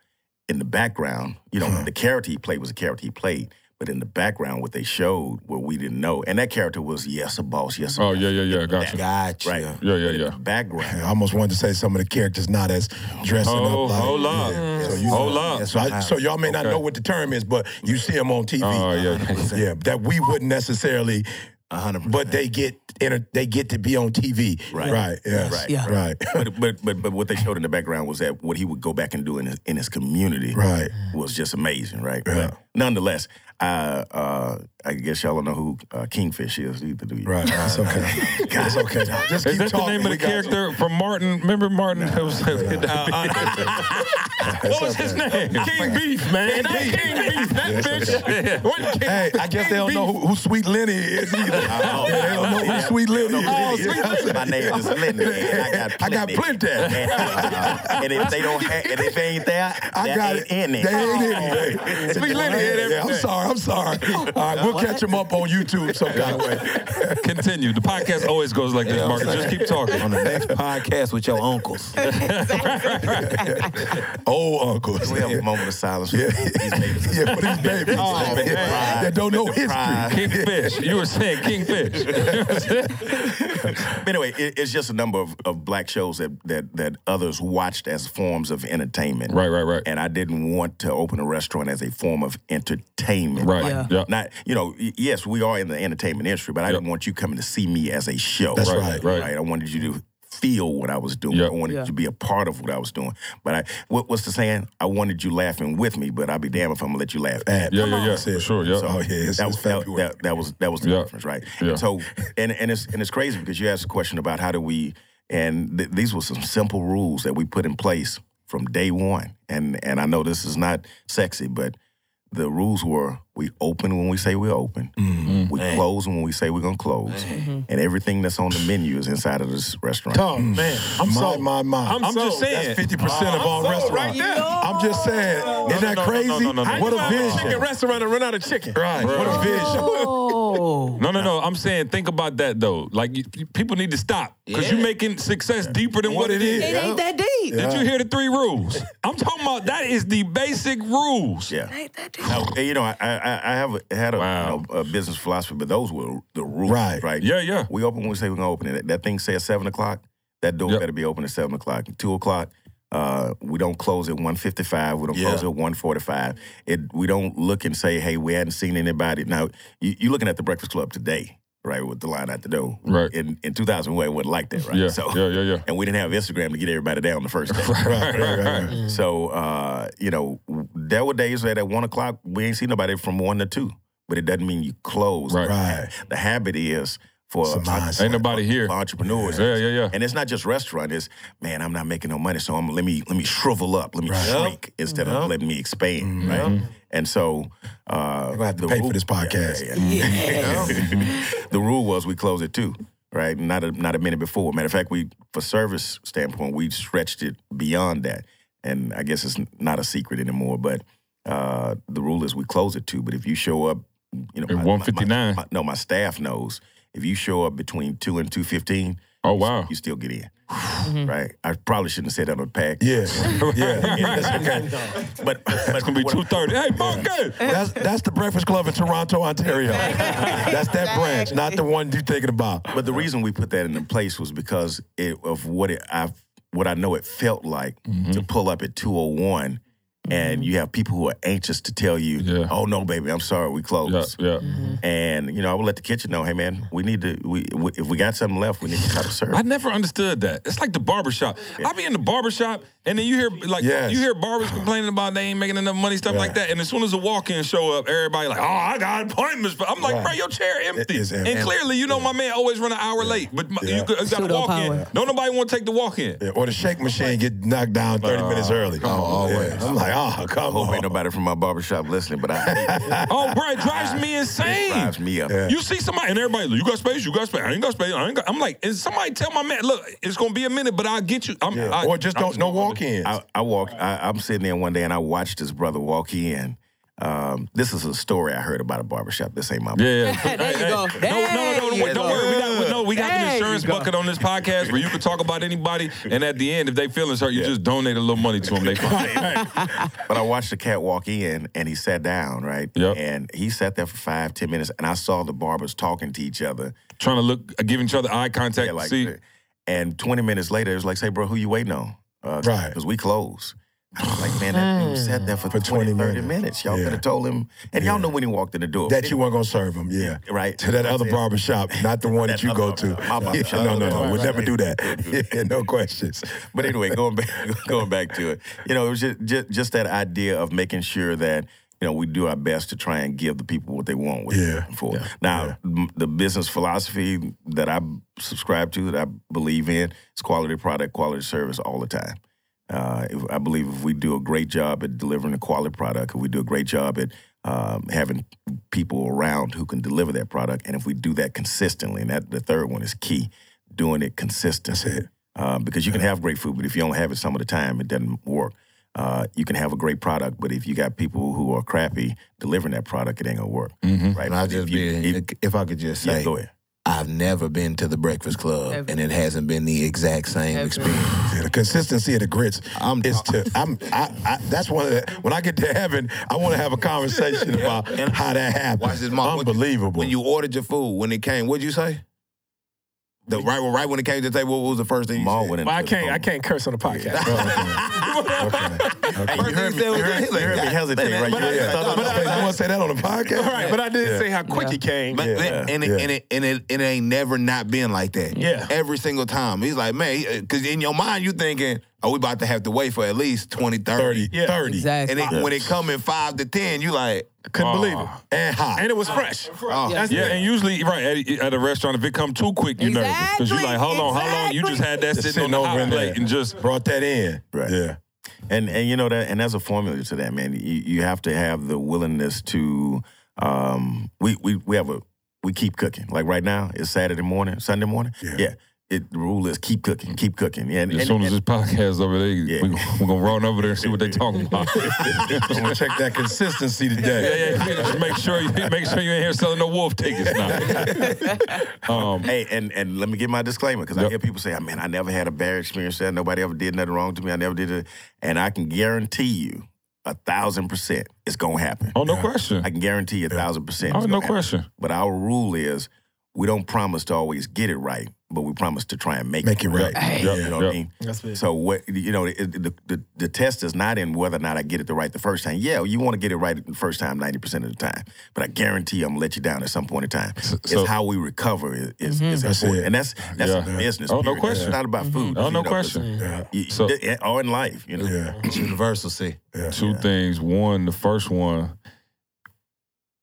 in the background, you know, the character he played was a character he played. But in the background, what they showed, what we didn't know, and that character was yes, a boss, yes, a Oh boss. yeah, yeah, yeah. Gotcha. Gotcha. right, Yeah, yeah, But in yeah. the background, I almost wanted to say some of the characters not as dressing Oh, up like. hold up. So you Hold up. So, I, I- so y'all may not Okay. know what the term is, but you see them on TV. Oh yeah. (laughs) yeah, that we wouldn't necessarily. A hundred percent. But they get enter, they get to be on TV. Right. Right. Yes. Right. Yeah. Right. (laughs) but, but but but what they showed in the background was that what he would go back and do in his, in his community Right. was just amazing, right? Yeah. But nonetheless, uh, uh, I guess y'all don't know who uh, Kingfish is either, do you? Right. It's okay. (laughs) It's okay. Just Is keep that the name of the got you. character from Martin? Remember Martin? It was- (laughs) what was his name? King Beef, man. That King Beef, that bitch. Wasn't King- Hey, I guess they don't know who, who Sweet Lenny is either. (laughs) Oh, Yeah, they don't know who Sweet Lenny is. Oh, sweet My name is Linda. and I got I got plenty. plenty. And, uh, if they don't have, and if they ain't there, I that got ain't it. in it. They ain't in it. Sweet Lenny I'm sorry. I'm sorry. (laughs) All right, we'll catch him up on YouTube some kind of way. (laughs) Continue. The podcast always goes like this, Marcus. Just keep talking. on the next podcast with your uncles. (laughs) Old uncles. We have a moment of silence for Yeah. these babies. Yeah, for these babies Oh, yeah, man. that don't know Pride. history. Kingfish. You were saying Kingfish. But anyway, it, it's just a number of, of black shows that, that that others watched as forms of entertainment. Right, right, right. And I didn't want to open a restaurant as a form of entertainment. Right. Like, Yeah. Yeah. Not, you know, yes, we are in the entertainment industry, but I Yeah. didn't want you coming to see me as a show. That's Right, right. right. I wanted you to feel what I was doing. Yeah. I wanted Yeah. you to be a part of what I was doing. But I, what, what's the saying? I wanted you laughing with me, but I'll be damned if I'm gonna let you laugh at me. Yeah, yeah, yeah. That's it. For sure. Yeah. Oh, yeah, it's, that, it's was, that, that, that was that was the Yeah. difference, right? Yeah. And so, and and it's and it's crazy because you asked a question about how do we, and th- these were some simple rules that we put in place from day one. And and I know this is not sexy, but the rules were we open when we say we're open, Mm-hmm. we close when we say we're gonna close, and everything that's on the menu is inside of this restaurant. Oh, man. I'm my, so. my, my. I'm, I'm just saying. That's fifty percent of I'm all restaurants. right there. I'm just saying, isn't that no, no, crazy? no, no, no, no. How What you a have a chicken vision! restaurant and run out of chicken? Right. What a vision! No, no, no. I'm saying think about that though. Like you, you- people need to stop because you're making success deeper than what it is. It ain't that deep. Did you hear the three rules? (laughs) I'm talking about that is the basic rules. Yeah. Ain't that deep. Now, you know, I, I, I have a, had a, Wow. you know, a business philosophy, but those were the rules, Right. right? Yeah, yeah. We open when we say we're gonna open it. That thing says seven o'clock. That door Yep. better be open at seven o'clock. Two o'clock. Uh, we don't close at one fifty five. We don't Yeah. close at one forty five. It. We don't look and say, "Hey, we hadn't seen anybody." Now, you, you're looking at the Breakfast Klub today, right? With the line out the door. Right. In in 2001, it wasn't like that, right? Yeah, yeah, yeah, yeah. And we didn't have Instagram to get everybody down the first (laughs) day. Right, right, right. So, uh, you know, there were days that at one o'clock we ain't see nobody from one to two, but it doesn't mean you close. Right. Right. The habit is for, It's a mindset. Ain't nobody here. for entrepreneurs. Yeah, yeah, yeah. And it's not just restaurant. It's man, I'm not making no money, so I'm let me let me shrivel up, let me shrink instead of letting me expand, right? And so, uh, We're gonna have to pay for this podcast. yeah, yeah, yeah. (laughs) the rule was we close at two, right? Not a not a minute before. Matter of fact, we for service standpoint, we stretched it beyond that, and I guess it's not a secret anymore. But uh, the rule is we close at two. But if you show up, you know, At my- my- 1:59. my- no, my staff knows if you show up between two and two fifteen, Oh wow. you still get in. Right? I probably shouldn't have said that on the pack. Yeah, (laughs) yeah, that's okay. But, but It's gonna be two thirty. Hey, Bunky. That's that's the Breakfast Klub in Toronto, Ontario. That's that branch, not the one you're thinking about. But the reason we put that in place was because it, of what it I what I know it felt like Mm-hmm. to pull up at 201 and mm-hmm. you have people who are anxious to tell you, Yeah. "Oh no, baby, I'm sorry, we Yeah, closed." yeah. Mm-hmm. And you know, I would let the kitchen know, "Hey man, we need to we, we if we got something left, we need to try to (laughs) serve." I never understood that. It's like the barbershop. I be in the barbershop and then you hear like Yes. you hear barbers complaining about they ain't making enough money, stuff like that. And as soon as a walk-in show up, everybody like, oh, I got appointments. But I'm like, Right. bro, your chair empty. Empty. And clearly, you know, my man always run an hour late. But my, you, got- you got to walk in. power. Don't nobody want to take the walk-in. Yeah, or the shake machine get knocked down 30 minutes early. Oh, always. I'm like, (laughs) oh, I come hope on. ain't nobody from my barbershop listening, but I (laughs) Oh, bro, it drives me insane. it insane. drives me up. You see somebody and everybody, you got space, you got space. I ain't got space. I ain't got. I'm like, and somebody tell my man, look, it's gonna be a minute, but I'll get you. I'm, Yeah. I, or just don't no gonna- walk (laughs) in. I, I walk. I, I'm sitting there one day and I watched this brother walk in. Um, this is a story I heard about a barbershop. This ain't my. Yeah, yeah. There you Hey, go. hey. There No, no, no, you no, don't go. worry. We got, no, we got There an insurance bucket on this podcast where you can talk about anybody, and at the end, if they feelings hurt, you just donate a little money to them. They fine. But I watched the cat walk in and he sat down, right? Yep. And he sat there for five, ten minutes, and I saw the barbers talking to each other. Trying to look, giving each other eye contact. Yeah, like, see, and 20 minutes later, it was like, say, bro, who you waiting on? Uh, Right. Because we close. Like, man, that dude sat there for, For 20, 20 30 minutes. minutes. Y'all Yeah. could have told him. And y'all know when he walked in the door. that you weren't gonna serve him, yeah. (laughs) Right. To that other That's it. barber shop, not the one that, (laughs) That you go to. My barber Yeah, shop. no, no, no. Right, We'll right. never do that. (laughs) Yeah, no questions. But anyway, going back, going back to it, you know, it was just, just just that idea of making sure that you know we do our best to try and give the people what they want. What Yeah. they're for. Now, m- the business philosophy that I subscribe to, that I believe in, is quality product, quality service all the time. Uh, if, I believe if we do a great job at delivering a quality product, if we do a great job at um, having people around who can deliver that product, and if we do that consistently, and that the third one is key, doing it consistently. That's it. Um, because you can have great food, but if you only have it some of the time, it doesn't work. Uh, you can have a great product, but if you got people who are crappy delivering that product, it ain't gonna work. Right? And I just If you- be, if- if I could just yeah, say, go ahead. I've never been to the Breakfast Klub, Never. and it hasn't been the exact same Never. experience. Yeah, the consistency of the grits I'm- is to I'm I, I that's one of the when I get to heaven, I want to have a conversation (laughs) about how that happened. Watch this, Mark. What- Unbelievable. When you ordered your food, when it came, what'd you say? The right, right when it came to the table, what was the first thing you Mal said? went into Well, I can't. I can't curse on the podcast. Hey, (laughs) First you thing he said was you heard, that. you heard me hesitate, right? But You I- heard me but stutter. I- I want to say that on the podcast. All right, but I did Yeah. say how quick he came. But, Yeah, and, it, yeah. and, it, and it and it ain't never not been like that. Yeah. Every single time. He's like, man, because uh, in your mind, you thinking, oh, we about to have to wait for at least 20, 30. 30, Yeah. 30. Exactly. And it, when it come in 5 to 10, you like, Couldn't believe it. and hot. And it was fresh. oh. Yeah. Yeah, and usually, right, at, at a restaurant, if it come too quick, you're nervous. Because you're like, hold on, how long? You just had that Just sitting on the hot plate and just. brought that in. Right. Yeah. And and you know that and there's a formula to that, man. You, you have to have the willingness to um we we we have a we keep cooking. Like right now, it's Saturday morning, Sunday morning. Yeah. Yeah. It the rule is keep cooking, keep cooking. Yeah. And, As and- soon as and- this podcast over there, Yeah. we, we're gonna run over there and see what they're talking about. (laughs) I'm gonna check that consistency today. yeah, yeah. Just make sure you make sure you ain't here selling no wolf tickets now. (laughs) um, Hey, and and let me give my disclaimer because I hear people say, "Man, I never had a bad experience there. Nobody ever did nothing wrong to me. I never did it." And I can guarantee you, a thousand percent, it's gonna happen. oh, no question. I can guarantee you a thousand percent. Oh, no happen. question. But our rule is, we don't promise to always get it right, but we promise to try and make, Make it right. You Yep, know what. I mean? That's it. So what you know, it, the, the the test is not in whether or not I get it the right the first time. Yeah, you want to get it right the first time ninety percent of the time, but I guarantee you, I'm gonna let you down at some point in time. so- it's how we recover is, is, mm-hmm. is That's important, it. and that's that's Yeah. a business. Oh, no period. question. It's not about food. Mm-hmm. Oh, no know, question. it's- you- So- it- or in life, you know. Yeah. (clears throat) It's universal, see. Two things. One, the first one,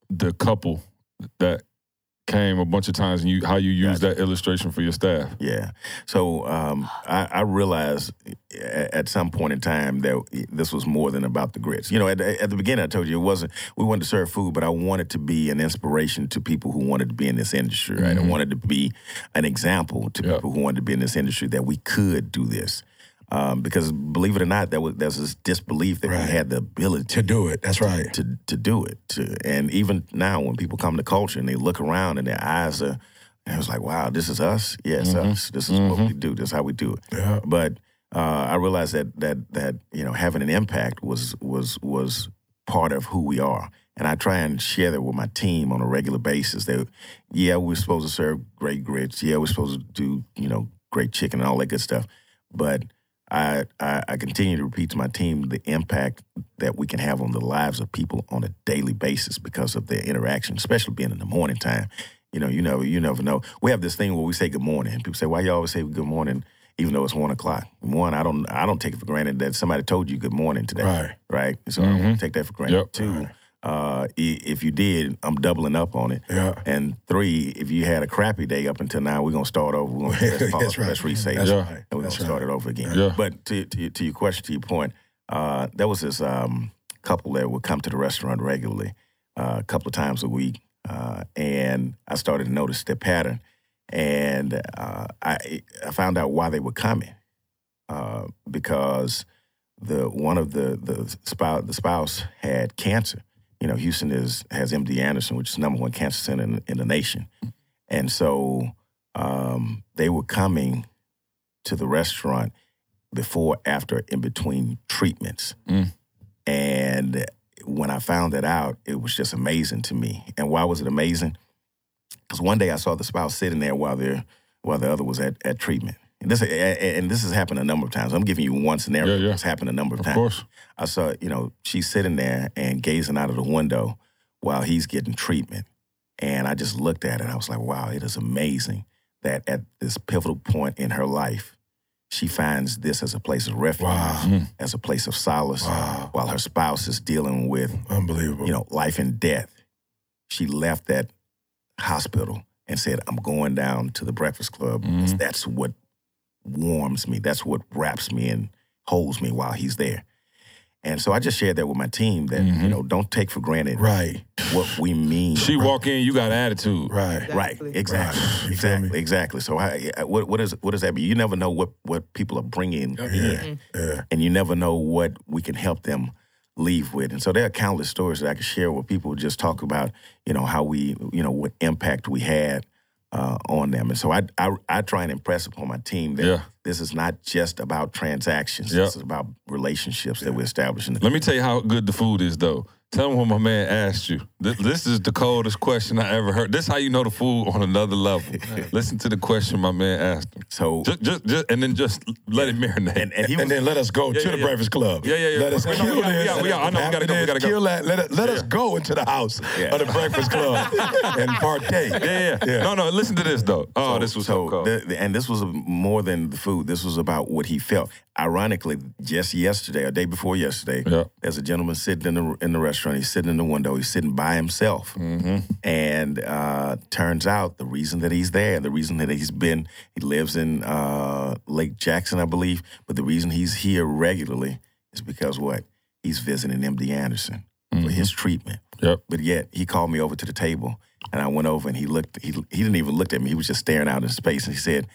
the couple that came a bunch of times and you how you use that illustration for your staff. Yeah. So um, I, I realized at some point in time that this was more than about the grits. You know, at the, at the beginning, I told you it wasn't. We wanted to serve food, but I wanted to be an inspiration to people who wanted to be in this industry. Right. I wanted to be an example to people who wanted to be in this industry that we could do this. Um, because believe it or not, there was there's this disbelief that Right. we had the ability To do it. That's right. to to do it. To, and even now, when people come to Kulture and they look around and their eyes are And I was like, wow, this is us. Yeah, it's us. This is what we do. This is how we do it. Yeah. But uh, I realized that that that you know having an impact was was was part of who we are, and I try and share that with my team on a regular basis. That yeah, we're supposed to serve great grits. Yeah, we're supposed to do you know great chicken and all that good stuff. But I, I I continue to repeat to my team the impact that we can have on the lives of people on a daily basis because of their interaction, especially being in the morning time. You know, you never you never know. We have this thing where we say good morning. People say, "Why you always say good morning?" Even though it's one o'clock. One, I don't I don't take it for granted that somebody told you good morning today. Right. Right. So I don't mm-hmm. take that for granted. Yep. Two, uh, if you did, I'm doubling up on it. Yeah. And three, if you had a crappy day up until now, we're gonna start over. We're gonna (laughs) let's, pause, right. let's reset. That's right. And we're That's gonna start it over again. Yeah. But to, to to your question, to your point, uh, there was this um, couple that would come to the restaurant regularly, uh, a couple of times a week, uh, and I started to notice their pattern, and uh, I I found out why they were coming, uh, because the one of the the spouse the spouse had cancer. You know, Houston is has MD Anderson, which is number one cancer center in, in the nation, and so um, they were coming to the restaurant before, after, in between treatments. Mm. And when I found that out, it was just amazing to me. And why was it amazing? Because one day I saw the spouse sitting there while they while the other was at, at treatment. And this and this has happened a number of times. I'm giving you one scenario. Yeah, yeah. It's happened a number of, Of times. course. I saw, you know, she's sitting there and gazing out of the window while he's getting treatment. And I just looked at it and I was like, wow, it is amazing that at this pivotal point in her life, she finds this as a place of refuge, Wow. Hmm. as a place of solace, Wow. while her spouse is dealing with, Unbelievable. you know, life and death. She left that hospital and said, I'm going down to the Breakfast Klub. because That's what warms me. That's what wraps me and holds me while he's there. And so I just shared that with my team that, you mm-hmm. know, don't take for granted right. what we mean. She walk in, you got attitude. Right. Right, Exactly. exactly, Right. Exactly, exactly. So, I, I- uh, what what is what does that mean? You never know what what people are bringing in, mm-hmm. Yeah. and you never know what we can help them leave with. And so, there are countless stories that I can share where people just talk about, you know, how we, you know, what impact we had uh, on them. And so, I, I I try and impress upon my team that Yeah. this is not just about transactions. Yeah. This is about relationships that we're establishing. Let me tell you how good the food is, though. Tell him what my man asked you. This, this is the coldest question I ever heard. This is how you know the food on another level. Listen to the question my man asked him. So, Just, just, just, and then just let it marinate. and, and he was And then let us go Yeah, to yeah, the yeah. Breakfast Klub. Yeah, yeah, yeah. Let us Wait, kill we got- this. got- we got- I know, we gotta go, we gotta go. Kill that. Let, it, let us go into the house Yeah. of the Breakfast Klub (laughs) and partake. yeah, yeah, No, no. Listen to this though. Oh, this was so, cool. the- the- and this was more than the food. This was about what he felt. Ironically, just yesterday, a day before yesterday, Yeah. there's a gentleman sitting in the in the restaurant. He's sitting in the window. He's sitting by himself, Mm-hmm. and uh, turns out the reason that he's there, the reason that he's been, he lives in uh, Lake Jackson, I believe. But the reason he's here regularly is because what he's visiting MD Anderson for his treatment. Mm-hmm. Yep. But yet he called me over to the table, and I went over and he looked. He he didn't even look at me. He was just staring out in space, and he said,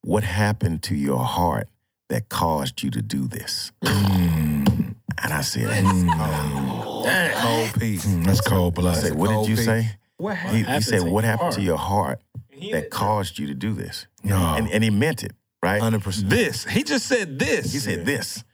"What happened to your heart that caused you to do this?" And I said, "That's Cold piece. Mm, that's cold I said, "What did you Cold say?" What He, he said, "What your happened to your heart that caused you to do this?" No. And and he meant it, right? 100%. this. He just said this. He said this,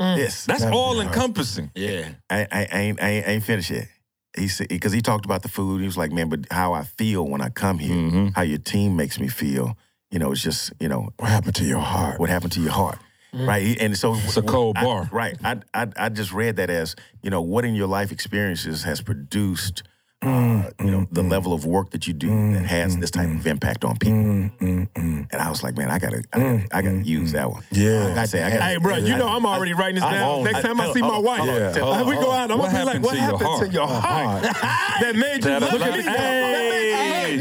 Mm. this. That's all encompassing. Yeah. I, I, I, ain't, I, ain't, I ain't finished yet. He said because he talked about the food. He was like, "Man, but how I feel when I come here, Mm-hmm. how your team makes me feel. You know, it's just you know What happened to your heart? what happened to your heart, mm. right? And so It's a cold I- bar. right? I, I I just read that as you know what in your life experiences has produced. Uh, you know the mm-hmm. level of work that you do mm-hmm. that has this type of impact on people, mm-hmm. and I was like, man, I gotta, I gotta, I gotta use that one. Yeah. I say, I gotta, Hey, bro, you know I'm already writing this I- down. I- Next time I, I- see my wife, hold Yeah. tell- we go out. I'm gonna be like, "What to happened (laughs) to your heart that made you look at me? Hey,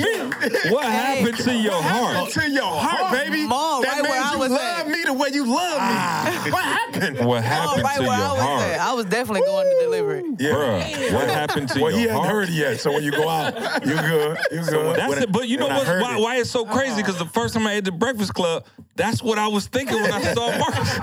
what happened to your What happened heart? to your heart, baby? Mom, that right made I you was love me the way you love me. Ah. What happened? What Oh, happened right to where your I was heart? at. I was definitely going to deliver it. Yeah. Bruh, what happened to Well, he your hadn't heart? heard it yet. So when you go out, you (laughs) good. You good. That's when it. But you know when what's, why, it- why it's so crazy? Uh-huh. Because the first time I ate the Breakfast Klub, that's what I was thinking when I saw (laughs) Marcus.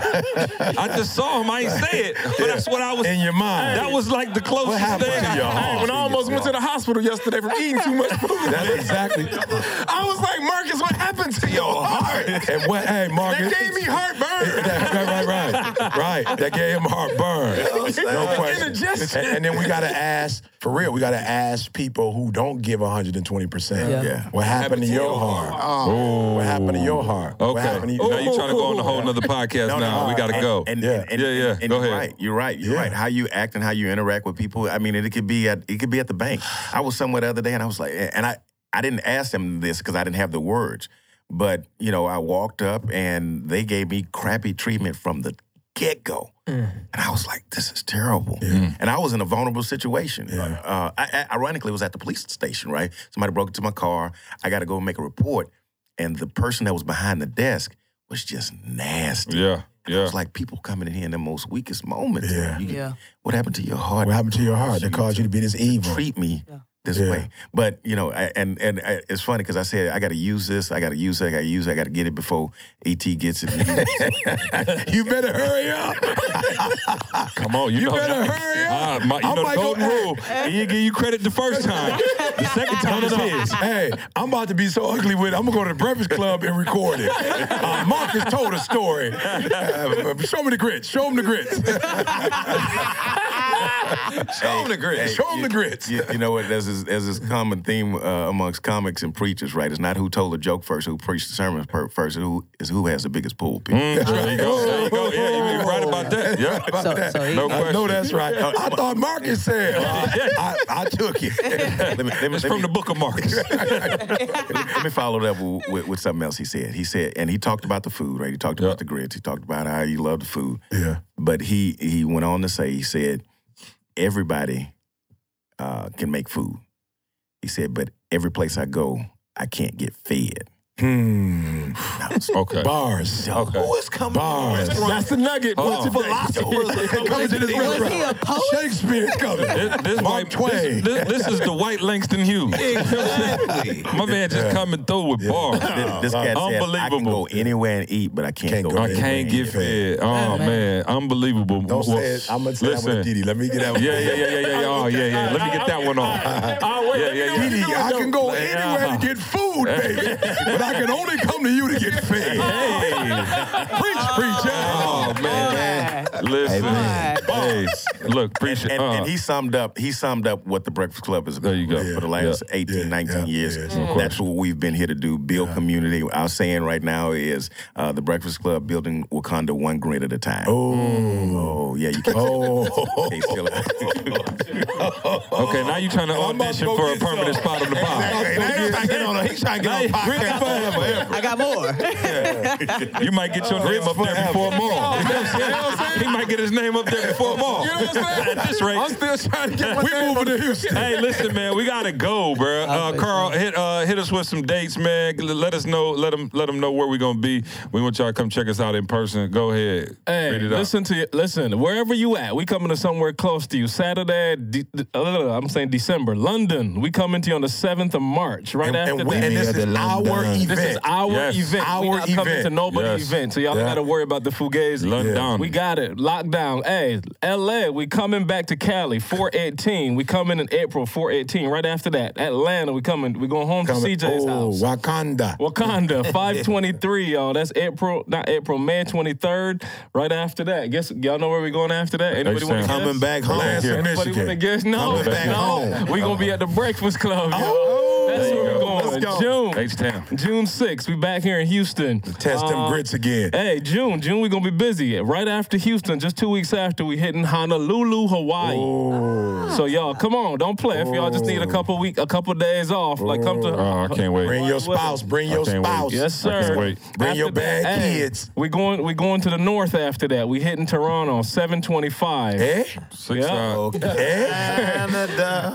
I just saw him. I ain't say it, but that's what I was. In your mind. That was like the closest What happened thing. to I- your heart? when I almost went to the hospital yesterday from eating too much food. (laughs) That's exactly. I was like, Marcus, what happened to your heart? And what? Hey, Marcus. That gave me heartburn. (laughs) right, right, right, right. That gave him heartburn. No question. And, and then we gotta ask, for real, we gotta ask people who don't give 120 percent. Yeah. Yeah. What happened to your heart? Oh. What happened to your heart? Okay. to Now you're trying to go on a whole nother podcast No, no, now. we got to and- go. And, Yeah. and, and, Yeah, yeah. And, and Go you're ahead. right. You're right. You're Yeah. right. How you act and how you interact with people. I mean, it could be at it could be at the bank. I was somewhere the other day, and I was like, and I I didn't ask them this because I didn't have the words, but you know, I walked up and they gave me crappy treatment from the get go. And I was like, this is terrible. And I was in a vulnerable situation. Uh, I, I, ironically, it was at the police station, right? Somebody broke into my car. I got to go make a report. And the person that was behind the desk was just nasty. yeah, yeah. It's like people coming in here in the most weakest moments. Yeah. You- Yeah. What happened to your heart? What happened to your heart that caused you to be this evil? Treat me this Yeah. way. But you know, I, and and I, it's funny because I said I got to use this. I got to use it. I got to use it. I got to get it before Et gets it. (laughs) You better hurry up. (laughs) Come on, you, You know, better hurry up. Ah, my, you I know the might go- golden rule. (laughs) He didn't give you credit the first time. The second time is his. Hey, I'm about to be so ugly with it. I'm gonna go to the Breakfast Klub and record it. Uh, Marcus told a story. Uh, show me the grits. Show him the grits. show him the grits. show him the grits. you, you know what? There's this, there's this common theme uh, amongst comics and preachers, right? It's not who told the joke first, who preached the sermon first, it's who is who has the biggest pulpit. There you go. There you go. (laughs) Yeah, you're right about that. Yeah. So, so he, No I know that's right. I thought Marcus said. (laughs) I, I took it. let me, let me, It's let from me- the book of Marcus. (laughs) let me follow that with, with, with something else he said. He said, and he talked about the food, right? He talked Yeah. about the grits. He talked about how he loved the food. Yeah. But he he went on to say, he said, everybody uh, can make food. He said, but every place I go, I can't get fed. Hmm. (laughs) Okay. Bars. Okay. Who is coming? Bars. That's the nugget. Hold for on. Coming to this was he a restaurant. poet? Shakespeare's coming. This, this, Mark white, Twain. This, this, this is the white Langston Hughes. Exactly. (laughs) My man just coming through with bars. This, this cat said, I can Unbelievable. go anywhere and eat, but I can't, Can't go, go I anywhere can't and get eat. fed. Oh man, unbelievable. Don't Well, say it. I'm gonna say that with Didi. Let me get that one. Yeah, yeah, yeah, yeah, yeah, yeah. Oh, yeah, yeah. Let me get that one off. Oh, wait, Yeah, yeah, yeah. Didi, I can go anywhere to get food, baby. (laughs) but I can only come to you to get fed. Preach, preacher. Oh man, listen. Amen. Hey, look, appreciate. And, uh, and he summed up he summed up what the Breakfast Klub is about There you go. for the last Yeah. 18, Yeah, 19 yeah, years. yeah, That's what we've been here to do, build community. Our saying right now is uh, the Breakfast Klub building Wakanda one grid at a time. Oh. Oh, yeah, you can Oh. (laughs) can't steal it. (laughs) okay, now you're trying to I'm about to audition for a get some. permanent spot on the pod. Exactly. He's trying to get on a- he's trying to get on a podcast forever. I got more. You might get your name up there before more. (laughs) You know what I'm saying? He might get his name up there before Mal. You know what I'm saying? At this rate. I'm still trying to get my We name moving to Houston. Hey, listen, man, we gotta go, bro. Uh, Karl, hit uh, hit us with some dates, man. Let us know, let them let them know where we're gonna be. We want y'all to come check us out in person. Go ahead, Hey, read it out. listen to you. Listen, wherever you at, we coming to somewhere close to you. Saturday, de- uh, I'm saying December, London. We coming to you on the seventh of March, right And, after and, we- that. and this is our event. This is our Yes. event. Our we not coming to nobody's Yes. event, so y'all Yeah. got to worry about the fugazi. London. We got it. Lockdown. Hey, LA, we coming back to Cali, 418. We coming in April, 418. Right after that, Atlanta, we coming. We going home Coming- to CJ's oh, house. Wakanda. Wakanda, (laughs) 523, y'all. That's April, not April, May 23rd. Right after that. Guess y'all know where we going after that? Anybody want to Sam. guess? Coming back home. Lansing, Anybody want to Michigan. guess? No, Coming back no. home. We gonna be at the Breakfast Klub, y'all. Oh, Let's go. June. H-Town. June 6th. We back here in Houston. Test them Uh, grits again. Hey, June, June, we gonna be busy. Right after Houston, just two weeks after, we hitting Honolulu, Hawaii. So y'all, come on, don't play. If y'all just need a couple week, a couple days off, like come to. Oh, I can't wait. Bring your spouse. Bring your I can't wait. spouse. Yes, I can't sir. wait. Bring your bad hey, kids. We going, we going to the north after that. We hitting Toronto, seven twenty five. Eh? Six Yeah. uh, (laughs) Eh?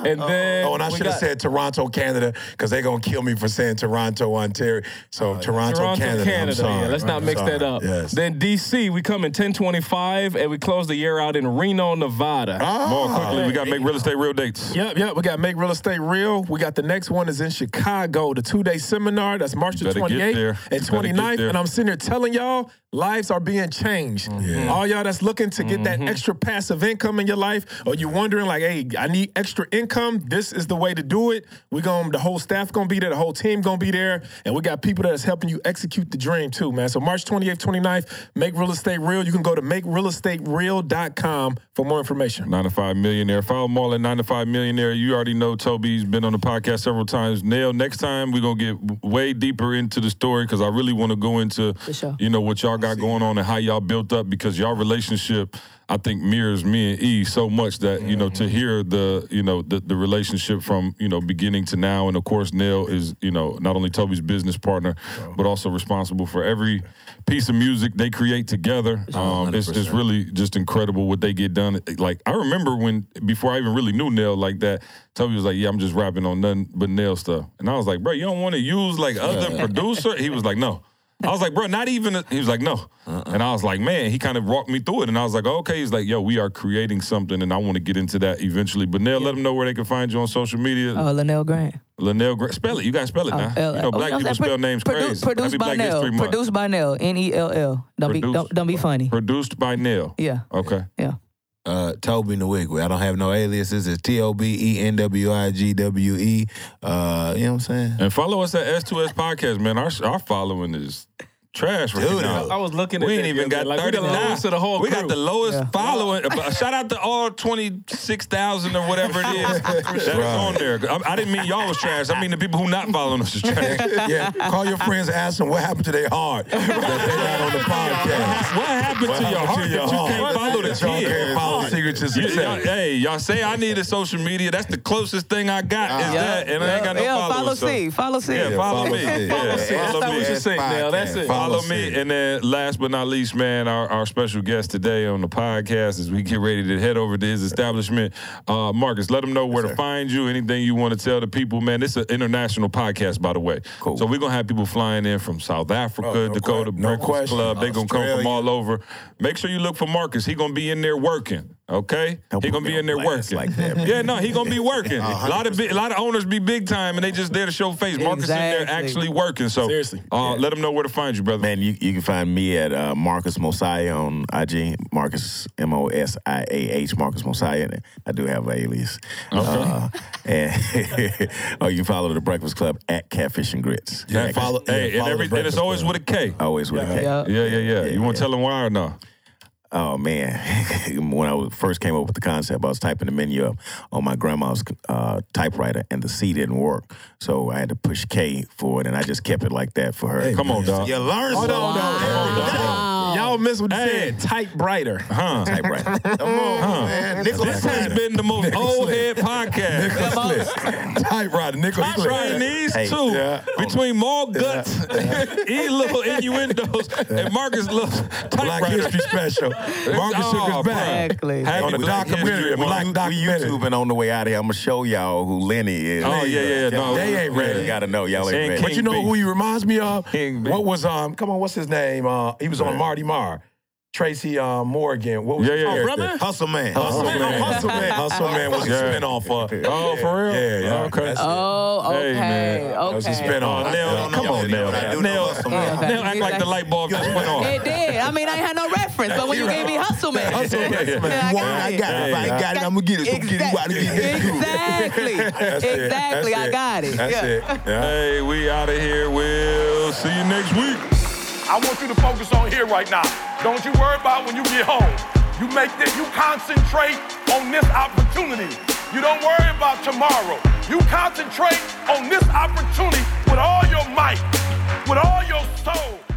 And then Oh, and I should have said Toronto, Canada, because they're gonna kill me for saying Toronto, Ontario. So uh, Toronto, Toronto, Canada. Canada. I'm sorry. Yeah, let's not I'm mix sorry. that up. Yes. Then DC, we come in 1025 and we close the year out in Reno, Nevada. Ah. More quickly, we got to make real estate real dates. Yep, yep. We got to Make Real Estate Real. We got the next one is in Chicago, the two day seminar. That's March the 28th and Better get 29th. And I'm sitting here telling y'all, lives are being changed. Mm-hmm. All y'all that's looking to get that mm-hmm. extra passive income in your life, or you wondering like, hey, I need extra income. This is the way to do it. We're going the whole staff gonna be there, the whole team gonna be there, and we got people that's helping you execute the dream too, man. So March 28th, 29th, Make Real Estate Real. You can go to makerealestatereal.com for more information. 9 to 5 millionaire. Follow them all at 9 to 5 millionaire. You already know Tobe's been on the podcast several times. Nell, next time we're going to get way deeper into the story because I really want to go into, sure. you know, what y'all got going on and how y'all built up because y'all relationship, I think, mirrors me and E so much that, you know, to mm-hmm. hear the, you know, the, the relationship from, you know, beginning to now. And of course, Nell is, you know, not only Tobe's business partner, but also responsible for every piece of music they create together. Um, it's just really just incredible what they get done. Like I remember when before I even really knew Nell like that, Toby was like, "Yeah, I'm just rapping on nothing but Nell stuff," and I was like, "Bro, you don't want to use like other producer?" He was like, "No." I was like, bro, not even. a-" He was like, no, and I was like, man. He kind of walked me through it, and I was like, okay. He's like, yo, we are creating something, and I want to get into that eventually. But Nell, let them know where they can find you on social media. Uh, LaNell Grant. Linnell, Gra- spell it. You got to spell it now. L- you know, black oh, people pro- spell names produ- crazy. Produced Happy by Black Nell. Produced by Nell. N E L L. Don't be don't, don't be funny. Produced by Nail. Yeah. Okay. Yeah. Uh, Tobe Nwigwe. I don't have no aliases. It's T O B E N W I G W E. Uh, you know what I'm saying? And follow us at S2S Podcast, man. Our our following is trash right Dude, now. I was looking we that ain't the even got day. Like, we the of the whole We got the lowest Yeah. following. (laughs) Uh, Shout out to all 26,000 or whatever it is (laughs) that's on there. I, I didn't mean y'all was trash. I mean the people who not following us is trash. (laughs) yeah, call your friends ask them what happened to their heart that they not on the podcast. What happened to your heart to your that you can't follow the That y'all can't follow the secret to success. hey, y'all say I needed social media. That's the closest thing I got is Yeah. that, and I ain't got no yeah, followers. follow C. Follow C. Yeah, follow follow me. Follow C. That's follow not me. what you say now. That's it. Follow Follow me. Sid. And then last but not least, man, our, our special guest today on the podcast as we get ready to head over to his establishment. Uh, Marcus, let them know where to find you, anything you want to tell the people, man. This is an international podcast, by the way. Cool. So we're going to have people flying in from South Africa, Oh, no Dakota que- no Breakfast question. Club. They're going to come from all over. Make sure you look for Marcus. He going to be in there working. Okay, Don't he gonna be in there working. like that, man. yeah, no, he gonna be (laughs) working. a lot of big, a lot of owners be big time, and they just there to show face. Marcus in there actually working. So Seriously. uh, let them know where to find you, brother. Man, you, you can find me at uh, Marcus Mosiah on IG. Marcus M O S I A H Marcus Mosiah. I do have an alias. Uh, and (laughs) or you follow the Breakfast Klub at Catfish and Grits. Yeah, follow- hey, yeah, and, every, and it's always Club. with a K. Always with a K. Yeah. Yeah, yeah, yeah. You want to tell them why or no? Oh man, (laughs) when I first came up with the concept, I was typing the menu up on my grandma's uh, typewriter, and the C didn't work, so I had to push K for it, and I just kept it like that for her. Come on, dog. You learn Hold something. on, dog. Y'all miss what you Hey. said. Type brighter. Huh? typewriter. (laughs) Come on, man. Nicholas This has been the most old head podcast. Typewriter, nickel. I'm trying these Hey, two yeah. between more guts, E little innuendos, and Marcus little Black typewriter. History Special. Marcus Oh, shook his back. Exactly. Happy On the Black documentary, History a black Month. documentary. We YouTubing on the way out of here. I'm gonna show y'all who Lenny is. Oh, yeah, yeah, yeah. No, They ain't ready. You gotta know y'all ain't ready. But you know who he reminds me of? King What was um? Come on, what's his name? Uh, he was on Marty Marr. Tracy uh, Morgan. What was Yeah, his yeah, yeah. character? brother? Hustle man. Hustle Man. Hustle Man. Hustle Man was a Yeah. spinoff of. Oh, for real? Yeah, yeah. Okay. That's it. Oh, okay. man. okay. That was a spinoff. Oh, Nell, Yeah. come on, Yeah. Nell. Yeah. Nell, Okay. Nell act like the light bulb just went off. It did. I mean, I ain't had no reference, but when you gave me Hustle Man, Hustle Man. Yeah, You want it, I got it. If I ain't got it, I'm gonna get it. So get it. You gotta. Exactly. Exactly. I got it. That's it. Hey, we out of here. We'll see you next week. I want you to focus on here right now. Don't you worry about when you get home. You make this, you concentrate on this opportunity. You don't worry about tomorrow. You concentrate on this opportunity with all your might, with all your soul.